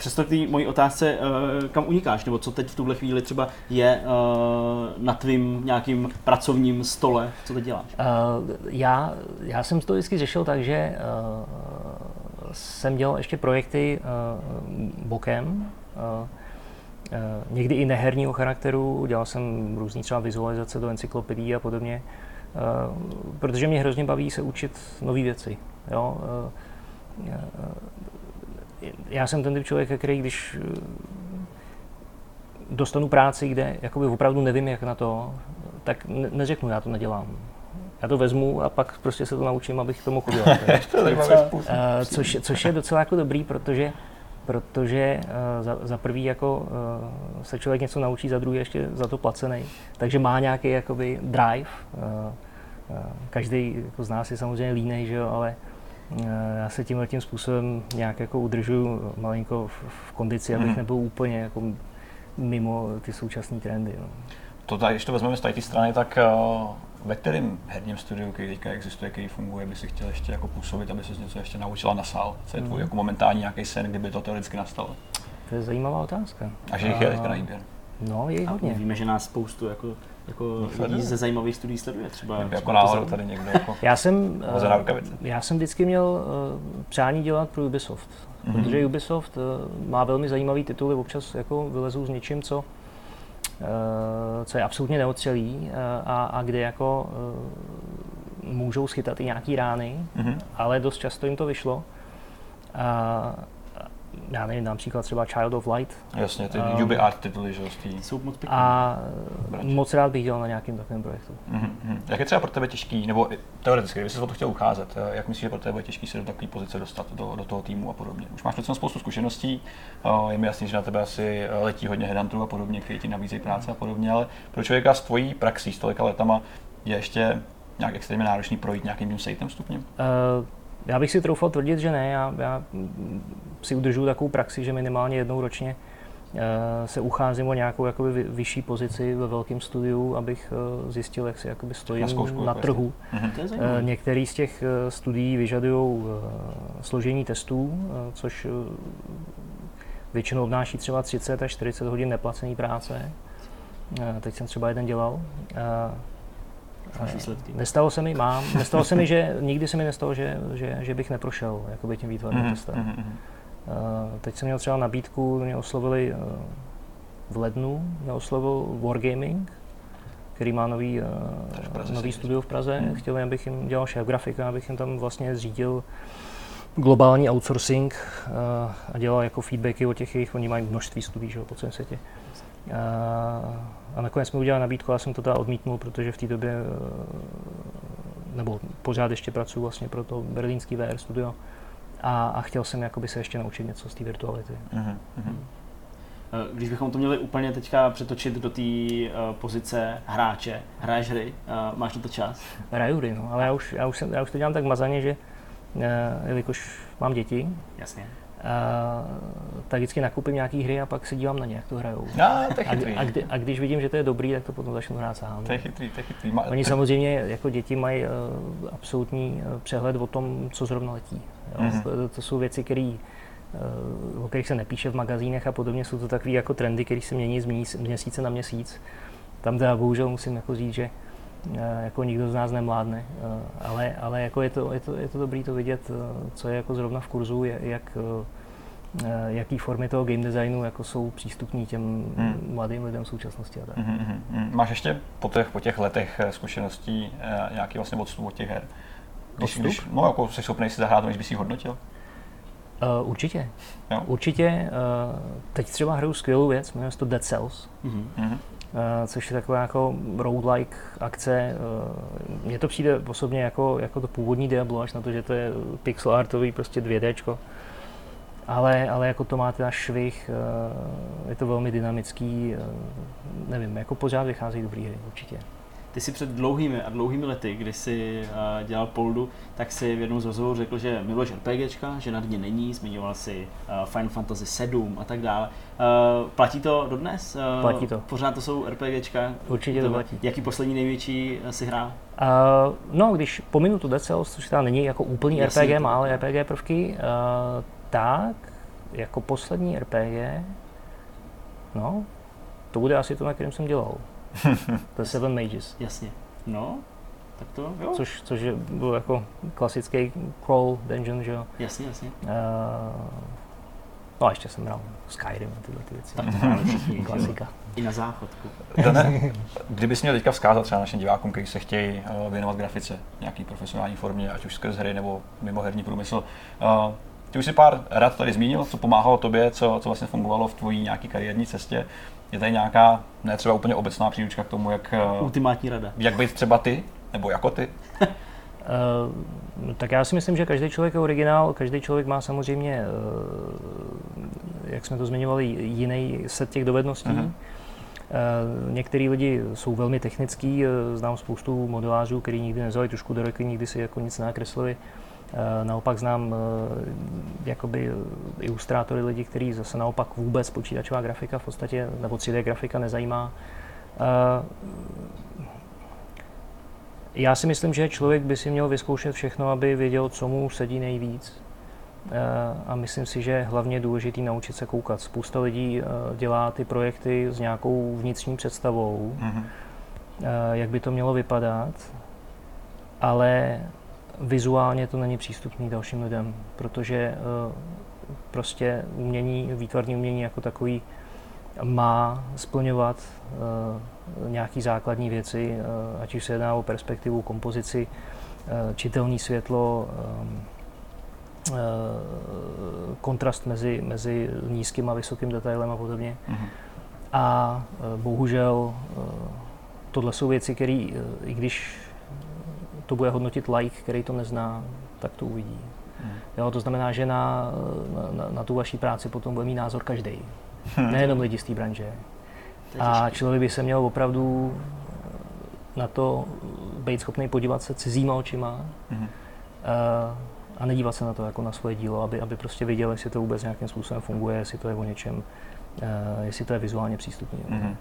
S3: Přesto k té mojí otázce, uh, kam unikáš, nebo co teď v tuhle chvíli třeba je uh, na tvým nějakým pracovním stole, co teď děláš? Uh,
S4: já, já jsem to vždycky řešil tak, že jsem dělal ještě projekty bokem, někdy i neherního charakteru, dělal jsem různý třeba vizualizace do encyklopedií a podobně, protože mě hrozně baví se učit nové věci. Jo? Já jsem ten typ člověk, který když eh, dostanu práci, kde jakoby opravdu nevím, jak na to, tak neřeknu, já to nedělám. Já to vezmu a pak prostě se to naučím, abych to mohl udělat. [laughs] Eh, což, což je docela jako dobrý, protože protože uh, za, za prvý jako uh, se člověk něco naučí, za druhý ještě za to placený. Takže má nějaký jakoby drive. Uh, každý jako z nás je samozřejmě línej, že jo, ale Eh, já se tímhle tím způsobem nějak jako udržuju malinko v, v kondici, abych mm. nebyl úplně jako mimo ty současné trendy. No.
S2: To tady, když to vezmeme z té strany, tak uh, ve kterém herním studiu, který teďka existuje, který funguje, by si chtěl ještě jako působit, aby se něco ještě naučila na sál? Co je tvůj mm. jako momentální nějaký sen, kdyby to teoreticky nastalo?
S4: To je zajímavá otázka.
S2: A že jich je teďka na výběr.
S4: No, je hodně.
S3: víme, že nás spoustu jako jako no, lidí ze zajímavých studií sleduje třeba.
S2: Jako třeba náhodou tady někdo jako
S4: já jsem, [laughs] uh, já jsem vždycky měl uh, přání dělat pro Ubisoft, mm-hmm. protože Ubisoft uh, má velmi zajímavý tituly, občas jako vylezou s něčím, co, uh, co je absolutně neotřelý uh, a, a kde jako uh, můžou schytat i nějaký rány, mm-hmm. ale dost často jim to vyšlo. A já nevím, například třeba Child of Light.
S2: Jasně, ty
S4: Um,
S2: um, Art tituly, že té-
S3: Jsou moc pěkný.
S4: A
S2: Branže.
S4: moc rád bych dělal na nějakém takovém projektu.
S2: Mhm, mhm. Jak je třeba pro tebe těžký, nebo teoreticky, kdyby jsi o to chtěl ucházet, eh, jak myslíš, že pro tebe je těžký se do takové pozice dostat do, do toho týmu a podobně? Už máš přece spoustu zkušeností, eh, je mi jasný, že na tebe asi eh, letí hodně headhunterů a podobně, kteří ti nabízejí práce a podobně, ale pro člověka s tvojí praxí, s tolika letama, je ještě nějak extrémně náročný projít nějakým tím sejtem stupněm?
S4: Eh, Já bych si troufal tvrdit, že ne. Já, já si udržuju takovou praxi, že minimálně jednou ročně eh, se ucházím o nějakou jakoby vy- vyšší pozici ve velkém studiu, abych eh, zjistil, jak si jakoby stojím
S2: Na zkoušku,
S4: na
S2: jako
S4: trhu.
S3: Zajímavé.
S4: Některý z těch studií vyžadují složení testů, což většinou obnáší třeba 30 až 40 hodin neplacené práce. Eh, Teď jsem třeba jeden dělal. Nestalo se mi, mám. Nestalo se mi, že nikdy se mi nestalo, že, že, že bych neprošel jakoby tím výtvarným
S2: Mhm,
S4: testem.
S2: mhm, mhm.
S4: Eh, Teď jsem měl třeba nabídku, mě oslovili eh, v lednu, mě oslovil Wargaming, který má nový, eh, nový studio v Praze.
S2: Hmm.
S4: Chtěli, abych jim dělal šéf grafika, abych jim tam vlastně zřídil globální outsourcing eh, a dělal jako feedbacky o těch jejich, oni mají množství studií že, po celém světě. A, a nakonec mi udělal nabídku, já jsem to teda odmítnul, protože v té době, eh, nebo pořád ještě pracuji vlastně pro to berlínský VR studio a, a chtěl jsem jakoby se ještě naučit něco z té virtuality.
S2: Mhm, mhm.
S3: Eh, Když bychom to měli úplně teďka přetočit do té uh, pozice hráče, hraješ hry, uh, máš na to čas?
S4: Hraju hry, no, ale já už, já, už jsem, já už to dělám tak mazaně, že eh, jelikož mám děti,
S3: Jasně.
S4: a, tak vždycky nakoupím nějaký hry a pak se dívám na ně, jak to hrajou.
S2: No, to je
S4: A,
S2: chytrý.
S4: a, kdy, a když vidím, že to je dobrý, tak to potom začnu hrát sám.
S2: To je chytrý, to je chytrý. Ma-
S4: Oni samozřejmě jako děti mají uh, absolutní přehled o tom, co zrovna letí.
S2: Mhm.
S4: To, to jsou věci, které uh, o kterých se nepíše v magazínech a podobně. Jsou to takové jako trendy, které se mění z měsíc- měsíce na měsíc. Tam teda bohužel musím jako říct, že uh, jako nikdo z nás nemládne, uh, ale, ale jako je, to, je, to, je to dobré to vidět, uh, co je jako zrovna v kurzu, je, jak, uh, jaký formy toho game designu jako jsou přístupní těm
S2: Hmm.
S4: mladým lidem v současnosti. A tak.
S2: Mhm, mhm, mhm. Máš ještě po těch, po těch letech eh, zkušeností eh, nějaký vlastně odstup od těch her? Když, když, no, jako jsi schopný si zahrát, než bys si hodnotil?
S4: Uh, určitě.
S2: Jo.
S4: Určitě. Uh, teď třeba hraju skvělou věc, jmenuje se to Dead Cells,
S3: Mhm.
S2: Mhm.
S4: uh, což je taková jako roguelike akce. Uh, Mně to přijde osobně jako, jako to původní Diablo, až na to, že to je pixel artový prostě 2Dčko. Ale, ale jako to má teda švih, uh, je to velmi dynamický, uh, nevím, jako pořád vycházejí dobrý hry, určitě.
S3: Ty si před dlouhými a dlouhými lety, kdy jsi uh, dělal Poldu, tak si v jednom z rozhovorů řekl, že miluješ RPGčka, že nad ně není, zmiňoval si uh, Final Fantasy 7 a tak dále. Uh, platí to dodnes? Uh,
S4: Platí to.
S3: Pořád to jsou RPGčka?
S4: Určitě to platí.
S3: Jaký poslední největší si hrál?
S4: Uh, no, když pominu tu Cells, což teda není jako úplný
S3: Jasně,
S4: RPG,
S3: to-
S4: má ale RPG prvky, uh, tak jako poslední RPG, no, to bude asi to, na kterém jsem dělal. [laughs] to je Seven Mages,
S3: Jasně. No, tak to jo.
S4: což, což je, byl jako klasický crawl dungeon, že jo.
S3: Jasně, jasně.
S4: Uh, no a ještě jsem hrál Skyrim a tyhle ty věci.
S3: Tak to.
S4: Klasika.
S3: I na záchodku.
S2: Dane, kdybys měl teďka vzkázat třeba našim divákům, kteří se chtějí eh, věnovat grafice v nějaký profesionální formě, ať už skrz hry nebo mimo herní průmysl, eh, ty už si pár rad tady zmínil, co pomáhalo tobě, co, co vlastně fungovalo v tvojí nějaký kariérní cestě. Je tady nějaká, ne třeba úplně obecná příručka k tomu, jak, eh,
S3: Ultimátní rada.
S2: jak být třeba ty, nebo jako ty?
S4: Uh, tak já si myslím, že každý člověk je originál, každý člověk má samozřejmě, uh, jak jsme to zmiňovali, jiný set těch dovedností.
S2: Mhm.
S4: Uh, některý lidi jsou velmi technický, uh, znám spoustu modelářů, kteří nikdy nevzali tušku do ruky, nikdy si jako nic nakreslili. Uh, naopak znám uh, jakoby ilustrátory lidi, kteří zase naopak vůbec počítačová grafika v podstatě, nebo 3D grafika nezajímá. Uh, já si myslím, že člověk by si měl vyzkoušet všechno, aby věděl, co mu sedí nejvíc. Eh, A myslím si, že je hlavně důležité naučit se koukat. Spousta lidí eh, dělá ty projekty s nějakou vnitřní představou,
S2: Mhm.
S4: eh, jak by to mělo vypadat, ale vizuálně to není přístupný dalším lidem, protože eh, prostě umění, výtvarné umění jako takový má splňovat uh, nějaké základní věci, uh, ať už se jedná o perspektivu, kompozici, čitelné světlo, kontrast mezi, mezi nízkým a vysokým detailem a podobně. Mm-hmm. A bohužel tohle jsou věci, které, i když to bude hodnotit like, který to nezná, tak to uvidí. Hmm. Jo, to znamená, že na, na, na tu vaší práci potom bude mít názor každý. Hmm. Nejenom lidi z té branže. A člověk by se měl opravdu na to být schopný podívat se cizíma očima hmm. a, a nedívat se na to jako na svoje dílo, aby, aby prostě viděl, jestli to vůbec nějakým způsobem funguje, jestli to je o něčem, uh, jestli to je vizuálně přístupné. Hmm.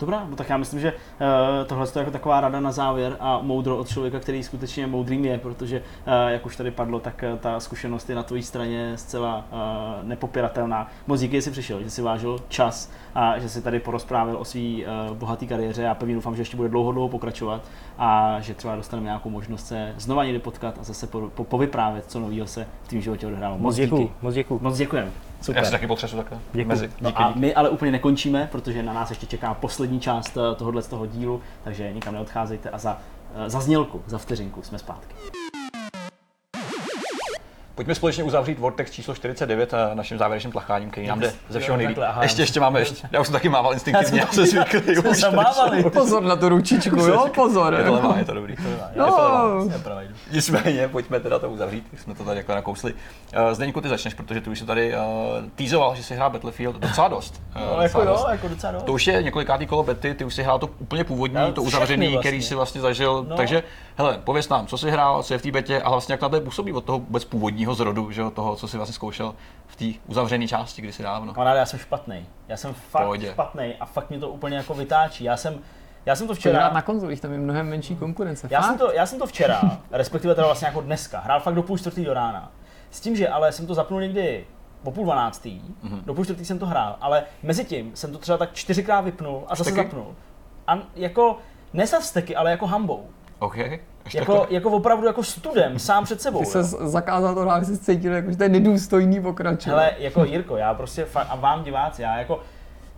S3: Dobrá, no tak já myslím, že uh, tohle je jako taková rada na závěr a moudro od člověka, který skutečně moudrým je, protože, uh, jak už tady padlo, tak uh, ta zkušenost je na tvojí straně zcela uh, nepopiratelná. Moc díky, že jsi přišel, že jsi vážil čas a že jsi tady porozprávil o své uh, bohaté kariéře. Já pevně doufám, že ještě bude dlouho, dlouho pokračovat a že třeba dostaneme nějakou možnost se znova někdy potkat a zase po, po, povyprávět, co nového se v tom životě odehrálo.
S4: Moc děkuji. Moc děkuji.
S3: Moc děkujeme.
S2: Super. Já si taky potřesu takhle.
S3: Děkuji. Mezi. Díky, no a díky. my ale úplně nekončíme, protože na nás ještě čeká poslední část eh, tohohle z toho dílu, takže nikam neodcházejte a za, eh, za znělku, za vteřinku jsme zpátky.
S2: Pojďme společně uzavřít Vortex číslo 49 a naším závěrečným tlacháním, který nám jde ze všeho nejlíp. Ještě, ještě máme, ještě, já už jsem taky mával instinktivně, já [laughs] jsem zvyklý.
S3: Už
S1: pozor na tu ručičku, jo, pozor.
S2: Je to levá, je to dobrý.
S1: No.
S2: Nicméně, pojďme teda to uzavřít, jsme to tady jako nakousli. Uh, Zdeňku, ty začneš, protože ty už jsi tady uh, týzoval, že si hrál Battlefield docela dost.
S3: Uh, no, jako jo, jako docela dost.
S2: To už je několikátý kolo bety, ty už si hrál to úplně původní, no, to uzavřený, vlastně. který si vlastně zažil, no. takže hele, pověs nám, co jsi hrál, co je v té betě a vlastně jak na to působí od toho vůbec původního zrodu, že toho, co jsi vlastně zkoušel v té uzavřené části kdysi dávno.
S3: Kamaráde, já jsem špatný. Já jsem fakt Pohodě. špatný a fakt mě to úplně jako vytáčí. Já jsem, já jsem to včera...
S1: na konzolích, tam je mnohem menší konkurence.
S3: Já jsem, to, já jsem to včera, [laughs] respektive teda vlastně jako dneska, hrál fakt do půl čtvrtý do rána. S tím, že ale jsem to zapnul někdy po půl dvanáctý, mm-hmm. do půl čtvrtý jsem to hrál, ale mezi tím jsem to třeba tak čtyřikrát vypnul a zase zapnul. A jako, ne ale jako hambou.
S2: Okay.
S3: Jako, jako opravdu jako studem, sám před sebou.
S1: Ty se zakázal to hrát, jsi cítil, jako, že to je nedůstojný pokračovat.
S3: Ale jako Jirko, já prostě a vám diváci, já jako,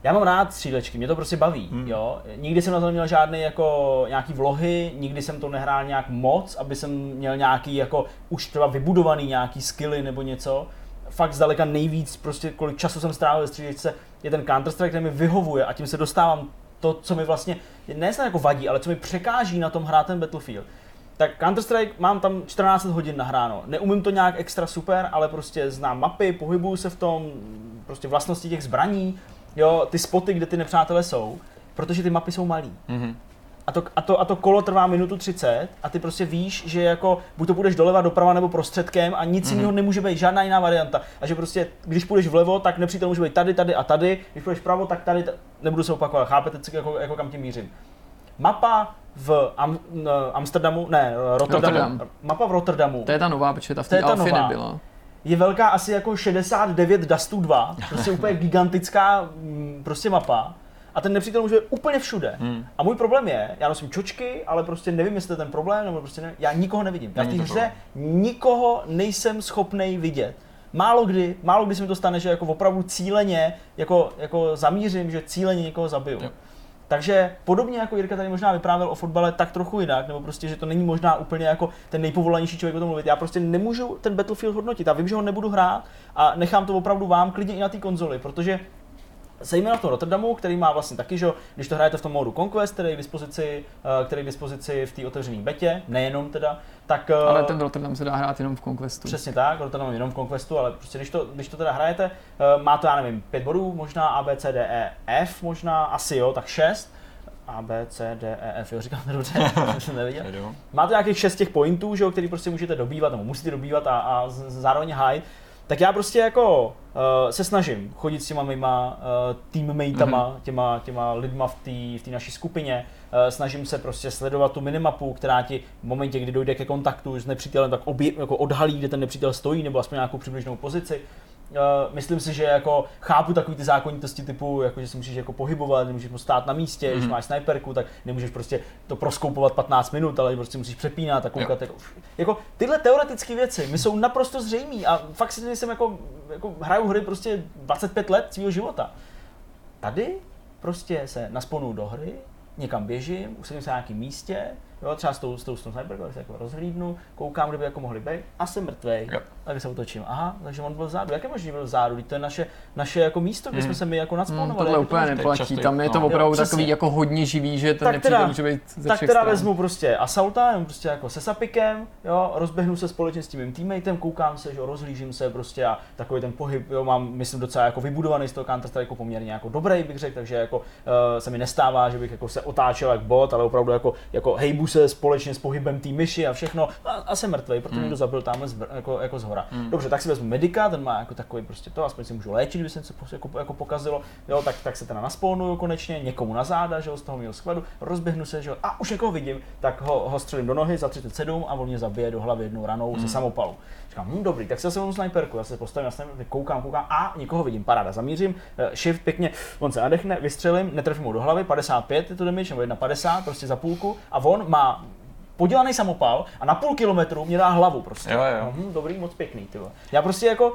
S3: já mám rád střílečky, mě to prostě baví, hmm. jo. Nikdy jsem na to neměl žádný jako nějaký vlohy, nikdy jsem to nehrál nějak moc, aby jsem měl nějaký jako už třeba vybudovaný nějaký skilly nebo něco. Fakt zdaleka nejvíc, prostě kolik času jsem strávil ve střílečce, je ten Counter-Strike, který mi vyhovuje a tím se dostávám to, co mi vlastně, ne jako vadí, ale co mi překáží na tom hrát ten Battlefield. Tak Counter-Strike mám tam 14 hodin nahráno. Neumím to nějak extra super, ale prostě znám mapy, pohybuju se v tom, prostě vlastnosti těch zbraní, jo, ty spoty, kde ty nepřátelé jsou, protože ty mapy jsou malý. Mm-hmm. A to, a, to, a to kolo trvá minutu 30 a ty prostě víš, že jako buď to půjdeš doleva, doprava nebo prostředkem a nic mm-hmm. jiného nemůže být, žádná jiná varianta. A že prostě, když půjdeš vlevo, tak nepřítel může být tady, tady a tady, když půjdeš vpravo, tak tady, t- nebudu se opakovat, chápete, jako, jako kam tím mířím. Mapa v Am, Amsterdamu, ne, Rotterdamu, Rotterdam. mapa v Rotterdamu.
S1: To je ta nová, protože ta v té Alfie nebyla.
S3: Je velká asi jako 69 Dustů 2, [laughs] prostě úplně gigantická mm, prostě mapa a ten nepřítel může být úplně všude. Hmm. A můj problém je, já nosím čočky, ale prostě nevím, jestli to je ten problém, nebo prostě ne, já nikoho nevidím. Já v té hře nikoho nejsem schopný vidět. Málo kdy, málo kdy se mi to stane, že jako opravdu cíleně, jako, jako zamířím, že cíleně někoho zabiju. Jo. Takže podobně jako Jirka tady možná vyprávěl o fotbale tak trochu jinak, nebo prostě, že to není možná úplně jako ten nejpovolanější člověk o tom mluvit. Já prostě nemůžu ten Battlefield hodnotit. Já vím, že ho nebudu hrát a nechám to opravdu vám klidně i na té konzoli, protože zejména v tom Rotterdamu, který má vlastně taky, že když to hrajete v tom modu Conquest, který je k dispozici, eh, který je k dispozici v té otevřené betě, nejenom teda, tak... Eh,
S1: ale ten Rotterdam se dá hrát jenom v Conquestu.
S3: Přesně tak, Rotterdam jenom v Conquestu, ale prostě když to, když to teda hrajete, eh, má to, já nevím, pět bodů, možná A, B, C, D, E, F, možná asi jo, tak šest. A, B, C, D, E, F, jo, [laughs] říkám to dobře, [laughs] jsem neviděl. Máte nějakých šest těch pointů, že jo, který prostě můžete dobývat, nebo musíte dobývat a, a zároveň hide tak já prostě jako uh, se snažím chodit s těma mýma uh, teammateama, mm-hmm. těma, těma lidma v té v naší skupině, uh, snažím se prostě sledovat tu minimapu, která ti v momentě, kdy dojde ke kontaktu s nepřítelem, tak obě, jako odhalí, kde ten nepřítel stojí, nebo aspoň nějakou přibližnou pozici. Uh, myslím si, že jako chápu takový ty zákonitosti typu, jako že se musíš jako pohybovat, nemůžeš stát na místě, mm-hmm. když máš sniperku, tak nemůžeš prostě to proskoupovat 15 minut, ale prostě musíš přepínat a koukat. Jako, jako, tyhle teoretické věci mi jsou naprosto zřejmé a fakt si jsem jako, jako hraju hry prostě 25 let svého života. Tady prostě se nasponu do hry, někam běžím, usadím se na nějakém místě, jo, třeba s tou, s tou, s tou sniperkou, se jako rozhlídnu, koukám, kde by jako mohli být a jsem mrtvej.
S2: Jo.
S3: Tak se otočím. Aha, takže on byl vzadu. Jak je možné, že byl vzadu? To je naše, naše jako místo, kde jsme se my jako
S1: Hmm,
S3: nadsponovali.
S1: tohle
S3: Jak to
S1: úplně
S3: být?
S1: neplatí,
S2: častý.
S1: tam je to
S2: No.
S1: opravdu
S3: Jo, přesně.
S1: takový jako hodně živý, že ten nepřítel
S3: teda-
S1: může být ze
S3: tak
S1: všech
S3: teda
S1: stran.
S3: vezmu prostě Assaulta, jenom prostě jako se Sapikem, jo, rozběhnu se společně s tím mým teammatem, koukám se, že jo, rozhlížím se prostě a takový ten pohyb, jo, mám, myslím, docela jako vybudovaný z toho Counter Strike jako poměrně jako dobrý, bych řekl, takže jako uh, se mi nestává, že bych jako se otáčel jak bot, ale opravdu jako, jako hejbu se společně s pohybem té myši a všechno a, a jsem mrtvý, protože mě to zabil tamhle z, jako, jako z hora. Dobře, tak si vezmu medika, ten má jako takový prostě to, aspoň si můžu léčit, když se něco jako, jako pokazilo, jo, tak, tak se teda naspawnuju konečně, někomu na záda, že jo, z toho mého skladu, rozběhnu se, že jo, a už někoho vidím, tak ho, ho střelím do nohy za 37 a on mě zabije do hlavy jednou ranou
S1: Hmm.
S3: ze samopalu. Říkám, hm, dobrý, tak zase vezmu sniperku, já se postavím, já se koukám, koukám a nikoho vidím, paráda, zamířím, eh, shift pěkně, on se nadechne, vystřelím, netrefím mu do hlavy, 55 je to damage, nebo 1,50 prostě za půlku a on má podělaný samopal a na půl kilometru mě dá hlavu prostě.
S2: Jo, jo.
S3: Hm, dobrý, moc pěkný, ty. Já prostě jako,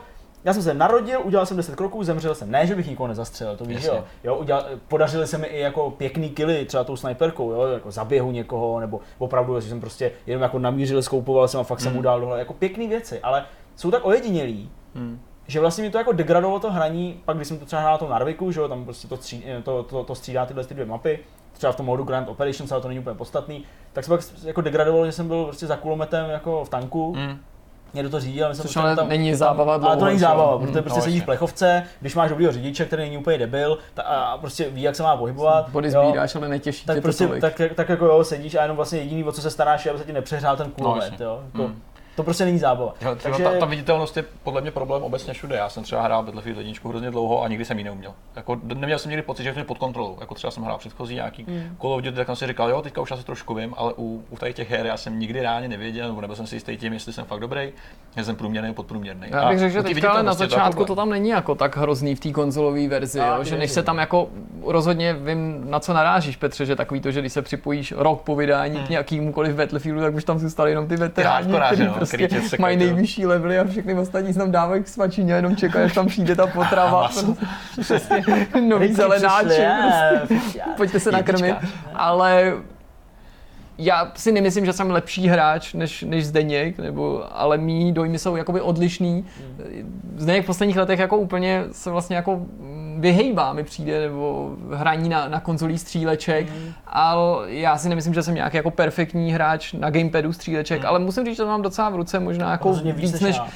S3: já jsem se narodil, udělal jsem 10 kroků, zemřel jsem. Ne, že bych nikoho nezastřelil, to víš,
S2: Jasně.
S3: jo. jo udělal, podařily se mi i jako pěkný killy, třeba tou sniperkou, jo, jako zaběhu někoho, nebo opravdu, že jsem prostě jenom jako namířil, skoupoval jsem a fakt jsem mu dal dohle, jako pěkný věci, ale jsou tak ojedinělí,
S2: Hmm.
S3: že vlastně mi to jako degradovalo to hraní, pak když jsem to třeba hrál na tom Narviku, že jo, tam prostě to, stří, to, to, to střídá tyhle ty dvě mapy, třeba v tom modu Grand Operations, ale to není úplně podstatný, tak se pak jako degradovalo, že jsem byl prostě za kulometem jako v tanku,
S2: Hmm.
S3: Někdo to řídil, ale
S1: Což
S3: prostě
S1: ale není zábava
S3: ale to
S1: dlouho,
S3: není
S1: že jo?
S3: zábava,
S1: Hmm,
S3: protože prostě
S2: no,
S3: sedíš v plechovce, když máš dobrýho řidiče, který není úplně debil ta, a prostě ví, jak se má pohybovat.
S1: Body
S3: jo,
S1: sbíráš, ale netěší tě
S3: tak
S1: to
S3: prostě
S1: tolik.
S3: tak, tak, jako jo, sedíš a jenom vlastně jediný, o co se staráš, je, aby se ti nepřehrál ten kulomet,
S2: jasně.
S3: jo. Jako,
S2: Hmm.
S3: To prostě není zábava.
S2: Jo, třeba ta, ta, viditelnost je podle mě problém obecně všude. Já jsem třeba hrál Battlefield 1 hrozně dlouho a nikdy jsem ji neuměl. Jako, neměl jsem nikdy pocit, že jsem pod kontrolou. Jako třeba jsem hrál předchozí nějaký
S3: Hmm.
S2: Call of Duty, tak jsem si říkal, jo, teďka už asi trošku vím, ale u, u tady těch her já jsem nikdy reálně nevěděl, nebo nebyl jsem si jistý tím, jestli jsem fakt dobrý, jestli jsem průměrný nebo podprůměrný.
S1: Já bych řekl, že teďka ale na začátku to tam není jako tak hrozný v té konzolové verzi,
S3: A,
S1: jo, že než se tam jako rozhodně vím, na co narážíš, Petře, že takový to, že když se připojíš rok po vydání k nějakýmukoliv Battlefieldu, tak už tam zůstali jenom ty veteráni, prostě mají nejvyšší levely a všechny ostatní se tam dávají k svačině, jenom čekají, až tam přijde ta [laughs] potrava. [laughs] Přesně, nový
S3: přišli,
S1: Prostě. Pojďte se nakrmit. Ale já si nemyslím, že jsem lepší hráč než, než Zdeněk, nebo, ale mý dojmy jsou jakoby odlišný. Zdeněk v posledních letech jako úplně se vlastně jako vyhejbá mi přijde, nebo hraní na, na konzolí stříleček,
S3: Mm.
S1: ale já si nemyslím, že jsem nějak jako perfektní hráč na gamepadu stříleček, ale musím říct, že to mám docela v ruce, možná jako
S3: Rozhodně
S1: víc než
S3: já.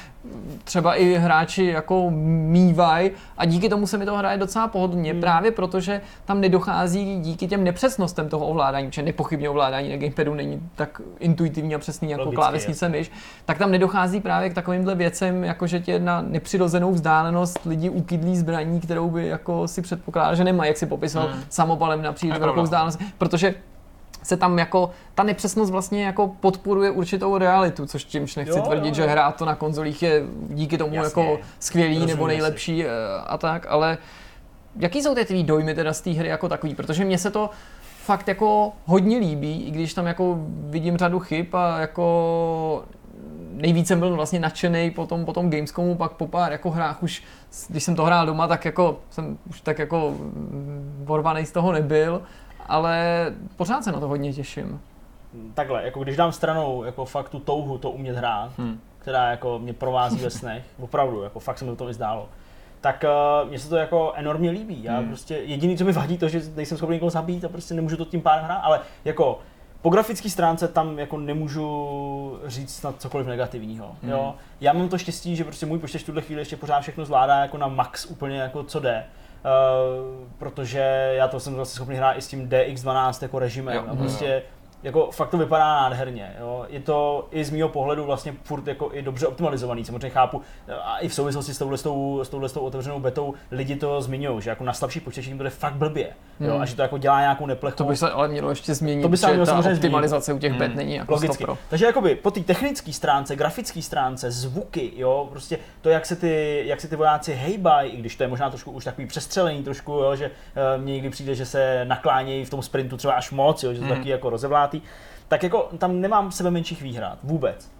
S1: Třeba i hráči jako mývaj a díky tomu se mi to hraje docela pohodlně,
S3: Hmm.
S1: právě protože tam nedochází díky těm nepřesnostem toho ovládání, protože nepochybně ovládání na gamepadu není tak intuitivní a přesný jako
S3: Logicky,
S1: klávesnice myš, tak tam nedochází právě k takovýmhle věcem, jako že tě na nepřirozenou vzdálenost lidi ukydlí zbraní, kterou by jako si předpokládal, že nemá, jak si popisoval
S2: Hmm.
S1: samopalem na příliš
S2: Je
S1: velkou vzdálenost, protože se tam jako, ta nepřesnost vlastně jako podporuje určitou realitu, což čímž nechci
S3: Jo,
S1: tvrdit,
S3: jo,
S1: že hrát to na konzolích je díky tomu
S3: Jasně.
S1: jako skvělý
S3: Rozumím
S1: nebo
S3: si.
S1: nejlepší eh, a tak, ale jaký jsou ty tvý dojmy teda z té hry jako takový, protože mně se to fakt jako hodně líbí, i když tam jako vidím řadu chyb a jako nejvíc jsem byl vlastně nadšený po tom, po tom Gamescomu, pak po pár jako hrách už, když jsem to hrál doma, tak jako jsem už tak jako mm, vorvanej z toho nebyl, ale pořád se na to hodně těším.
S3: Takhle, jako když dám stranou jako fakt tu touhu to umět hrát,
S2: Hmm.
S3: která jako mě provází ve snech, [laughs] opravdu, jako fakt se mi to i zdálo, tak uh, mně se to jako enormně líbí. Já
S2: Hmm.
S3: prostě jediný, co mi vadí, to, že nejsem schopný někoho zabít a prostě nemůžu to tím pádem hrát, ale jako po grafické stránce tam jako nemůžu říct snad cokoliv negativního.
S2: Hmm.
S3: Jo? Já mám to štěstí, že prostě můj počítač v tuhle chvíli ještě pořád všechno zvládá jako na max úplně jako co jde. Uh, protože já to jsem vlastně schopný hrát i s tím DX12 jako režimem
S2: Jo.
S3: a prostě jako fakt to vypadá nádherně. Jo? Je to i z mého pohledu vlastně furt jako i dobře optimalizovaný. Samozřejmě chápu a i v souvislosti s touhle, s tou, s touhle s tou otevřenou betou lidi to zmiňují, že jako na slabší počítači to jde fakt blbě. Jo?
S1: Hmm.
S3: A že to jako dělá nějakou neplechu.
S1: To by se ale mělo ještě změnit,
S3: To by se mělo
S1: ta
S3: samozřejmě
S1: optimalizace u těch
S2: Hmm.
S1: bet není jako
S3: Logicky.
S1: 100 pro.
S3: Takže jakoby po té technické stránce, grafické stránce, zvuky, jo, prostě to, jak se ty, jak se ty vojáci hejbají, i když to je možná trošku už takový přestřelený trošku, jo, že uh, mně někdy přijde, že se naklánějí v tom sprintu třeba až moc, jo, že to
S2: Mhm.
S3: taky jako rozevlátý, tak jako tam nemám sebe menších výhrad, vůbec.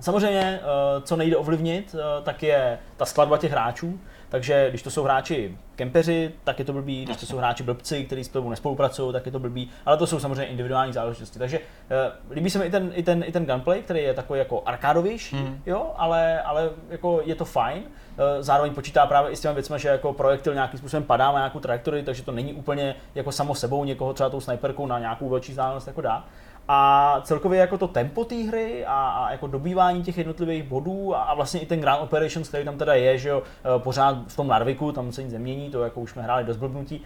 S3: Samozřejmě, eh, co nejde ovlivnit, eh, tak je ta skladba těch hráčů, takže když to jsou hráči kempeři, tak je to blbý, když to jsou hráči blbci, kteří spolu nespolupracují, tak je to blbý, ale to jsou samozřejmě individuální záležitosti. Takže uh, líbí se mi i ten, i, ten, i ten gunplay, který je takový jako arkádovější, mm. jo, ale, ale jako je to fajn. Uh, zároveň počítá právě i s těmi věcmi, že jako projektil nějakým způsobem padá na nějakou trajektorii, takže to není úplně jako samo sebou někoho třeba tou sniperkou na nějakou velší vzdálenost jako dá. A celkově jako to tempo té hry a, a, jako dobývání těch jednotlivých bodů a, a vlastně i ten Grand Operations, který tam teda je, že jo, e, pořád v tom Narviku, tam se nic nemění, to jako už jsme hráli dost blbnutí,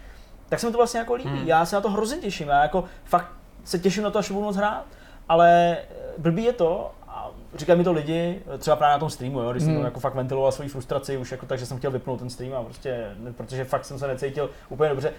S3: tak se mi to vlastně jako líbí. Hmm. Já se na to hrozně těším, já jako fakt se těším na to, až budu moc hrát, ale blbý je to, a říkají mi to lidi, třeba právě na tom streamu, jo, když jsem hmm. jako fakt ventiloval svoji frustraci už jako tak, že jsem chtěl vypnout ten stream a prostě, protože fakt jsem se necítil úplně dobře.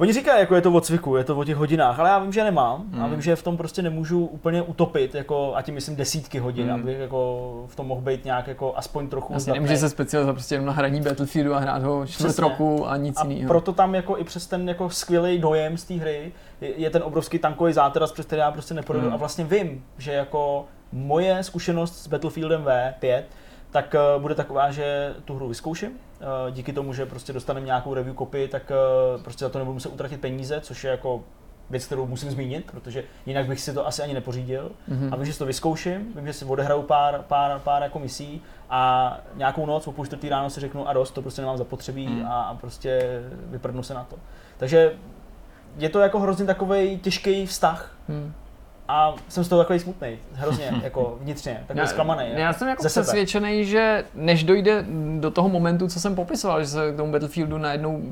S3: Oni říkají, jako je to o cviku, je to o těch hodinách, ale já vím, že nemám. Mm. A vím, že v tom prostě nemůžu úplně utopit, jako, a tím myslím desítky hodin, mm. abych jako v tom mohl být nějak jako aspoň trochu
S1: Asi nemůže se specializovat prostě jenom na hraní Battlefieldu a hrát ho čtvrt roku a nic jiného.
S3: proto tam jako i přes ten jako skvělý dojem z té hry je, je, ten obrovský tankový záteras, přes který já prostě neprodu. Mm. A vlastně vím, že jako moje zkušenost s Battlefieldem V5 tak uh, bude taková, že tu hru vyzkouším. Uh, díky tomu, že prostě dostaneme nějakou review copy, tak uh, prostě za to nebudu muset utratit peníze, což je jako věc, kterou musím zmínit, protože jinak bych si to asi ani nepořídil. Mm-hmm. A vím, že si to vyzkouším, vím, že si odehraju pár, pár, pár jako misí a nějakou noc o půl čtvrtý ráno si řeknu a dost, to prostě nemám zapotřebí mm. a, a prostě vyprdnu se na to. Takže je to jako hrozně takový těžký vztah. Mm a jsem z toho takový smutný, hrozně, [laughs] jako vnitřně, takový zklamaný.
S1: Já, já jsem jako přesvědčený, že než dojde do toho momentu, co jsem popisoval, že se k tomu Battlefieldu najednou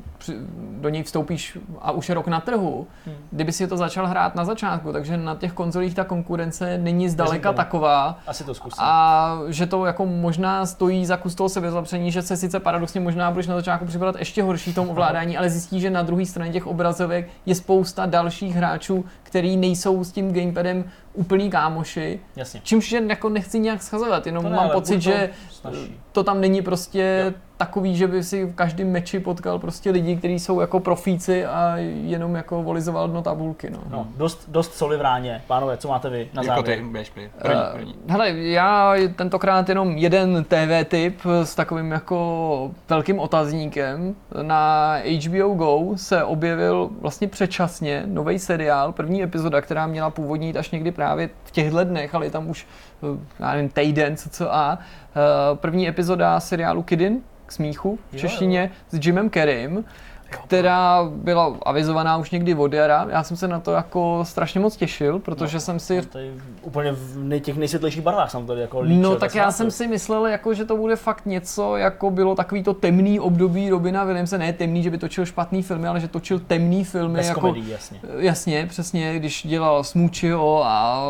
S1: do něj vstoupíš a už je rok na trhu, hmm. kdyby si to začal hrát na začátku, takže na těch konzolích ta konkurence není zdaleka taková.
S3: Asi to zkusím.
S1: A že to jako možná stojí za kus toho sebezlepšení, že se sice paradoxně možná budeš na začátku připadat ještě horší tomu ovládání, ale zjistí, že na druhé straně těch obrazovek je spousta dalších hráčů, který nejsou s tím gamepadem him úplný kámoši.
S3: Jasně.
S1: Čímž jako nechci nějak schazovat, jenom to ne, mám pocit, že to, to tam není prostě jo. takový, že by si v každém meči potkal prostě lidi, kteří jsou jako profíci a jenom jako volizoval dno tabulky. No.
S3: no dost, dost soli v ráně. Pánové, co máte vy na závěr?
S2: Jako ty, běž, první, první.
S1: Uh, hele, já tentokrát jenom jeden TV tip s takovým jako velkým otazníkem. Na HBO Go se objevil vlastně předčasně nový seriál, první epizoda, která měla původně jít až někdy právě v těchto dnech, ale je tam už, eh, já nevím, týden, co co a. Eh, první epizoda seriálu Kidin k smíchu v češtině s Jimem Kerrym která byla avizovaná už někdy od jara. Já jsem se na to jako strašně moc těšil, protože no, jsem si...
S3: Tady úplně v těch nejsvětlejších barvách jsem tady jako líčil,
S1: No tak já jsem si myslel, jako, že to bude fakt něco, jako bylo takový to temný období Robina Williamse, ne temný, že by točil špatný filmy, ale že točil temný filmy.
S3: Bez
S1: jako,
S3: komedii, jasně.
S1: Jasně, přesně, když dělal Smoochio a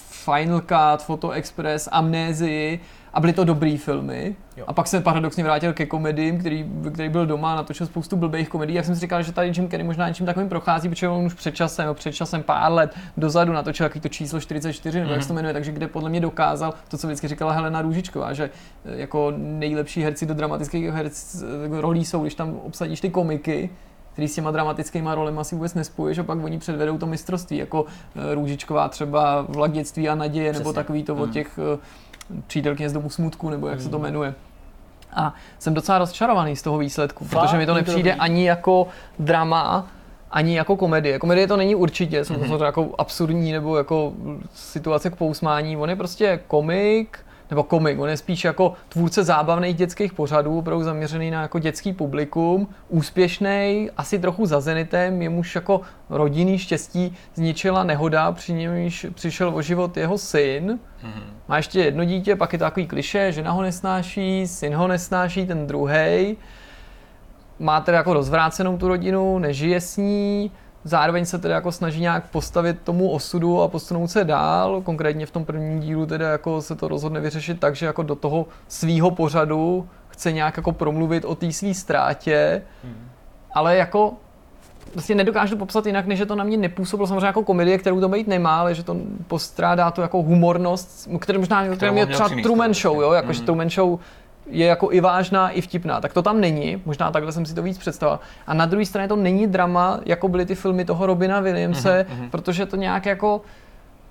S1: Final Cut, Photo Express, Amnézii, a byly to dobrý filmy. Jo. A pak se paradoxně vrátil ke komedím, který, který byl doma a natočil spoustu blbých komedií. Jak jsem si říkal, že tady Jim Carrey možná něčím takovým prochází, protože on už před časem, před časem pár let dozadu natočil takový to číslo 44, nebo mm-hmm. jak se to mhm. jmenuje, takže kde podle mě dokázal to, co vždycky říkala Helena Růžičková, že eh, jako nejlepší herci do dramatických herc, eh, rolí jsou, když tam obsadíš ty komiky, který s těma dramatickými rolemi asi vůbec nespojuješ a pak oni předvedou to mistrovství, jako eh, Růžičková třeba v a naděje, Přesně. nebo takový to mm. od mhm. těch přítelkyně z domu smutku, nebo jak mm. se to hmm. jmenuje. A jsem docela rozčarovaný z toho výsledku, Fakt? protože mi to nepřijde ani jako drama, ani jako komedie. Komedie to není určitě, jsou to mm-hmm. jako absurdní nebo jako situace k pousmání. On je prostě komik, nebo komik, on je spíš jako tvůrce zábavných dětských pořadů, opravdu zaměřený na jako dětský publikum, úspěšný, asi trochu za zenitem, jemuž jako rodinný štěstí zničila nehoda, při němž přišel o život jeho syn. Mm-hmm. Má ještě jedno dítě, pak je to takový kliše, žena ho nesnáší, syn ho nesnáší, ten druhý. Má tedy jako rozvrácenou tu rodinu, nežije s ní, zároveň se tedy jako snaží nějak postavit tomu osudu a posunout se dál. Konkrétně v tom prvním dílu tedy jako se to rozhodne vyřešit tak, že jako do toho svýho pořadu chce nějak jako promluvit o té svý ztrátě, hmm. ale jako vlastně nedokážu popsat jinak, než že to na mě nepůsobilo samozřejmě jako komedie, kterou to být nemá, ale že to postrádá tu jako humornost, které možná které mě třeba Truman Show, jo, jakože mm. Truman Show je jako i vážná, i vtipná. Tak to tam není, možná takhle jsem si to víc představil. A na druhé straně to není drama, jako byly ty filmy toho Robina Williamse, mm-hmm. protože to nějak jako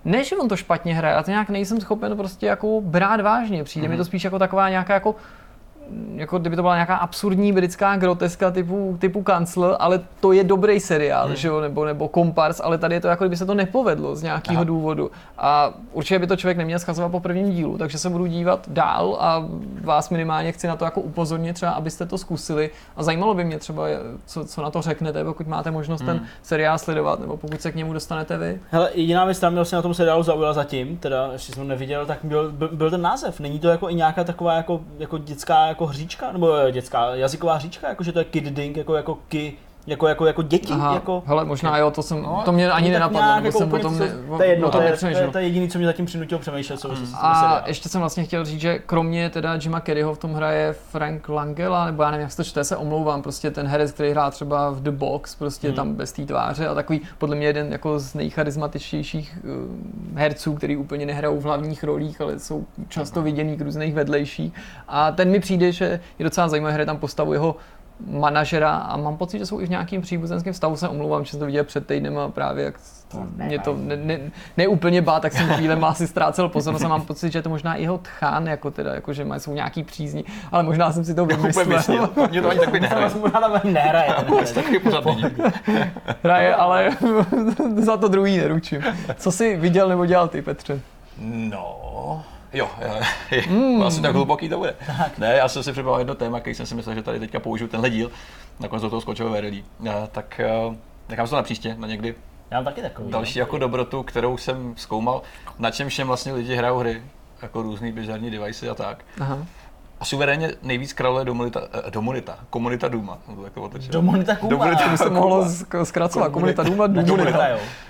S1: ne, že on to špatně hraje, ale to nějak nejsem schopen prostě jako brát vážně. Přijde mm-hmm. mi to mhm. spíš jako taková nějaká jako jako kdyby to byla nějaká absurdní britská groteska typu, typu kancel, ale to je dobrý seriál, hmm. že jo, nebo, nebo kompars, ale tady je to jako kdyby se to nepovedlo z nějakého Aha. důvodu. A určitě by to člověk neměl schazovat po prvním dílu, takže se budu dívat dál a vás minimálně chci na to jako upozornit třeba, abyste to zkusili a zajímalo by mě třeba, co, co na to řeknete, pokud máte možnost hmm. ten seriál sledovat, nebo pokud se k němu dostanete vy.
S3: Hele, jediná věc, která mě vlastně na tom seriálu zaujala zatím, teda ještě jsem neviděl, tak byl, byl, byl, ten název. Není to jako i nějaká taková jako, jako dětská jako hříčka, nebo eh, dětská jazyková hříčka, jako že to je kid ding, jako, jako ki, jako, jako, jako děti. Aha, jako,
S1: hele, možná jo, to, jsem, no, to mě ani nenapadlo, nebo
S3: jako
S1: jsem potom ne,
S3: to je jedno, to, je, to, je, to je jediný, co mě zatím přinutilo přemýšlet. Co.
S1: A ještě jsem vlastně chtěl říct, že kromě teda Jima Kerryho v tom hraje Frank Langella, nebo já nevím, jak se to čte, se omlouvám, prostě ten herec, který hrál třeba v The Box, prostě hmm. tam bez té tváře a takový podle mě jeden jako z nejcharizmatičtějších uh, herců, který úplně nehrajou v hlavních rolích, ale jsou často viděný k různých vedlejších. A ten mi přijde, že je docela zajímavý, hraje tam postavu jeho manažera a mám pocit, že jsou i v nějakým příbuzenském stavu, se omlouvám, že jsem to viděl před týdnem a právě jak to, mě to ne, ne, neúplně bá, tak jsem chvíle má si ztrácel pozornost a mám pocit, že je to možná jeho tchán, jako teda, jako že jsou nějaký přízní, ale možná jsem si to vymyslel.
S2: Mě to ani takový nehraje.
S3: Možná tam ani nehraje.
S2: Takový pořád
S1: Hraje, ale [laughs] za to druhý neručím. Co jsi viděl nebo dělal ty, Petře?
S2: No, Jo, jo mm. [laughs] asi tak hluboký to bude. Tak. Ne, já jsem si připravil jedno téma, který jsem si myslel, že tady teďka použiju tenhle díl, nakonec do toho skočil verelí. Tak eh, nechám se to na příště, na někdy.
S3: Já mám taky takový.
S2: Další
S3: no.
S2: jako dobrotu, kterou jsem zkoumal, na čem všem vlastně lidi hrajou hry, jako různý bizarní device a tak. Aha. A suverénně nejvíc králuje domunita, eh, domunita, komunita Duma.
S3: To jako. Domunita Kuma.
S1: Domunita by se mohlo zkracovat. Komunita Duma, Domunita.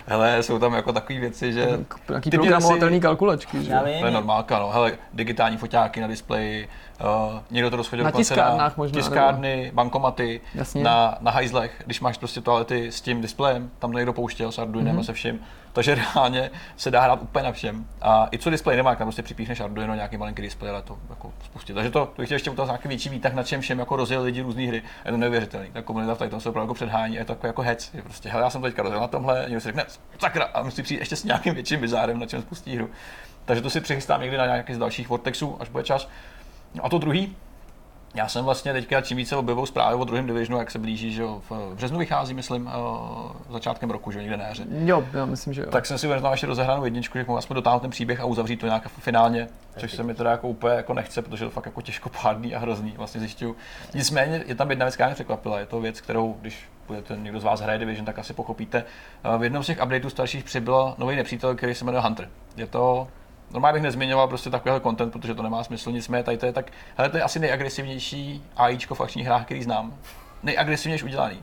S2: Hele, jsou tam jako takové věci, že...
S1: Jaký programovatelný kalkulačky, že?
S2: To je normálka, no. Hele, digitální foťáky na displeji, uh, někdo to rozchodil
S1: na tiskárnách možná,
S2: tiskárny, nebo... bankomaty, Jasně. na, na hajzlech, když máš prostě toalety s tím displejem, tam někdo pouštěl s Arduinem mm-hmm. a se vším, takže [laughs] reálně se dá hrát úplně na všem. A i co displej nemá, tam prostě připíchneš Arduino, nějaký malinký displej, ale to jako spustit. Takže to, to chtěl ještě udělat nějaký větší výtah, na čem všem jako rozjel lidi různé hry. Je to neuvěřitelný. Ta komunita v tom se opravdu jako předhání, je to jako, jako hec. Je prostě, hele, já jsem teďka rozjel na tomhle, někdo si řekne, sakra, a musí přijít ještě s nějakým větším bizárem, na čem spustí hru. Takže to si přichystám někdy na nějaký z dalších Vortexů, až bude čas. A to druhý, já jsem vlastně teďka čím více objevil zprávy o druhém divisionu, jak se blíží, že jo, v březnu vychází, myslím, uh, začátkem roku, že jo, někde na jaře.
S1: Jo, já myslím, že jo.
S2: Tak jsem si uvědomil ještě rozehranou jedničku, že mohu aspoň dotáhnout ten příběh a uzavřít to nějak finálně, což se mi teda jako úplně jako nechce, protože to fakt jako těžko pádný a hrozný, vlastně zjišťuju. Nicméně je tam jedna věc, která mě překvapila, je to věc, kterou, když budete někdo z vás hraje Division, tak asi pochopíte. Eh, v jednom z těch updateů starších přibyl nový nepřítel, který se jmenuje Hunter. Je to Normálně bych nezmiňoval prostě takovýhle content, protože to nemá smysl, nicméně tady to je tak, hele, to je asi nejagresivnější AIčko v akčních hrách, který znám. Nejagresivnější udělaný.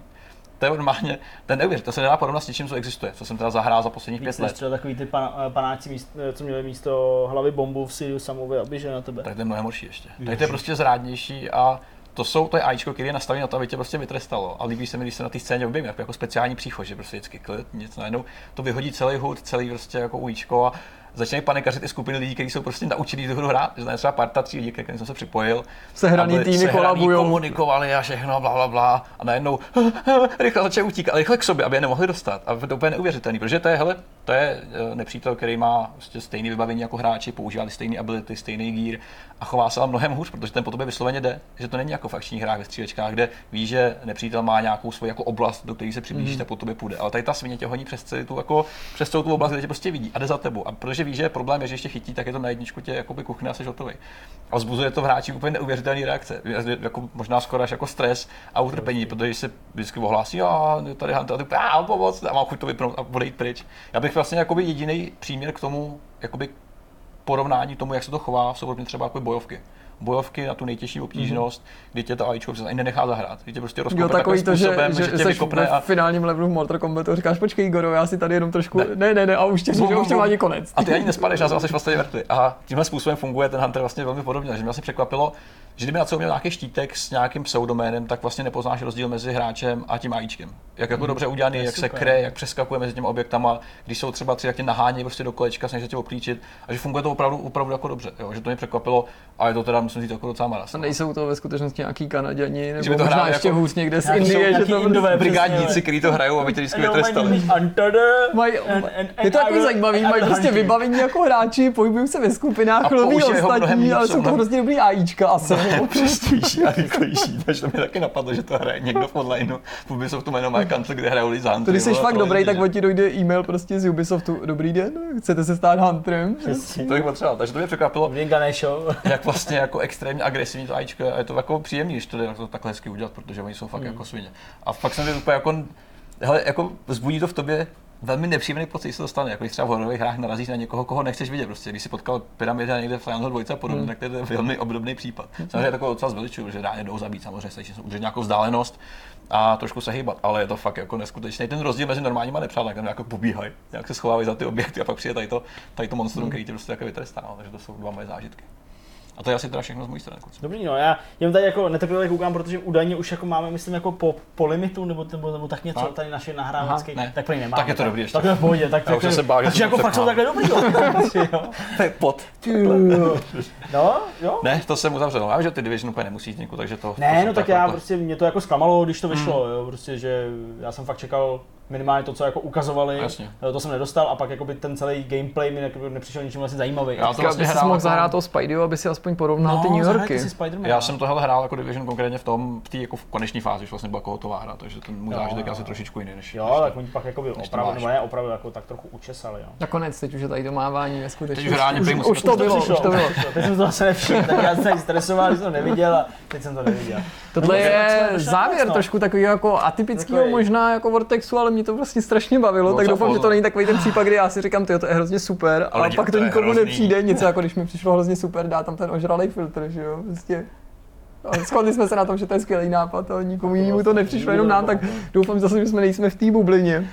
S2: To je normálně, ten neuvěř, to se nedá porovnat s něčím, co existuje, co jsem teda zahrál za posledních pět let.
S3: Třeba takový ty pan, eh, panáci, míst, eh, co měli místo hlavy bombu v Sirius Samovi, aby že na tebe.
S2: Tak to je mnohem horší ještě. Tady to je prostě zrádnější a to jsou, to je AIčko, který je nastavený na to, aby tě prostě vytrestalo. A líbí se mi, když se na té scéně objevím, jako, jako speciální příchod, že prostě vždycky klid, nic najednou, to vyhodí celý hud, celý prostě jako ujíčko a začínají panikařit i skupiny lidí, kteří jsou prostě naučení tu hru hrát. Že třeba parta tří lidí, kterým jsem se připojil.
S1: Sehraný týmy kolabují.
S2: komunikovali a všechno, bla, bla, bla. A najednou [laughs] rychle začali utíkat, ale rychle k sobě, aby je nemohli dostat. A to úplně neuvěřitelný, protože to je, hele, to je eh, nepřítel, který má prostě stejné vybavení jako hráči, používá stejné ability, stejný gear a chová se vám mnohem hůř, protože ten po tobě vysloveně jde. Že to není jako v akčních hrách ve střílečkách, kde ví, že nepřítel má nějakou svoji jako oblast, do které se přiblížíš, mm. po tobě půjde. Ale tady ta svině tě honí přes celou tu, jako, přes celou tu oblast, kde tě prostě vidí a jde za tebou. A protože ví, že problém je, že ještě chytí, tak je to na jedničku tě jakoby kuchne a jsi hotový. A vzbuzuje to v hráči úplně neuvěřitelné reakce. Jako, možná skoro až jako stres a utrpení, protože se vždycky ohlásí, a tady Hunter, a ty, a pomoc, a mám chuť to vypnout a odejít pryč. Já bych vlastně jakoby jediný příměr k tomu, jakoby porovnání tomu, jak se to chová, jsou třeba jako bojovky bojovky na tu nejtěžší obtížnost, mm-hmm. kdy tě to AIčko ani nenechá zahrát. Kdy tě prostě rozkope jo, takový to, způsobem, že, že, že tě vykopne
S1: a... v finálním levelu v Mortal Kombatu říkáš, počkej Igoro, já si tady jenom trošku, ne, ne, ne, ne a už tě, že už tě má ani konec.
S2: A ty ani nespadeš, a jsi vlastně vrtli. A tímhle způsobem funguje ten Hunter vlastně velmi podobně. Že mě asi překvapilo, že kdyby na co měl nějaký štítek s nějakým pseudoménem, tak vlastně nepoznáš rozdíl mezi hráčem a tím AIčkem. Jak jako hmm, dobře udělaný, jak super. se kre, jak přeskakuje mezi těmi objektama, když jsou třeba tři, jak tě nahání prostě do kolečka, snaží se tě obklíčit a že funguje to opravdu, opravdu jako dobře. Jo? Že to mě překvapilo a je to teda musím říct jako docela maras.
S1: A nejsou to ve skutečnosti nějaký Kanaděni, nebo
S2: Že by to
S1: možná
S2: hráli
S1: ještě
S2: jako-
S1: hůř někde z Indie, že to
S3: Indové,
S2: brigádníci, kteří to hrajou, aby tě vždycky vytrestali.
S1: mají, je to jako zajímavý, mají prostě vybavení jako hráči, pohybují se ve skupinách, loví ostatní, ale
S2: jsou
S1: to prostě dobrý AIčka asi. [laughs]
S2: přestější a rychlejší, takže to mi taky napadlo, že to hraje někdo v onlineu. V Ubisoftu jméno má kancel, kde hrajou lidi za
S1: když jsi fakt
S2: to
S1: dobrý, tak ti dojde e-mail prostě z Ubisoftu. Dobrý den, chcete se stát hunterem?
S2: To bych potřeboval, takže to mě překvapilo, jak vlastně jako extrémně agresivní to AIčko je. A je to jako příjemný, když to jde to takhle hezky udělat, protože oni jsou fakt
S1: Hmm.
S2: jako svině. A fakt jsem to úplně jako, hele, jako vzbudí to v tobě velmi nepříjemný pocit, když se to stane. Jako když třeba v hororových hrách narazíš na někoho, koho nechceš vidět. Prostě, když si potkal pyramida někde v Final 2 a podobně,
S1: Hmm.
S2: tak to je velmi obdobný případ. Samozřejmě takovou docela zveličuju, že dá jdou zabít, samozřejmě se udržet nějakou vzdálenost a trošku se hýbat, ale je to fakt jako neskutečný. Ten rozdíl mezi normálníma nepřáteli, jak tam jako pobíhají, jak se schovávají za ty objekty a pak přijde tady to, tady to monstrum, který tě prostě jako vytrestá. No, takže to jsou dva moje zážitky. A to je asi teda všechno z mojí strany. kluci.
S3: Dobrý, no, já jen tady jako netrpěle koukám, protože údajně už jako máme, myslím, jako po, po limitu, nebo, nebo, nebo tak něco tady naše nahrávačky,
S2: ne.
S3: tak prý nemáme.
S2: Tak je to dobrý ještě.
S3: Tak to je v pohodě, tak, tak
S2: jsem se bál, že
S3: takže jako
S2: to
S3: fakt jsou takhle dobrý, jo. [laughs]
S2: To je pot.
S3: No, jo.
S2: Ne, to jsem uzavřel. Já vím, že ty Division úplně nemusí vzniku, takže to...
S3: Ne, no tak já prostě, mě to jako zklamalo, když to vyšlo,
S2: Hmm.
S3: jo, prostě, že já jsem fakt čekal minimálně to, co jako ukazovali,
S2: Jasně.
S3: Jo, to jsem nedostal a pak jako by ten celý gameplay mi jako nepřišel ničím vlastně zajímavý.
S2: Já to vlastně hrál
S1: mohl
S2: jako-
S1: zahrát toho Spideyho, aby si aspoň porovnal
S3: no,
S1: ty New Yorky.
S3: Si
S2: Já jsem tohle hrál jako Division konkrétně v tom, v té jako v koneční fázi, už vlastně byla jako hotová hra, takže ten můj zážitek asi trošičku jiný než
S3: Jo,
S2: než
S3: tak oni pak jako by opravdu, nebo ne, opravdu jako tak trochu učesali, jo.
S1: Nakonec, teď už je tady to mávání ve skutečnosti.
S2: Teď už
S1: už, už
S2: to
S1: bylo, už to bylo.
S3: Teď jsem to zase nevšiml, tak já jsem se stresoval, když jsem to neviděl a teď jsem to neviděl.
S1: Tohle je závěr
S3: no.
S1: trošku takový jako atypického možná jako Vortexu, ale mě to vlastně strašně bavilo,
S2: Bylo
S1: tak doufám, že to není takový ten případ, kdy já si říkám, ty to je hrozně super,
S2: Ale
S1: a pak to
S2: to
S1: nikomu
S2: hrozný.
S1: nepřijde, něco jako když mi přišlo hrozně super, dá tam ten ožralý filtr, že jo, prostě. A shodli jsme se na tom, že to je skvělý nápad, ale nikomu jinému to nepřišlo, jenom nám, tak doufám zase, že jsme nejsme v té bublině.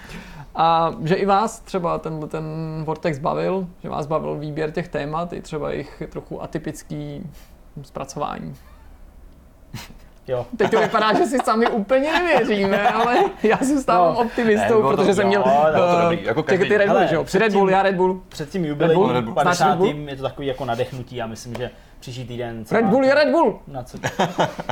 S1: A že i vás třeba ten, ten Vortex bavil, že vás bavil výběr těch témat, i třeba jejich trochu atypický zpracování.
S3: Jo.
S1: Teď to vypadá, že si sami úplně nevěříme, ale [laughs] já si stávám
S3: No.
S1: optimistou,
S2: Ne, bylo to-
S1: protože jsem měl
S3: jo, bylo
S2: to
S1: eh,
S2: dobrý, jako
S1: těch-
S2: každý.
S1: ty Red Bull, že jo? Při Red
S3: předtím-
S1: Bull, já Red Bull.
S3: Před tím
S1: Bull.
S3: 50.
S1: Red Bull?
S3: je to takový jako nadechnutí a myslím, že příští týden...
S1: Red Bull je Red Bull!
S3: Na co?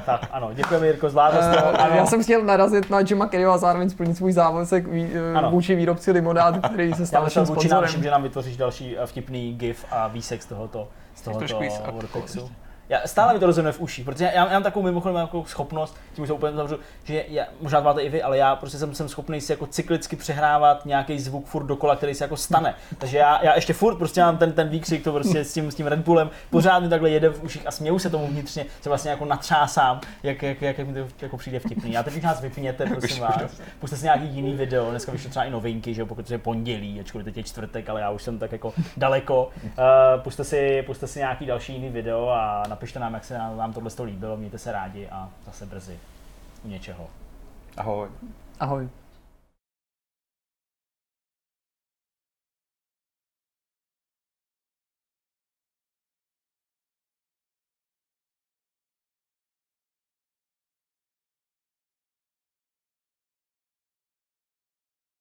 S3: tak ano, děkujeme Jirko, zvládl to.
S1: Eh,
S3: Ano.
S1: já jsem chtěl narazit na Jima Kerryho a zároveň splnit svůj závazek eh, vůči výrobci limonád, který se
S3: Já
S1: stal naším sponzorem.
S3: že nám vytvoříš další vtipný gif a výsek z tohoto, z tohoto Vortexu. Já, stále mi to rozumím v uších, protože já, já mám takovou mimochodem mám takovou schopnost, tím už to úplně zavřu, že já, možná to máte i vy, ale já prostě jsem, jsem schopný si jako cyklicky přehrávat nějaký zvuk furt dokola, který se jako stane. Takže já, já ještě furt prostě mám ten, ten výkřik, to prostě s tím, s tím Red Bullem, pořád mi takhle jede v uších a směju se tomu vnitřně, se vlastně jako natřásám, jak, jak, jak, jak mi to jako přijde vtipný. Já teď nás vypněte, [laughs] prosím vás. Puste si nějaký jiný video, dneska vyšlo třeba i novinky, že jo, pokud je pondělí, ačkoliv teď je čtvrtek, ale já už jsem tak jako daleko. Uh, puste, si, puste si nějaký další jiný video a napište nám, jak se nám, vám tohle to líbilo, mějte se rádi a zase brzy u něčeho.
S2: Ahoj.
S1: Ahoj.